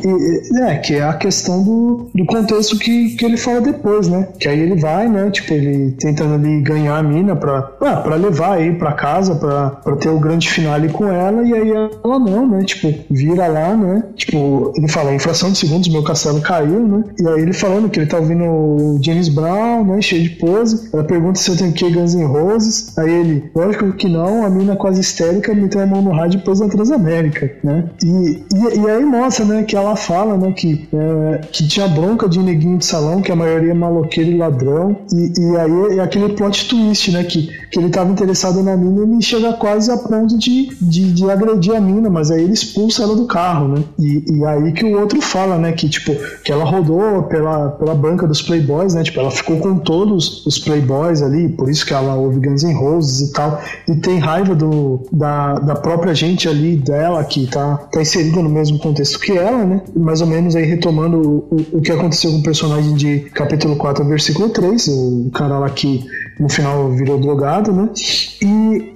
é, que é a questão do, do contexto que, que ele fala depois, né? Que aí ele vai, né? Tipo, ele tentando ali ganhar a mina pra, ah, pra levar aí pra casa, pra, pra ter o grande finale com ela, e aí ela não, né? Tipo, vira lá, né? Tipo, ele fala, em fração de segundos meu castelo caiu, né? E aí ele falando que ele tá ouvindo o James Brown, né? Cheio de pose. Ela pergunta se eu tenho que Guns N' Roses. Aí ele, lógico que não, a mina quase histérica meteu a mão no rádio e pôs na Transamérica, né? E, e, e aí mostra, né, que ela fala, né, que, é, que tinha bronca de neguinho de salão, que a maioria é maloqueiro e ladrão. E, e aí é aquele plot twist, né, que, que ele tava interessado na mina e ele chega quase a ponto de, de, de agredir a mina, mas aí ele expulsa ela do carro, né? E, e aí que o outro fala, né, que tipo, que ela rodou pela, pela banca dos Playboys, né? Tipo, ela ficou com todos os Playboys ali, por isso que ela ouve Guns N' Roses e tal, e tem raiva do, da, da própria gente ali dela que tá, tá inserida no mesmo contexto que ela, né? Mais ou menos aí retomando o, o que aconteceu com o personagem de capítulo 4, versículo 3, o cara lá que no final virou drogado, né? E,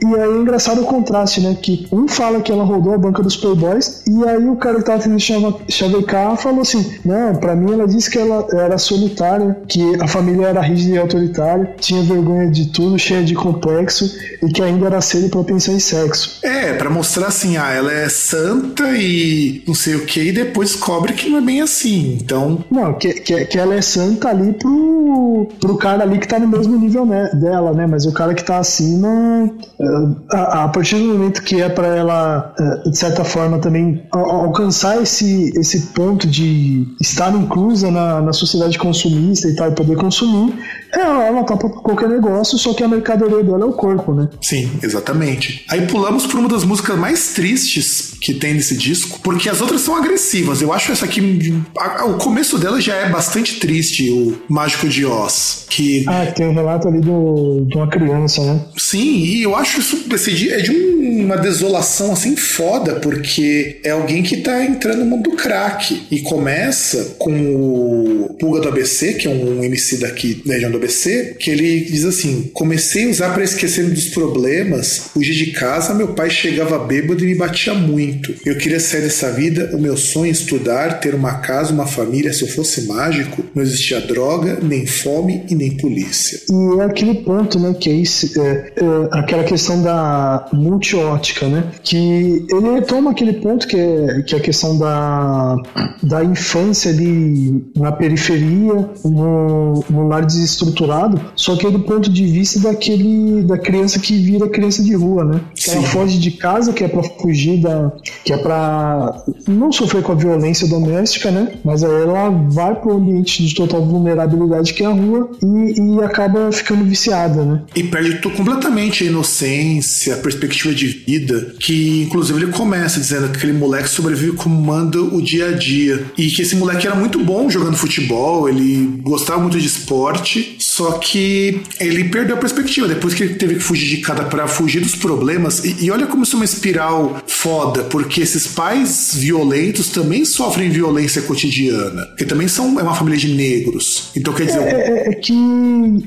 e aí é engraçado o contraste, né? Que um fala que ela rodou a banca dos Playboys, e aí o cara que tava tentando chava- chavecar falou assim: Não, pra mim ela disse que ela era solitária, que a família era rígida e autoritária, tinha vergonha de tudo, cheia de complexo, e que ainda era cedo pra pensar em sexo. É, pra mostrar assim, ah, ela é santa e não sei o que, e depois descobre que não é bem assim. Então, Não, que, que, que ela é santa ali pro, pro cara ali que tá no mesmo nível né, dela, né? Mas o cara que tá acima é, a, a partir do momento que é para ela, é, de certa forma, também alcançar esse, esse ponto de estar inclusa na, na sociedade consumista e tal, e poder consumir, ela, ela topa qualquer negócio, só que a mercadoria dela é o corpo, né? Sim, exatamente. Aí pulamos por uma das músicas mais tristes que tem nesse disco, porque as outras são agressivas. Eu acho essa aqui. A, o começo dela já é bastante triste, o Mágico de Oz. Que... Ah, tem um relato ali do, de uma criança, né? Sim, e eu acho isso esse dia é de um, uma desolação assim foda, porque é alguém que tá entrando no mundo do crack. E começa com o Pulga do ABC, que é um MC daqui da região do ABC, que ele diz assim: comecei a usar para esquecer dos problemas, fugi de casa, meu pai chegava bêbado e me batia muito. Eu queria sair dessa vida, o meu sonho é estudar, ter uma casa, uma família. Se eu fosse mágico, não existia droga, nem fome e nem polícia. E é aquele ponto, né, que é, isso, é, é aquela questão da multiótica, né, que ele retoma aquele ponto que é, que é a questão da, da infância ali na periferia, no, no lar desestruturado, só que é do ponto de vista daquele da criança que vira criança de rua, né? Que ela foge de casa, que é para fugir da, que é para não sofrer com a violência doméstica, né? Mas aí ela vai para o ambiente de total vulnerabilidade que é a rua e, e acaba ficando viciada, né? E perde completamente a inocência, a perspectiva de vida, que inclusive ele começa dizendo que aquele moleque sobrevive como manda o dia a dia e que esse moleque era muito bom jogando futebol, ele gostava muito de esporte, só que ele perdeu a perspectiva depois que ele teve que fugir de casa para fugir dos problemas. E, e olha como isso é uma espiral foda, porque esses pais violentos também sofrem violência cotidiana, que também são é uma família de negros. Então quer dizer, é, é, é que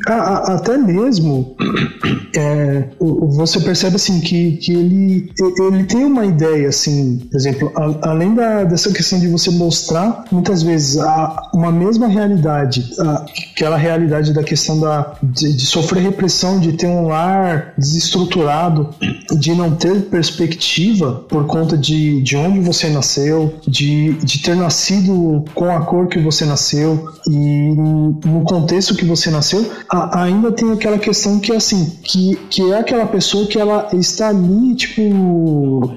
a, a, até mesmo é, você percebe assim que, que ele, ele tem uma ideia assim, por exemplo, a, além da, dessa questão de você mostrar muitas vezes a, uma mesma realidade, a, aquela realidade da questão da, de, de sofrer repressão, de ter um lar desestruturado, de não ter perspectiva por conta de, de onde você nasceu, de, de ter nascido com a cor que você nasceu e no contexto que você nasceu, ainda tem aquela questão que é assim, que, que é aquela pessoa que ela está ali, tipo.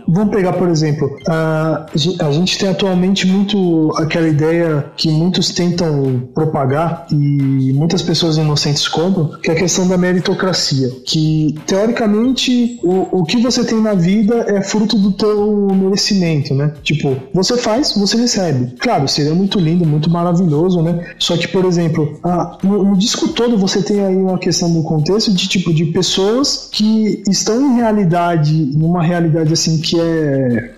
Vamos pegar, por exemplo, a, a gente tem atualmente muito aquela ideia que muitos tentam propagar e muitas pessoas inocentes compram, que é a questão da meritocracia. Que teoricamente o, o que você tem na vida é fruto do teu merecimento, né? Tipo, você faz, você recebe. Claro, seria muito lindo, muito maravilhoso, né? Só que, por exemplo, a, no, no disco todo você tem aí uma questão do contexto de tipo de pessoas que estão em realidade, numa realidade assim que é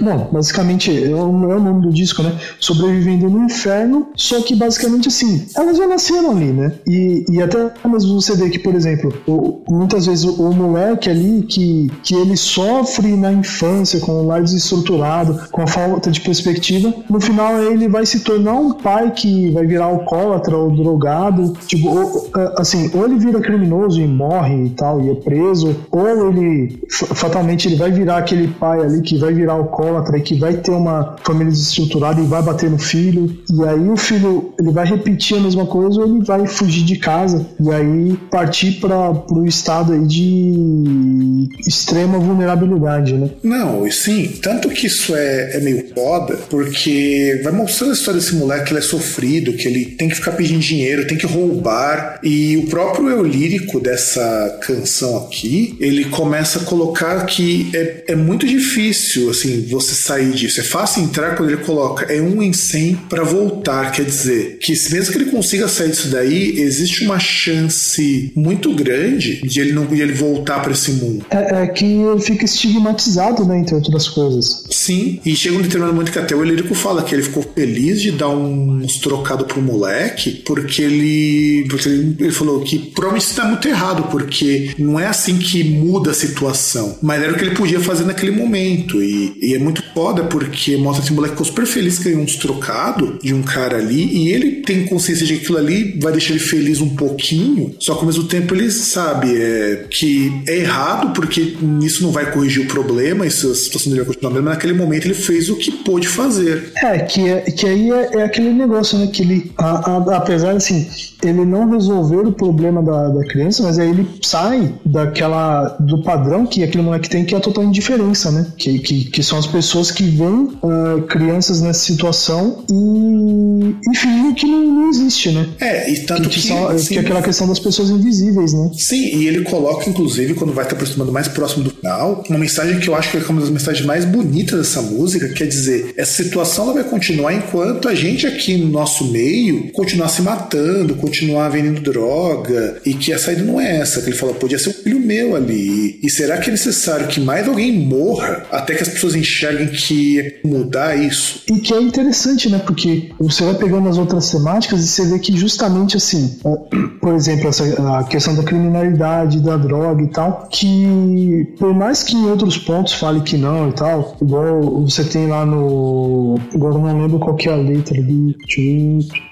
Bom, basicamente é o nome do disco, né? Sobrevivendo no inferno, só que basicamente assim, elas já nasceram ali, né? E, e até mesmo você vê que, por exemplo, o, muitas vezes o, o, moleque ali que, que ele sofre na infância com o lar desestruturado, com a falta de perspectiva, no final ele vai se tornar um pai que vai virar alcoólatra ou drogado, tipo, ou, assim, ou ele vira criminoso e morre e tal, e é preso, ou ele fatalmente ele vai virar aquele pai ali que vai virar alcoólatra e que vai ter uma família desestruturada e vai bater no filho, e aí o filho ele vai repetir a mesma coisa ou ele vai fugir de casa e aí partir para o estado aí de extrema vulnerabilidade, né? Não, sim, tanto que isso é, é meio foda, porque vai mostrando a história desse moleque que ele é sofrido, que ele tem que ficar pedindo dinheiro, tem que roubar, e o próprio eu lírico dessa canção aqui, ele começa a colocar que é, é muito difícil, assim, você sair disso. É fácil entrar quando ele coloca é um em 100 para voltar. Quer dizer, que mesmo que ele consiga sair disso daí, existe uma chance muito grande de ele não de ele voltar para esse mundo. É, é, que ele fica estigmatizado, né, entre outras coisas. Sim, e chega um determinado momento que até o Elírico fala que ele ficou feliz de dar uns trocados pro moleque, porque ele, porque ele, ele falou que provavelmente isso tá muito errado, porque não é assim que muda a situação, mas era o que ele podia fazer naquele momento. E, e é muito foda porque mostra esse moleque ficou super feliz que ganhou uns trocados de um cara ali e ele tem consciência de que aquilo ali vai deixar ele feliz um pouquinho, só que ao mesmo tempo ele sabe é, que é errado porque isso não vai corrigir o problema, isso, a situação dele vai continuar mesmo, mas naquele momento ele fez o que pôde fazer. É, que, é, que aí é, é aquele negócio, né? Que ele, a, a, apesar assim, ele não resolver o problema da, da criança, mas aí ele sai daquela do padrão que aquele moleque tem, que é a total indiferença, né? Que, que, que são as pessoas que veem uh, crianças nessa situação e, e fingem que não, não, existe, né? É, e tanto que, que, só, que é aquela questão das pessoas invisíveis, né? Sim, e ele coloca, inclusive, quando vai estar aproximando mais próximo do final, uma mensagem que eu acho que é uma das mensagens mais bonitas dessa música, quer dizer, essa situação ela vai continuar enquanto a gente aqui no nosso meio continuar se matando, continuar vendendo droga, e que a saída não é essa, que ele fala, podia ser um filho meu ali. E será que é necessário que mais alguém morra até que as pessoas enxerguem que é mudar isso? E que é interessante, né? Porque você vai pegando as outras temáticas e você vê que justamente assim, por exemplo, essa, a questão da criminalidade, da droga e tal, que por mais que em outros pontos fale que não e tal, igual você tem lá no. Agora eu não lembro qual que é a letra ali.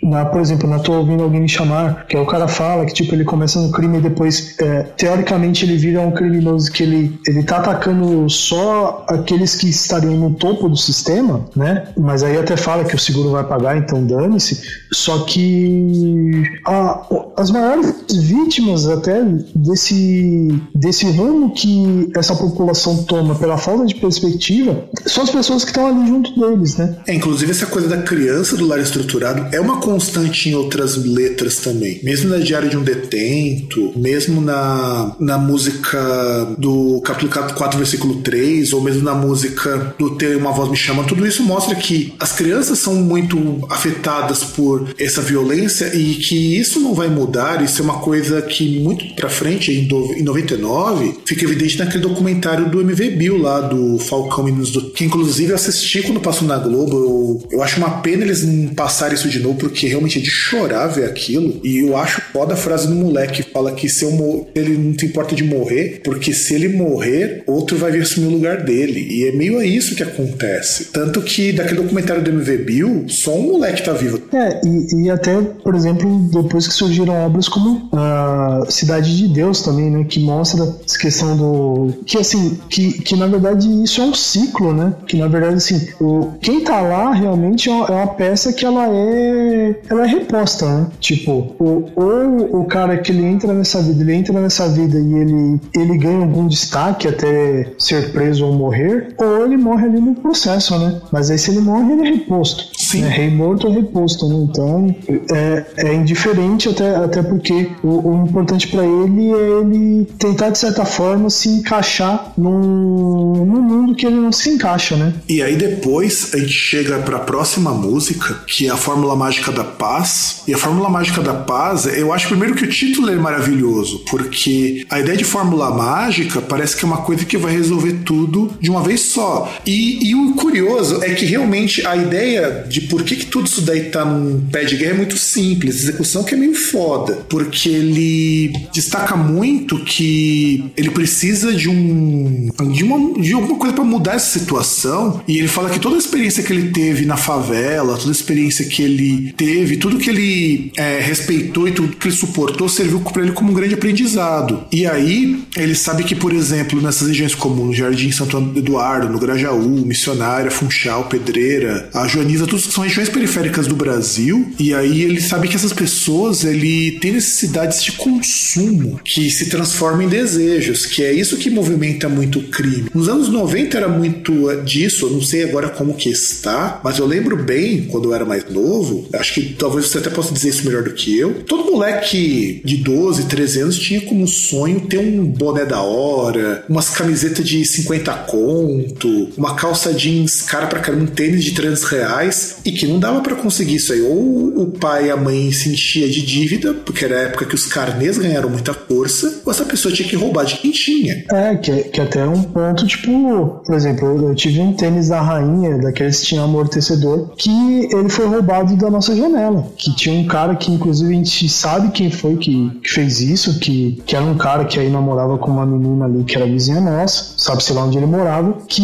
Na, por exemplo, na Tô Ouvindo Alguém Me Chamar, que é o cara fala que tipo, ele começa no crime e depois, é, teoricamente, ele vira um criminoso que ele, ele tá atacando só aqueles que estariam no topo do sistema, né? Mas aí até fala que o seguro vai pagar, então dane-se. Só que a, as maiores vítimas até desse, desse rumo que essa população toma pela falta de perspectiva são as pessoas que estão ali junto deles, né? É, inclusive essa coisa da criança do lar estruturado é uma constante em outras letras também. Mesmo na Diário de um Detento, mesmo na, na música do capítulo 4, versículo 3, ou mesmo na música do Ter Uma Voz Me Chama, tudo isso mostra que as crianças são muito afetadas por essa violência e que isso não vai mudar, isso é uma coisa que muito pra frente, em 99, fica evidente naquele documentário do MV Bill lá, do Falcão Meninos do... que inclusive eu assisti quando passou na Globo, eu, eu acho uma pena eles não passarem isso de novo, porque realmente é de chorar ver aquilo, e eu acho foda a frase do moleque que fala que se eu ele não se importa de morrer, porque se ele morrer, outro vai vir assumir o lugar dele, e é meio a isso que acontece. Tanto que daquele documentário do MV Bill, só um moleque tá vivo. É, e, e até, por exemplo, depois que surgiram obras como a Cidade de Deus também, né, que mostra essa questão do... que assim, que, que na verdade isso é um ciclo, né, que na verdade assim, o, quem tá lá realmente é uma, é uma peça que ela é ela é reposta, né, tipo, o, ou o cara que ele entra nessa vida, ele entra nessa vida e ele, ele ganha algum destaque até ser preso ou morrer, ou ele morre ali no processo, né, mas aí se ele morre, ele é reposto. Sim. É rei morto ou reposto, né? Então é, é indiferente até, até porque o, o importante para ele é ele tentar de certa forma se encaixar num, num mundo que ele não se encaixa, né? E aí depois a gente chega para a próxima música, que é a Fórmula Mágica da Paz. E a Fórmula Mágica da Paz, eu acho primeiro que o título é maravilhoso, porque a ideia de fórmula mágica parece que é uma coisa que vai resolver tudo de uma vez só. E, e o curioso é que realmente a ideia de por que, que tudo isso daí tá num pé de guerra é muito simples. A execução que é meio foda. Porque ele destaca muito que ele precisa de um. de, uma, de alguma coisa para mudar essa situação. E ele fala que toda a experiência que ele teve na favela, toda a experiência que ele teve, tudo que ele é, respeitou e tudo que ele suportou serviu para ele como um grande aprendizado. E aí ele sabe que, por exemplo, nessas regiões como no Jardim Santo Eduardo, no Grajaú, Missionária, Funchal, Pedreira, a Joaniza, todos são regiões periféricas do Brasil, e aí ele sabe que essas pessoas ele tem necessidades de consumo que se transformam em desejos, que é isso que movimenta muito o crime. Nos anos 90 era muito disso, eu não sei agora como que está, mas eu lembro bem quando eu era mais novo, acho que talvez você até possa dizer isso melhor do que eu. Todo moleque de 12, 13 anos tinha como sonho ter um boné da hora, umas camisetas de 50 conto, uma calça jeans cara para caramba, um tênis de 300 reais e que não dava para conseguir isso aí. Ou o pai e a mãe se enchia de dívida, porque era a época que os carnês ganharam muita força, ou essa pessoa tinha que roubar de quem tinha. É, que, que até um ponto, tipo, por exemplo, eu tive um tênis da rainha, daqueles que tinha amortecedor, que ele foi roubado da nossa janela. Que tinha um cara que, inclusive, a gente sabe quem foi que, que fez isso, que, que era um cara que aí namorava com uma menina ali que era vizinha nossa, sabe-se lá onde ele morava, que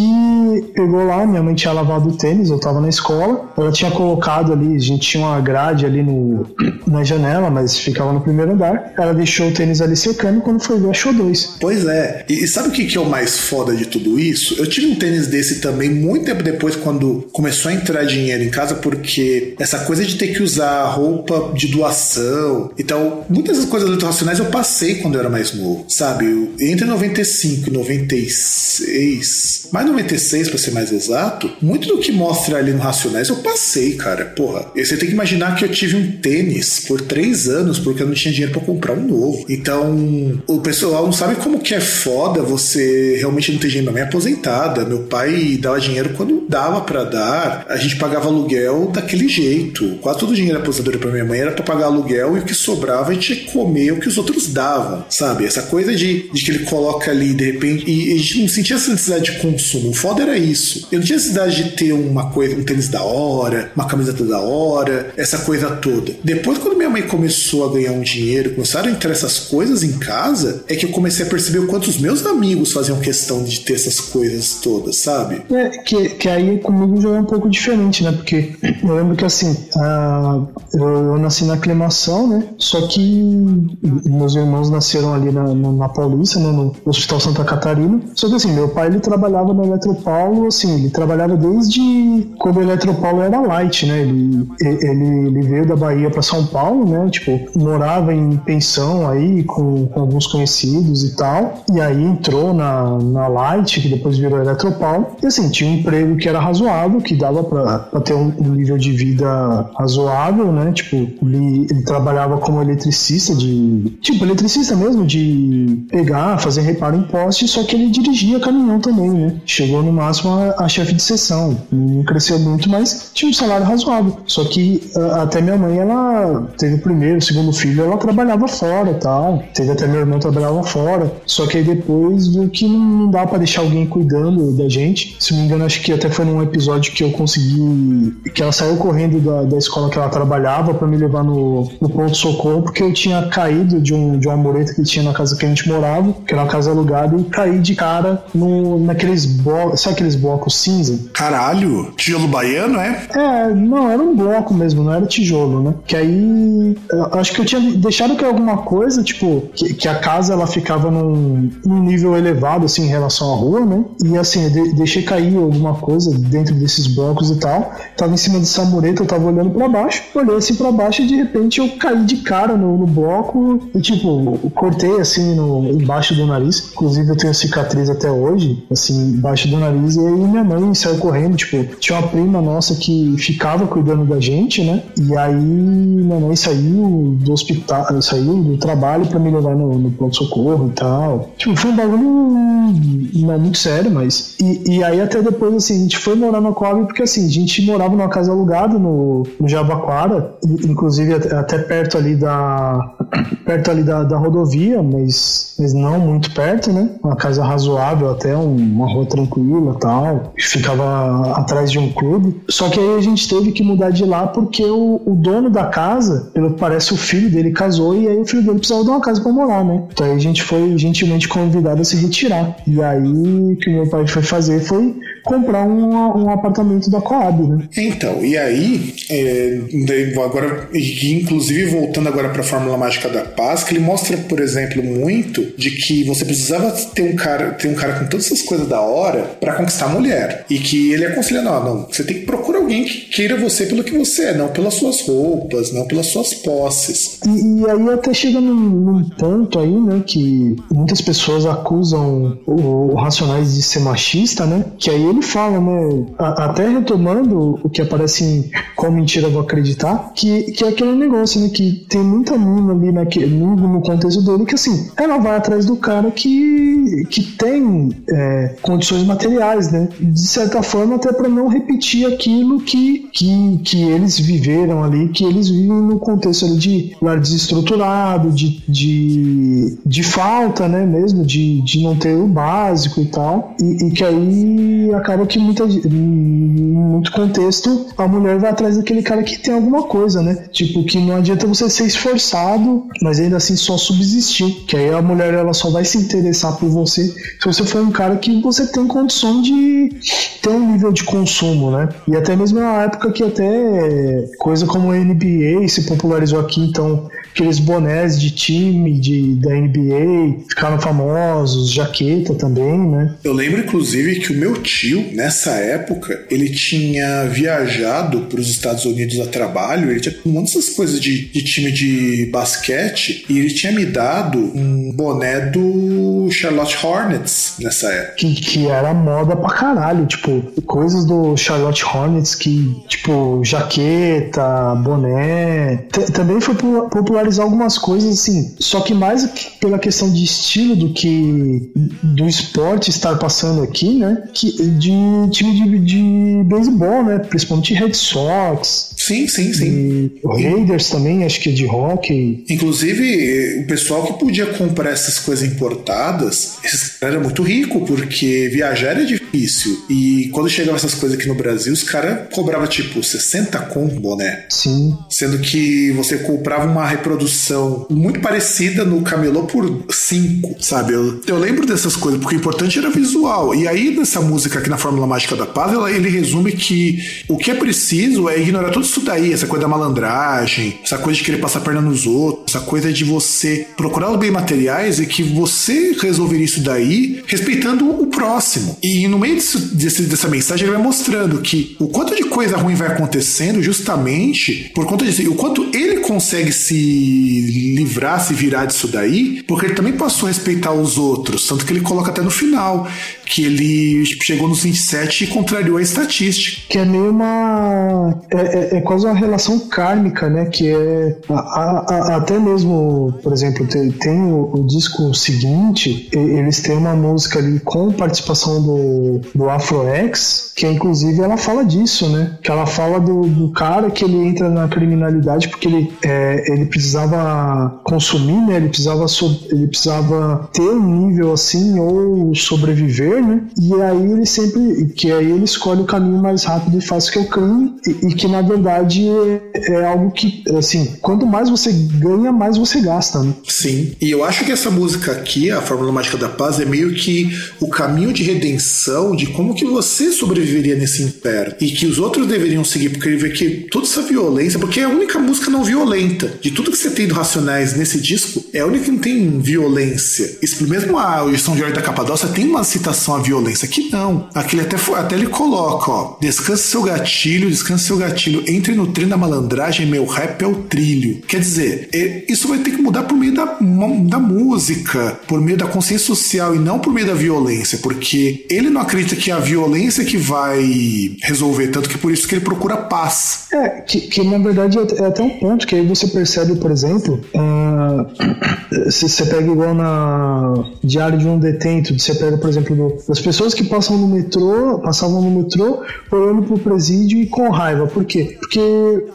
pegou lá, minha mãe tinha lavado o tênis, eu tava na escola, ela ela tinha colocado ali, a gente tinha uma grade ali no, na janela, mas ficava no primeiro andar. Ela deixou o tênis ali secando quando foi ver, achou dois. Pois é. E, e sabe o que, que é o mais foda de tudo isso? Eu tive um tênis desse também muito tempo depois, quando começou a entrar dinheiro em casa, porque essa coisa de ter que usar roupa de doação. Então, muitas das coisas racionais eu passei quando eu era mais novo, sabe? Eu, entre 95 e 96, mais 96 para ser mais exato, muito do que mostra ali no Racionais eu passei, cara. Porra, você tem que imaginar que eu tive um tênis por três anos porque eu não tinha dinheiro para comprar um novo. Então, o pessoal não sabe como que é foda você realmente não ter dinheiro. Minha é aposentada, meu pai dava dinheiro quando dava para dar. A gente pagava aluguel daquele jeito. Quase todo o dinheiro da aposentadoria para minha mãe era para pagar aluguel e o que sobrava a gente ia comer o que os outros davam, sabe? Essa coisa de, de que ele coloca ali de repente e a gente não sentia essa necessidade de consumo. O foda era isso. Eu não tinha necessidade de ter uma coisa, um tênis da hora, uma camiseta da hora, essa coisa toda. Depois, quando minha mãe começou a ganhar um dinheiro, começaram a entrar essas coisas em casa, é que eu comecei a perceber o quanto os meus amigos faziam questão de ter essas coisas todas, sabe? É, que, que aí comigo já é um pouco diferente, né? Porque eu lembro que assim, uh, eu, eu, nasci na aclimação, né? Só que meus irmãos nasceram ali na, na, na Paulista, né? No Hospital Santa Catarina. Só que assim, meu pai ele trabalhava no Eletropaulo, assim, ele trabalhava desde quando o Eletropaulo era light, né? Ele, ele, ele veio da Bahia para São Paulo, né? Tipo, morava em pensão aí com, com, alguns conhecidos e tal. E aí entrou na, na Light, que depois virou Eletropaulo. E assim, tinha um emprego que era razoável, que dava para ter um, um, nível de vida razoável, né? Tipo, ele, ele trabalhava como eletricista de. Tipo, eletricista mesmo, de pegar, fazer reparo em poste, só que ele dirigia caminhão também, né? Chegou no máximo a, a chefe de sessão. Não cresceu muito, mas tinha um salário razoável. Só que a, até minha mãe, ela teve o primeiro, o segundo filho, ela trabalhava fora tal. Teve até meu irmão trabalhava fora. Só que aí depois viu que não dá para deixar alguém cuidando da gente. Se não me engano, acho que até foi num episódio que eu consegui. que ela saiu correndo da, da escola que ela trabalhava para me levar no, no ponto-socorro, porque eu tinha caído de, um, de uma mureta que tinha na casa que a gente morava, que era uma casa alugada, e caí de cara no, naqueles blocos. Sabe aqueles blocos cinza? Caralho! Tijolo baiano, é? É, não, era um bloco mesmo, não era tijolo, né? Que aí. acho que eu tinha deixado que alguma coisa, tipo, que, que a casa ela ficava num, num, nível elevado, assim, em relação à rua, né? E assim, eu de, deixei cair alguma coisa dentro desses blocos e tal. Tava em cima dessa mureta, eu tava olhando para baixo, olhei assim para baixo e de repente eu caí de cara no, no bloco e, tipo, cortei assim no, embaixo do nariz. Inclusive, eu tenho cicatriz até hoje, assim, embaixo do nariz. E aí minha mãe saiu correndo, tipo, tinha uma prima nossa que ficava cuidando da gente, né? E aí minha mãe saiu do hospital, saiu do trabalho para me levar no, no pronto-socorro e tal. Tipo, foi um bagulho não é muito sério, mas. E, e aí até depois, assim, a gente foi morar na Coab porque assim, a gente morava numa casa alugada no, no Jabaquara, inclusive até, até perto ali da. perto ali da, da rodovia, mas, mas não muito perto, né? Uma casa razoável, até um, uma rua tranquila tal. Ficava atrás de um clube. Só que aí a gente teve que mudar de lá porque o, o dono da casa, pelo que parece, o filho dele casou e aí o filho dele precisava de uma casa para morar, né? Então aí a gente foi gentilmente convidado a se retirar. E aí o que meu pai foi fazer foi comprar um, um apartamento da Coab, né? Então, e aí, é, agora, inclusive voltando agora para a Fórmula Mágica da Paz, que ele mostra, por exemplo, muito de que você precisava ter um cara, ter um cara com todas essas coisas da hora para conquistar a mulher. E que ele aconselha, não, não, você tem que procurar alguém que queira você pelo que você é, não pelas suas roupas, não pelas suas posses. E, e aí até chega num, num, ponto aí, né, que muitas pessoas acusam o, o Racionais de ser machista, né, que aí ele fala, né, até retomando o que aparece em Qual Mentira Vou Acreditar, que, que é aquele negócio, né, que tem muita mina ali naquele, no, no contexto dele, que assim, ela vai atrás do cara que, que tem é, condições materiais, né, de certa forma até para não repetir aquilo que, que, que eles viveram ali, que eles vivem no contexto ali de lar desestruturado, de, de, de falta, né, mesmo, de, de não ter o básico e tal, e, e que aí acaba que muita, muito contexto a mulher vai atrás daquele cara que tem alguma coisa, né? Tipo, que não adianta você ser esforçado, mas ainda assim só subsistir. Que aí a mulher ela só vai se interessar por você se você for um cara que você tem condição de ter um nível de consumo, né? E até mesmo na época que até coisa como a NBA se popularizou aqui, então aqueles bonés de time de, da NBA ficaram famosos, jaqueta também, né? Eu lembro, inclusive, que o meu tio, nessa época, ele tinha viajado para os Estados Unidos a trabalho, ele tinha um monte dessas coisas de, de time de basquete, e ele tinha me dado um boné do Charlotte Hornets nessa época. Que, que era moda pra caralho, tipo, coisas do Charlotte Hornets que, tipo, jaqueta, boné. T também foi popularizar algumas coisas assim, só que mais pela questão de estilo do que do esporte estar passando aqui, né? Que, de time de, de beisebol, né? Principalmente Red Sox. Sim, sim, sim. O Raiders também, acho que é de hockey. Inclusive, o pessoal que podia comprar essas coisas importadas era muito rico, porque viajar era difícil. E quando chegavam essas coisas aqui no Brasil, os caras cobravam tipo 60 conto boné. Sim. Sendo que você comprava uma reprodução muito parecida no camelô por 5, sabe? Eu, eu lembro dessas coisas, porque o importante era visual. E aí, nessa música aqui na Fórmula Mágica da Paz, ela, ele resume que o que é preciso é ignorar tudo isso daí, essa coisa da malandragem, essa coisa de querer passar a perna nos outros, essa coisa de você procurar os bem materiais e que você resolveria isso daí respeitando o próximo. E no meio disso, desse, dessa mensagem, ele vai mostrando que o quanto de coisa ruim vai acontecendo justamente por conta disso. E o quanto ele consegue se livrar, se virar disso daí, porque ele também passou a respeitar os outros. Tanto que ele coloca até no final que ele chegou nos 27 e contrariou a estatística. Que é meio uma. É, é, é quase uma relação kármica, né? Que é. A, a, até mesmo, por exemplo, tem, tem o, o, disco seguinte, eles têm uma música ali com participação do, do Afro X, que inclusive ela fala disso, né? Que ela fala do, do cara que ele entra na criminalidade porque ele, é, ele precisava consumir, né? Ele precisava, so, ele precisava ter um nível assim ou sobreviver né? E aí ele sempre, que aí ele escolhe o caminho mais rápido e fácil que é o crime e, e que na verdade é, é, algo que, assim, quanto mais você ganha, mais você gasta, né? Sim. E eu acho que essa música aqui, a Fórmula Mágica da Paz, é meio que o caminho de redenção de como que você sobreviveria nesse inferno e que os outros deveriam seguir, porque ele vê que toda essa violência, porque é a única música não violenta de tudo que você tem do Racionais nesse disco, é a única que não tem violência. Isso mesmo a São Jorge da Capadócia tem uma citação à violência. Aqui não. Aqui ele até, até ele coloca, ó. Descanse seu gatilho, descanse seu gatilho. Entre no trem da malandragem, meu rap é o trilho. Quer dizer, é, isso vai ter que mudar por meio da, da música, por meio da consciência social e não por meio da violência, porque ele não acredita que é a violência que vai resolver, tanto que por isso que ele procura paz. É, que, que na verdade é, é até um ponto que aí você percebe, por exemplo, uh, se você pega igual na Diário de um Detento, você pega, por exemplo, do as pessoas que passam no metrô, passavam no metrô olhando pro presídio e com raiva. Por quê?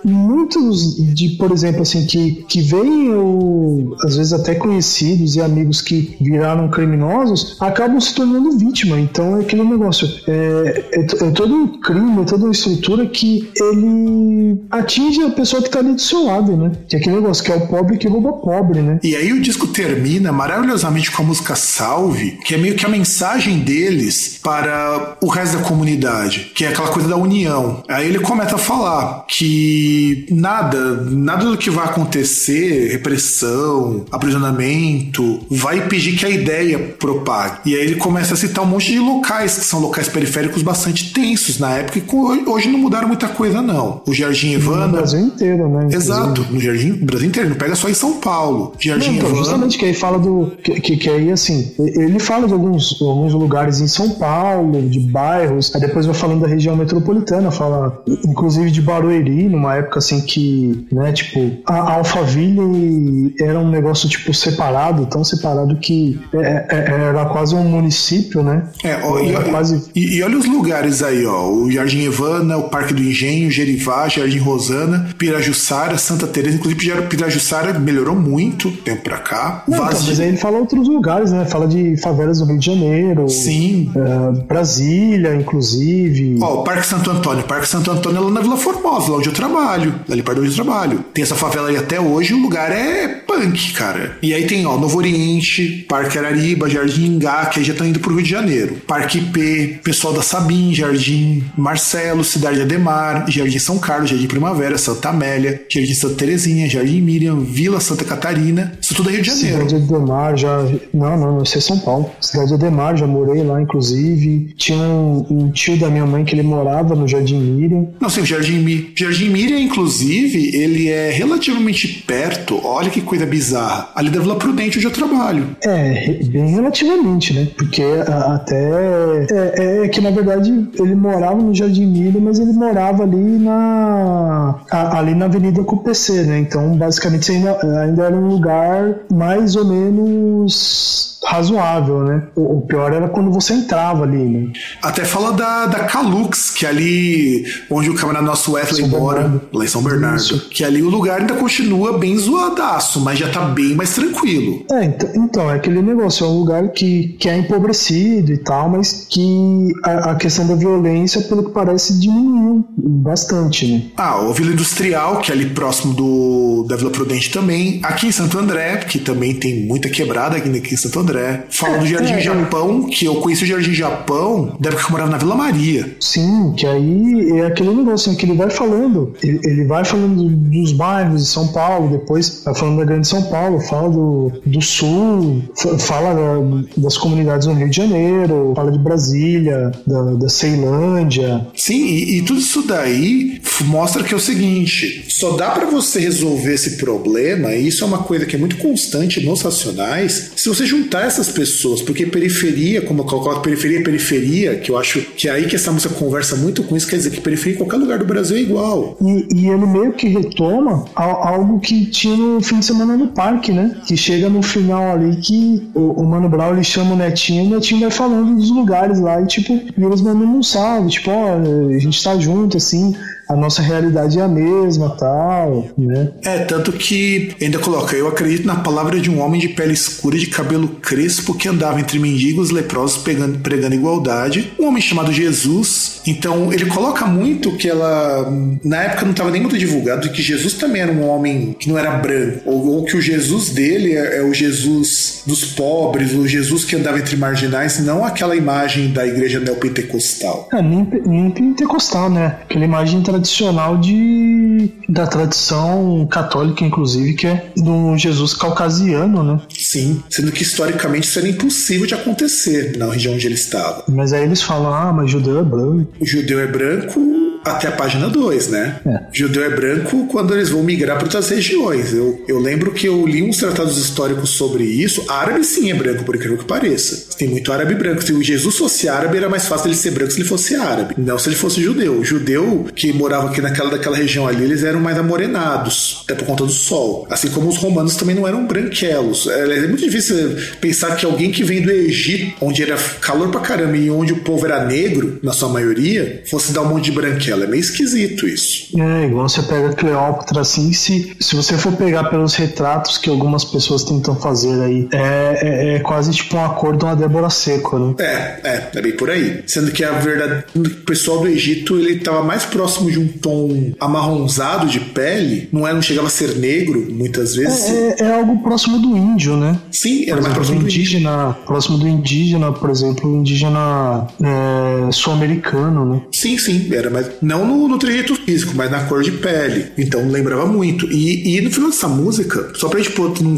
Muitos de, por exemplo, assim, que, que veem, o, às vezes até conhecidos e amigos que viraram criminosos, acabam se tornando vítima. Então é aquele negócio. É, é, é todo um crime, é toda uma estrutura que ele atinge a pessoa que tá ali do seu lado, né? Que é aquele negócio que é o pobre que rouba pobre, né? E aí o disco termina maravilhosamente com a música Salve, que é meio que a mensagem deles para o resto da comunidade, que é aquela coisa da união. Aí ele começa a falar que nada, nada do que vai acontecer, repressão, aprisionamento, vai impedir que a ideia propague. E aí ele começa a citar um monte de locais que são locais periféricos bastante tensos na época e hoje não mudaram muita coisa não. O Jardim Ivana... No Brasil inteiro, né? Exato, no Jardim, Brasil inteiro, não pega só em São Paulo. Jardim não, então, Ivana... Justamente que aí fala do... Que, que, que aí, assim, ele fala de alguns, alguns lugares lugares em São Paulo, de bairros. Aí depois vai falando da região metropolitana, fala inclusive de Barueri, numa época assim que, né, tipo, a Alphaville era um negócio tipo separado, tão separado que é, é, era quase um município, né? É, ó, e, Era quase e- e olha os lugares aí, ó. O Jardim Evana, o Parque do Engenho, Gerivá, Jardim Rosana, Pirajussara, Santa Teresa. Inclusive, Pira- Pirajussara melhorou muito tempo pra cá. Não, Vaz então, mas aí ele fala outros lugares, né? Fala de favelas do Rio de Janeiro. Sim. é, Brasília, inclusive. Ó, o Parque Santo Antônio. O Parque Santo Antônio é lá na Vila Formosa, lá onde eu trabalho. Ali perto onde eu trabalho. Tem essa favela aí até hoje, o lugar é punk, cara. E aí tem, ó, Novo Oriente, Parque Arariba, Jardim Ingá, que aí já estão indo pro Rio de Janeiro. Parque IP, pessoal da Sabim, Jardim Marcelo, Cidade Ademar, Jardim São Carlos, Jardim Primavera, Santa Amélia, Jardim Santa Terezinha, Jardim Miriam, Vila Santa Catarina. Isso tudo é Rio de Janeiro. Cidade Ademar, já. Não, não, isso é São Paulo. Cidade Ademar, já morei lá, inclusive. Tinha um, um tio da minha mãe que ele morava no Jardim Miriam. Não sei, o Jardim Mi. Jardim Miriam, inclusive, ele é relativamente perto. Olha que coisa bizarra. Ali da Vila Prudente, onde eu trabalho. É, bem relativamente, né? Porque até. É, é que na verdade ele morava no Jardim Miriam, mas ele morava ali na. a- ali na Avenida CUPC, né? Então, basicamente, ainda, ainda era um lugar mais ou menos razoável, né? O, o pior era quando você entrava ali, né? Até fala da, da Calux, que é ali onde o camarada nosso Wesley São Bernardo. lá em São Bernardo. Isso. Que ali o lugar ainda continua bem zoadaço, mas já tá bem mais tranquilo. É, então, então, é aquele negócio, é um lugar que, que é empobrecido e tal, mas que a, a questão da violência, pelo que parece, diminuiu bastante, né? Ah, o Vila Industrial, que é ali próximo do, da Vila Prudente também. Aqui em Santo André, que também tem muita quebrada aqui, aqui em Santo André. Fala do Jardim é, é. Japão, que eu conheci o Jardim Japão da época que eu morava na Vila Maria. Sim, que aí é aquele negócio né, que ele vai falando. Ele, ele vai falando dos bairros de São Paulo, depois vai falando da Grande São Paulo, fala do, do Sul, fa- fala da- das comunidades no Rio de Janeiro, fala de Brasília, da, da Ceilândia. Sim, e, e tudo isso daí mostra que é o seguinte: só dá pra você resolver esse problema, e isso é uma coisa que é muito constante nos racionais, se você juntar essas pessoas, porque periferia, como eu coloco periferia, periferia, que eu acho que é aí que essa música conversa muito com isso, quer dizer que periferia em qualquer lugar do Brasil é igual. E, e ele meio que retoma al- algo que tinha no fim de semana no parque, né? Que chega no final ali que o, o Mano Brown ele chama o Netinho e o Netinho vai falando dos lugares lá e tipo, e eles mandando um salve, tipo, ó, a gente tá junto, assim, a nossa realidade é a mesma tal, né? É, tanto que ainda coloca, eu acredito na palavra de um homem de pele escura e de cabelo crespo que andava entre mendigos leprosos pegando, pregando igualdade, um homem chamado Jesus. Então ele coloca muito que ela, na época não estava nem muito divulgado, que Jesus também era um homem que não era branco, ou, ou que o Jesus dele é, é o Jesus dos pobres, o Jesus que andava entre marginais, não aquela imagem da igreja neopentecostal. É, nem, nem pentecostal, né? Aquela imagem tradicional de da tradição católica, inclusive, que é do Jesus caucasiano, né? Sim, sendo que historicamente isso era impossível de acontecer na região onde ele estava. Mas aí eles falam, ah, mas judeu é branco. O judeu é branco até a página 2, né? É. Judeu é branco quando eles vão migrar para outras regiões. Eu, eu lembro que eu li uns tratados históricos sobre isso. Árabe sim é branco, por incrível que pareça. Tem muito árabe branco. Se o Jesus fosse árabe, era mais fácil ele ser branco se ele fosse árabe. Não se ele fosse judeu. O judeu que morava aqui naquela daquela região ali, eles eram mais amorenados, até por conta do sol. Assim como os romanos também não eram branquelos. É, é muito difícil pensar que alguém que vem do Egito, onde era calor pra caramba e onde o povo era negro, na sua maioria, fosse dar um monte de branquela. É meio esquisito isso. É, igual você pega Cleópatra, assim, se, se você for pegar pelos retratos que algumas pessoas tentam fazer aí, é, é, é quase tipo uma cor de uma Débora Seco, né? É, é, é bem por aí. Sendo que a verdade, o pessoal do Egito, ele estava mais próximo de um tom amarronzado de pele, não, é, não chegava a ser negro, muitas vezes. É, é algo próximo do índio, né? Sim, era Por mais exemplo, próximo do indígena, próximo do indígena, por exemplo, indígena é, sul-americano, né? Sim, sim, era mais. Não no, no trejeito físico, mas na cor de pele. Então lembrava muito. E, e no final dessa música, só pra gente pô, não,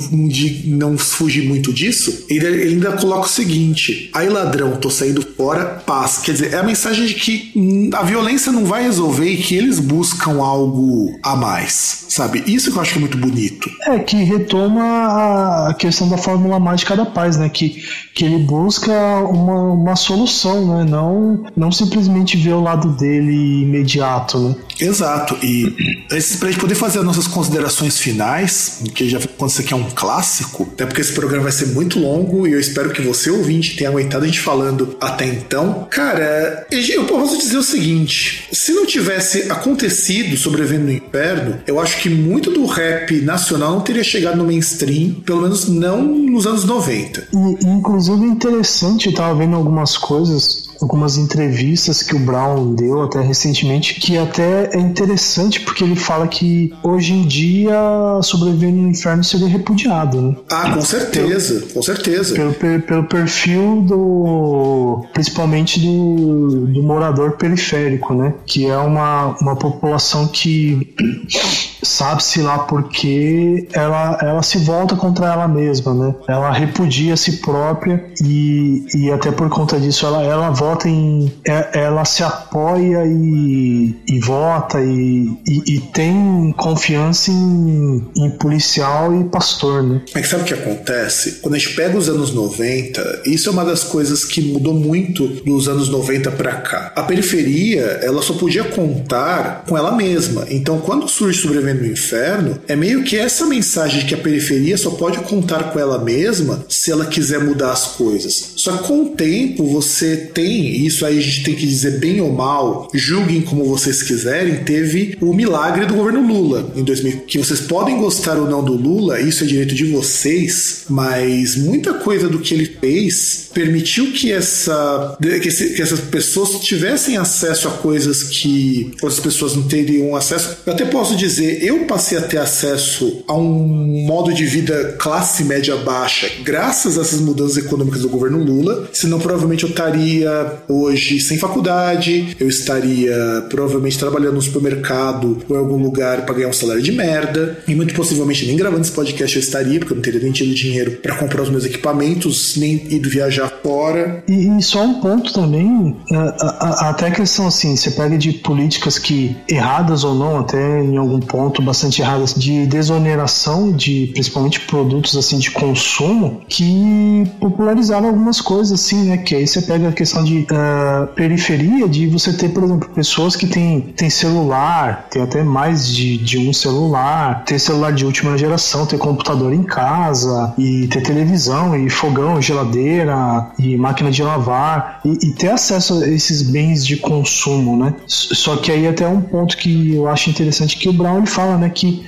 não, fugir muito disso, ele, ele ainda coloca o seguinte: aí ladrão, tô saindo fora, paz. Quer dizer, é a mensagem de que a violência não vai resolver e que eles buscam algo a mais. Sabe? Isso que eu acho é muito bonito. É, que retoma a- questão da fórmula mágica da paz, né? Que, que ele busca uma, uma solução, né? Não, não simplesmente ver o lado dele imediato, né? Exato. E antes pra gente poder fazer as nossas considerações finais, que já quando isso aqui é um clássico, até porque esse programa vai ser muito longo e eu espero que você, ouvinte, tenha aguentado a gente falando até então. Cara, eu posso dizer o seguinte: se não tivesse acontecido sobrevivendo no inferno, eu acho que muito do rap nacional não teria chegado no mainstream, pelo menos não nos anos 90. E, inclusive, é interessante, eu tava vendo algumas coisas algumas entrevistas que o Brown deu até recentemente, que até é interessante porque ele fala que hoje em dia sobreviver no inferno seria repudiado, né? Ah, com certeza, pelo, com certeza. Pelo, pelo, perfil do. principalmente do, do morador periférico, né? Que é uma, uma população que sabe-se lá porque ela, ela se volta contra ela mesma, né? Ela repudia a si própria e, e até por conta disso ela, ela vota em. É, ela se apoia e, e vota e, e, e tem confiança em, em, policial e pastor, né? Mas sabe o que acontece? Quando a gente pega os anos 90, isso é uma das coisas que mudou muito dos anos 90 para cá. A periferia, ela só podia contar com ela mesma. Então, quando surge Sobrevivendo no Inferno, é meio que essa mensagem de que a periferia só pode contar com ela mesma se ela quiser mudar as coisas. Só que com o tempo você tem isso aí a gente tem que dizer bem ou mal, julguem como vocês quiserem, teve o milagre do governo Lula em 2000. Que vocês podem gostar ou não do Lula, isso é direito de vocês, mas muita coisa do que ele fez permitiu que, essa, que, esse, que essas pessoas tivessem acesso a coisas que outras pessoas não teriam acesso. Eu até posso dizer, eu passei a ter acesso a um modo de vida classe média baixa graças a essas mudanças econômicas do governo Lula, senão provavelmente eu estaria hoje sem faculdade, eu estaria provavelmente trabalhando no supermercado ou em algum lugar para ganhar um salário de merda, e muito possivelmente nem gravando esse podcast eu estaria, porque eu não teria nem tido dinheiro para comprar os meus equipamentos, nem ido viajar fora. E, e só um ponto também, a, é, a, até a questão assim, você pega de políticas que, erradas ou não, até em algum ponto bastante erradas, de desoneração de principalmente produtos assim de consumo, que popularizaram algumas coisas assim, né? Que aí você pega a questão de uh, periferia de você ter, por exemplo, pessoas que têm, têm celular, tem até mais de, de um celular, ter celular de última geração, ter computador em casa, e ter televisão, e fogão, geladeira, e máquina de lavar, e, e ter acesso a esses bens de consumo, né? Só que aí até um ponto que eu acho interessante que o Brown ele fala, né, que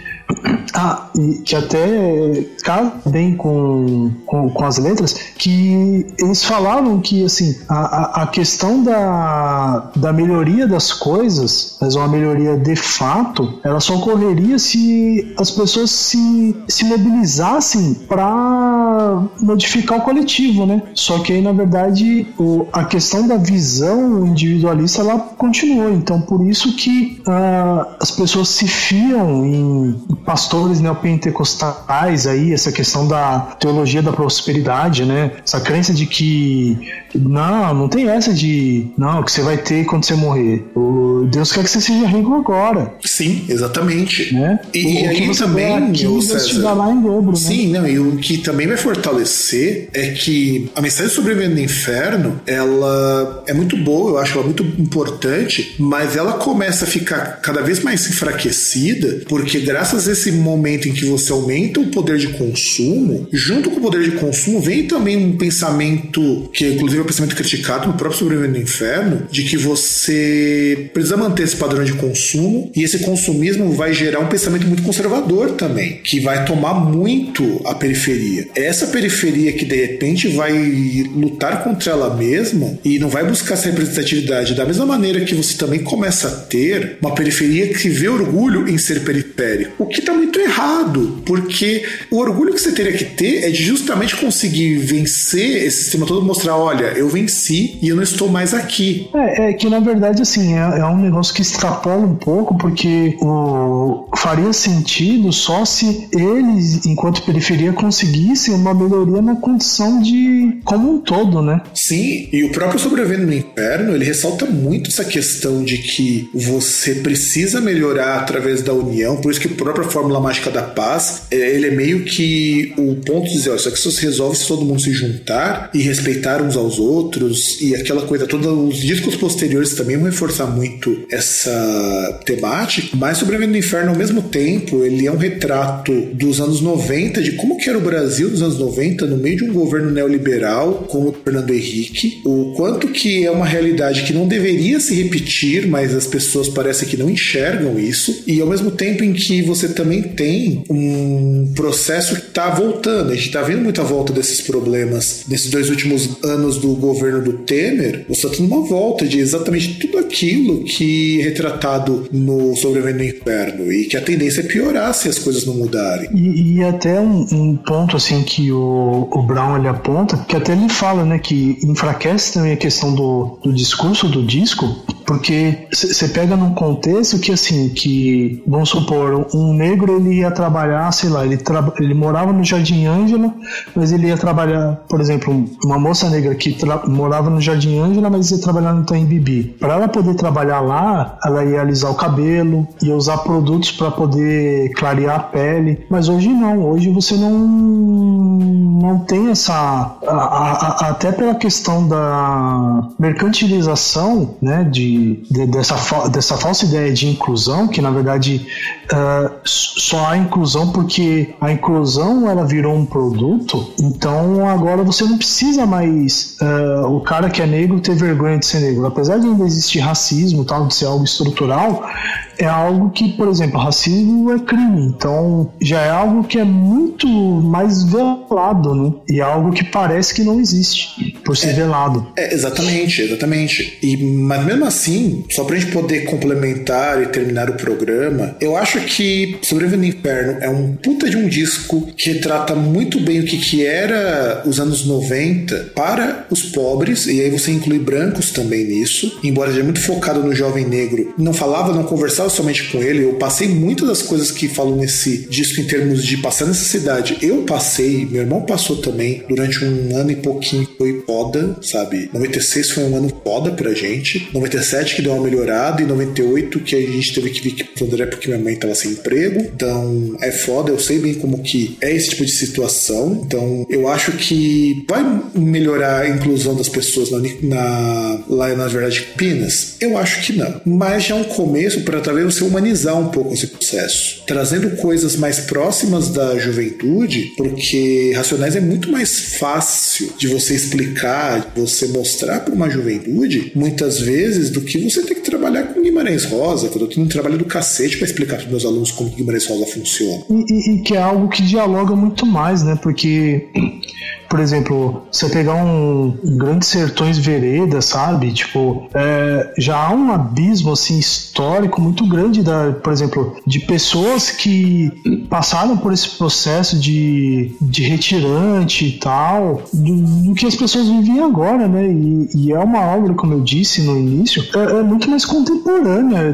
ah, que até casa bem com, com, com, as letras, que eles falavam que assim, a, a questão da, da melhoria das coisas, mas uma melhoria de fato, ela só ocorreria se as pessoas se, se mobilizassem para modificar o coletivo, né? Só que aí, na verdade, o, a questão da visão individualista ela continuou. Então, por isso que uh, as pessoas se fiam em pastores neopentecostais aí, essa questão da teologia da prosperidade, né? Essa crença de que não, não tem essa de não, que você vai ter quando você morrer. O Deus quer que você seja rico agora. Sim, exatamente. Né? E, o, aí você também, aqui, o César, lá em dobro, Sim, né? não, e o que também vai fortalecer é que a mensagem sobrevivendo no inferno, ela é muito boa, eu acho ela muito importante, mas ela começa a ficar cada vez mais enfraquecida, porque graças a esse momento em que você aumenta o poder de consumo, junto com o poder de consumo vem também um pensamento que inclusive é um pensamento criticado no próprio Sobrevivendo no Inferno, de que você precisa manter esse padrão de consumo e esse consumismo vai gerar um pensamento muito conservador também, que vai tomar muito a periferia. Essa periferia que de repente vai lutar contra ela mesma e não vai buscar essa representatividade da mesma maneira que você também começa a ter uma periferia que vê orgulho em ser periférico. O que está muito errado, porque o orgulho que você teria que ter é de justamente conseguir vencer esse sistema todo, mostrar, olha, eu venci e eu não estou mais aqui. É, é que na verdade, assim, é, é, um negócio que extrapola um pouco, porque o, faria sentido só se eles, enquanto periferia, conseguissem uma melhoria na condição de como um todo, né? Sim, e o próprio Sobrevivendo no Inferno, ele ressalta muito essa questão de que você precisa melhorar através da união, por isso que a própria Fórmula Mágica da Paz, é, ele é meio que o ponto de dizer, ó, isso aqui só se resolve se todo mundo se juntar e respeitar uns aos outros, e aquela coisa toda, os discos posteriores também vão reforçar muito essa temática, mas Sobrevivendo no Inferno, ao mesmo tempo, ele é um retrato dos anos 90, de como que era o Brasil dos anos 90, no meio de um governo neoliberal, como o Fernando Henrique, o quanto que é uma realidade que não deveria se repetir, mas as pessoas parecem que não enxergam isso, e ao mesmo tempo em que você também tem um processo que está voltando, a gente está vendo muita volta desses problemas nesses dois últimos anos do governo do Temer, você está tendo uma volta de exatamente tudo aquilo que é retratado no Sobrevivendo no Inferno, e que a tendência é piorar se as coisas não mudarem. E, e até um, um, ponto assim que o, o Brown ele aponta, que até ele fala, né, que enfraquece também a questão do, do discurso do disco, porque você pega num contexto que assim, que vamos supor, um negro ele ia trabalhar, sei lá, ele, tra ele morava no Jardim Ângela, mas ele ia trabalhar, por exemplo, uma moça negra que morava no Jardim Ângela, mas ia trabalhar no Itaim Bibi. Para ela poder trabalhar lá, ela ia alisar o cabelo, ia usar produtos para poder clarear a pele, mas hoje não, hoje você não não tem essa a, a, a, até pela questão da mercantilização, né, de, de, dessa dessa falsa ideia de inclusão, que na verdade uh, só há inclusão porque a inclusão ela virou um produto, então agora você não precisa mais uh, o cara que é negro ter vergonha de ser negro, apesar de ainda existir racismo, tal, de ser algo estrutural, é algo que, por exemplo, racismo é crime, então já é algo que é muito mais velado, né? E é algo que parece que não existe por ser é, velado. É, exatamente, exatamente. E, mas mesmo assim, só pra gente poder complementar e terminar o programa, eu acho que Sobrevivendo no Inferno é um puta de um disco que retrata muito bem o que, que era os anos 90 para os pobres, e aí você inclui brancos também nisso, embora seja muito focado no jovem negro, não falava, não conversava somente com ele, eu passei muitas das coisas que falam nesse disco em termos de passar necessidade. Eu passei, meu irmão passou também durante um ano e pouquinho, foi foda, sabe? 96 foi um ano foda pra gente, 97 que deu uma melhorada e 98 que a gente teve que vir que André porque minha mãe tava sem emprego. Então é foda, eu sei bem como que é esse tipo de situação. Então eu acho que vai melhorar a inclusão das pessoas na, na lá na verdade Pinas. Eu acho que não, mas já é um começo para talvez você humanizar um pouco esse processo, trazendo coisas mais próximas da juventude, porque Racionais é muito mais fácil de você explicar, você mostrar para uma juventude, muitas vezes, do que você ter que trabalhar com Guimarães Rosa, quando eu tenho um trabalho do cacete para explicar para meus alunos como Guimarães Rosa funciona. E, e, e que é algo que dialoga muito mais, né? Porque por exemplo, você pegar um, Grandes Sertões Vereda, sabe? Tipo, é, já há um abismo assim histórico muito grande da, por exemplo, de pessoas que passaram por esse processo de, de retirante e tal, do, do que as pessoas vivem agora, né? E, e, é uma obra, como eu disse no início, é, é, muito mais contemporânea,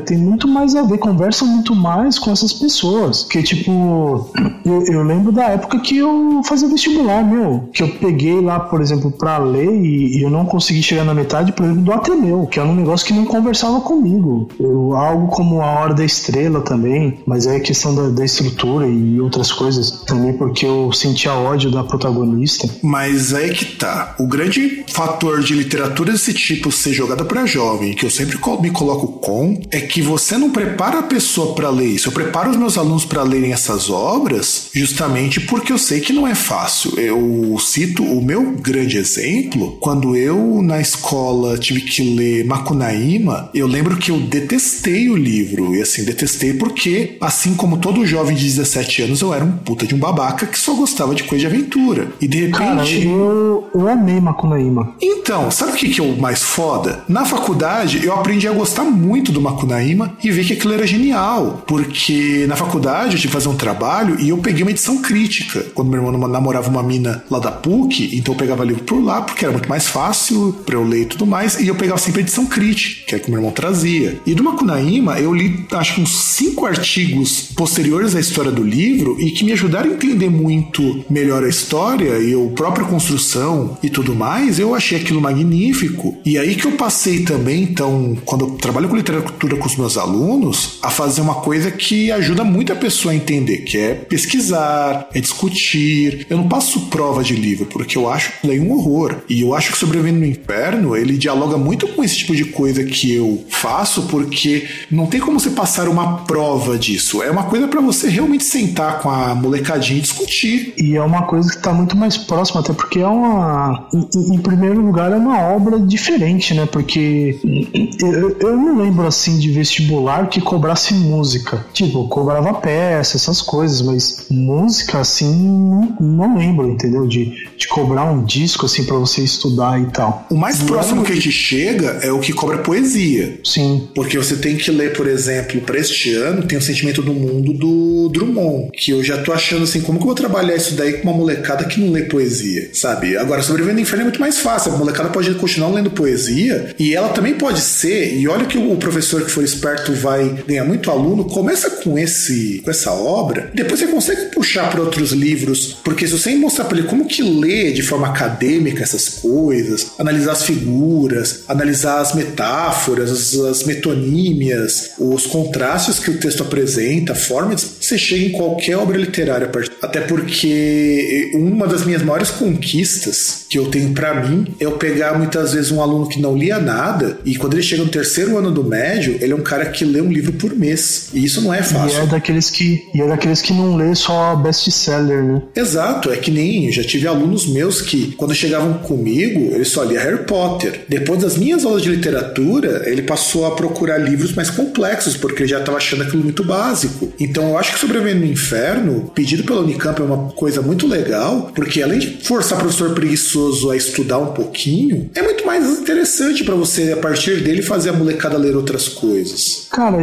tem muito mais a ver, conversa muito mais com essas pessoas. Que tipo, eu, eu lembro da época que eu fazia vestibular, meu, que eu peguei lá, por exemplo, para ler e, e, eu não consegui chegar na metade, por exemplo, do Ateneu, que era um negócio que não conversava comigo. Eu, algo como a Hora da Estrela também, mas é questão da, da estrutura e outras coisas também, porque eu sentia ódio da protagonista. Mas aí que tá. O grande fator de literatura desse tipo ser jogada para jovem, que eu sempre me coloco com, é que você não prepara a pessoa para ler isso. Eu preparo os meus alunos para lerem essas obras justamente porque eu sei que não é fácil. Eu cito o meu grande exemplo, quando eu na escola tive que ler Macunaíma, eu lembro que eu detestei o livro, e assim, detestei porque, assim como todo jovem de 17 anos, eu era um puta de um babaca que só gostava de coisa de aventura. E de repente. Cara, eu, eu amei Macunaíma. Então, sabe o que, que é o mais foda? Na faculdade, eu aprendi a gostar muito do Macunaíma e ver que aquilo era genial. Porque na faculdade eu tive que fazer um trabalho e eu peguei uma edição crítica. Quando meu irmão namorava uma mina lá da PUC, então eu pegava livro por lá, porque era muito mais fácil para eu ler e tudo mais, e eu pegava sempre a edição crítica, que é que meu irmão trazia. E do Macunaíma, eu li acho que uns cinco artigos posteriores à história do livro e que me ajudaram a entender muito melhor a história e a própria construção e tudo mais. Eu achei aquilo magnífico. E aí que eu passei também, então, quando eu trabalho com literatura com os meus alunos, a fazer uma coisa que ajuda muito a pessoa a entender, que é pesquisar, é discutir. Eu não passo prova de livro, porque eu acho daí um horror. E eu acho que Sobrevivendo no Inferno, ele dialoga muito com esse tipo de coisa que eu faço, porque não tem como você passar uma prova disso. É uma coisa para você realmente sentar com a molecadinha e discutir. E é uma coisa que está muito mais próxima, até porque é uma. Em, primeiro lugar, é uma obra diferente, né? Porque eu não lembro assim de vestibular que cobrasse música. Tipo, cobrava peça, essas coisas, mas música assim, não, não lembro, entendeu? De, de cobrar um disco assim para você estudar e tal. O mais próximo que a gente chega é o que cobra poesia. Sim. Porque você tem que ler, por exemplo, para este ano, tem o Sentimento do Mundo do Drummond, que eu já tô achando assim, como que eu vou trabalhar isso daí com uma molecada que não lê poesia, sabe? Agora, Sobrevivendo no Inferno é muito mais fácil. A molecada pode continuar lendo poesia e ela também pode ser, e olha que o professor que for esperto vai ganhar muito aluno, começa com esse com essa obra, depois você consegue puxar para outros livros, porque se você mostrar para ele como que lê de forma acadêmica essas coisas, analisar as figuras, analisar as metáforas, as, as metonímias, os contrastes que o texto apresenta, a forma de você chega em qualquer obra literária, até porque uma das minhas maiores conquistas que eu tenho para mim é eu pegar muitas vezes um aluno que não lia nada e quando ele chega no terceiro ano do médio, ele é um cara que lê um livro por mês. E isso não é fácil. E é daqueles que, e é daqueles que não lê só best-seller, né? Exato, é que nem eu já tive alunos meus que, quando chegavam comigo, ele só lia Harry Potter. Depois das minhas aulas de literatura, ele passou a procurar livros mais complexos, porque ele já estava achando aquilo muito básico. Então eu acho que Sobrevivendo no Inferno, pedido pela Unicamp, é uma coisa muito legal, porque além de forçar o professor preguiçoso a estudar um pouquinho, é muito mais interessante para você, a partir dele, fazer a molecada ler outras coisas. Cara,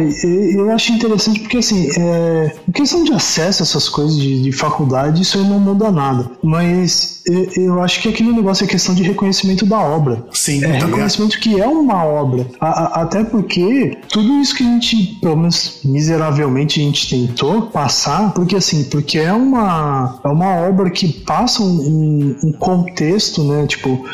eu acho interessante porque, assim, é, em questão de acesso a essas coisas de, de faculdade, isso aí não muda nada. Mas eu, eu, acho que aquele negócio é questão de reconhecimento da obra. Sim, é reconhecimento que é uma obra. A, a, até porque tudo isso que a gente, pelo menos miseravelmente, a gente tentou passar, porque assim, porque é uma, é uma obra que passa um, um contexto, né? Tipo,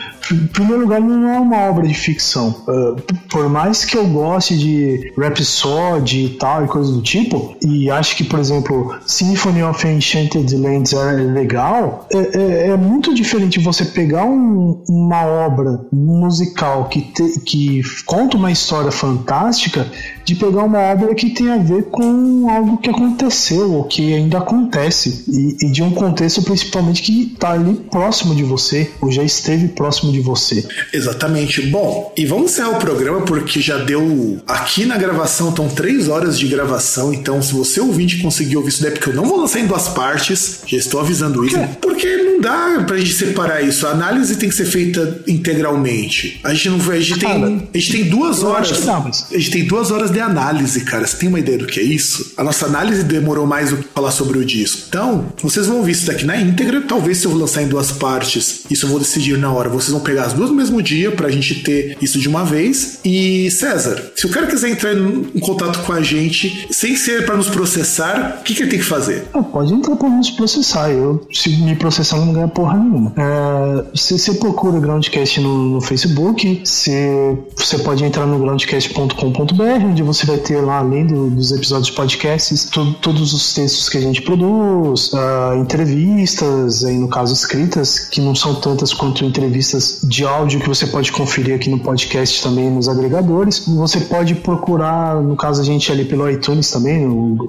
primeiro lugar, não é uma obra de ficção. Uh, por mais que eu goste de Rhapsody e tal e coisas do tipo, e acho que, por exemplo, Symphony of Enchanted Lands é legal, é, é, é muito diferente você pegar um, uma obra musical que, te, que conta uma história fantástica de pegar uma obra que tem a ver com algo que aconteceu ou que ainda acontece e, e de um contexto principalmente que está ali próximo de você ou já esteve próximo de você. Exatamente. Bom, e vamos encerrar o programa porque já deu aqui na gravação estão três horas de gravação, então se você ouvinte conseguir ouvir isso daí, porque eu não vou lançar em duas partes, já estou avisando isso, porque não dá pra gente separar isso. A análise tem que ser feita integralmente. A gente não a gente tem, a gente tem duas horas. A gente tem duas horas de de análise, cara. Você tem uma ideia do que é isso? A nossa análise demorou mais do que falar sobre o disco. Então, vocês vão ouvir isso daqui na íntegra. Talvez se eu lançar em duas partes, isso eu vou decidir na hora. Vocês vão pegar as duas no mesmo dia pra gente ter isso de uma vez. E César, se o cara quiser entrar em contato com a gente sem ser para nos processar, o que, que ele tem que fazer? Ah, pode entrar pra nos processar. Eu, se me processar, não ganha porra nenhuma. É, você, você procura Groundcast no, no Facebook, você pode entrar no groundcast.com.br, onde você vai ter lá, além do, dos episódios podcasts, to, todos os textos que a gente produz, uh, entrevistas, aí no caso escritas, que não são tantas quanto entrevistas de áudio que você pode conferir aqui no podcast também nos agregadores. Você pode procurar, no caso a gente ali pelo iTunes também,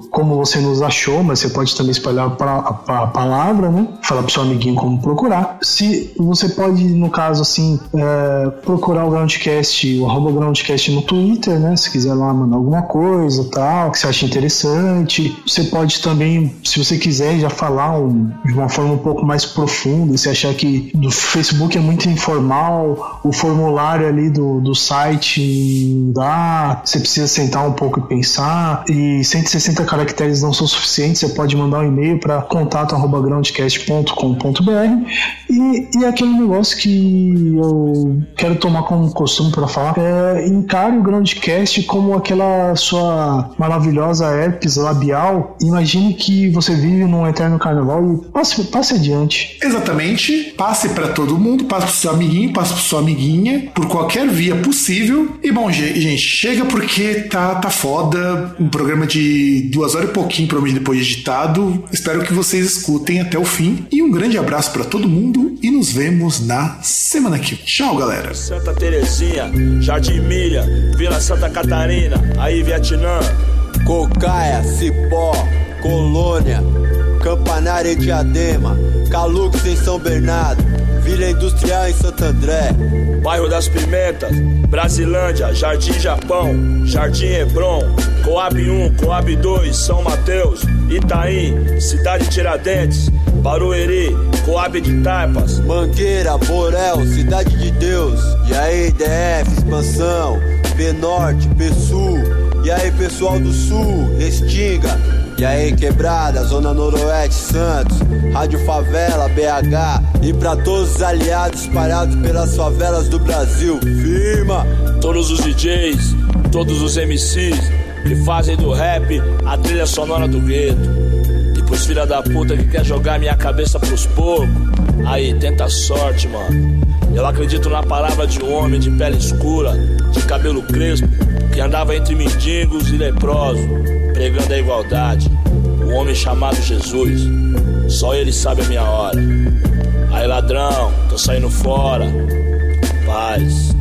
como você nos achou, mas você pode também espalhar a, palavra, né? Falar pro seu amiguinho como procurar. Se você pode, no caso assim, é, procurar o Groundcast, o arroba Groundcast no Twitter, né? Se quiser lá mandar alguma coisa tal, que você acha interessante. Você pode também, se você quiser, já falar um, de uma forma um pouco mais profunda. Se achar que do Facebook é muito informal, o formulário ali do, do site dá, você precisa sentar um pouco e pensar. E 160 caracteres não são suficientes, você pode mandar um e-mail para contato@groundcast.com.br E, e aquele negócio que eu quero tomar como costume para falar é encare o Groundcast como aquela sua maravilhosa herpes labial. Imagine que você vive num eterno carnaval e passe, passe adiante. Exatamente. Passe para todo mundo, passe seu amiguinho, passe pro sua amiguinha, por qualquer via possível. E bom, gente, chega porque tá, tá foda. Um programa de duas horas e pouquinho, provavelmente depois de editado. Espero que vocês escutem até o fim. E um grande abraço para todo mundo e nos vemos na semana que vem. Tchau, galera. Santa Terezinha, Jardim Milha, Vila Santa Catarina, aí Vietnã. Cocaia, Cipó, Colônia, Campanária e Diadema, Calux em São Bernardo, Vila Industrial em Santo André, Bairro das Pimentas, Brasilândia, Jardim Japão, Jardim Hebron, Coab 1, Coab 2, São Mateus, Itaim, Cidade Tiradentes, Barueri, Coab de Taipas, Mangueira, Borel, Cidade de Deus, e aí DF, Expansão, P Norte, P Sul, e aí pessoal do Sul, Restinga, e aí Quebrada, Zona Noroeste, Santos, Rádio Favela, BH, e pra todos os aliados espalhados pelas favelas do Brasil, firma! todos os DJs, todos os MCs que fazem do rap a trilha sonora do gueto. E pros filha da puta que quer jogar minha cabeça pros porcos, aí tenta a sorte, mano. Eu acredito na palavra de um homem de pele escura, de cabelo crespo, que andava entre mendigos e leprosos, pregando a igualdade. Um homem chamado Jesus. Só ele sabe a minha hora. Aí ladrão, tô saindo fora. Paz.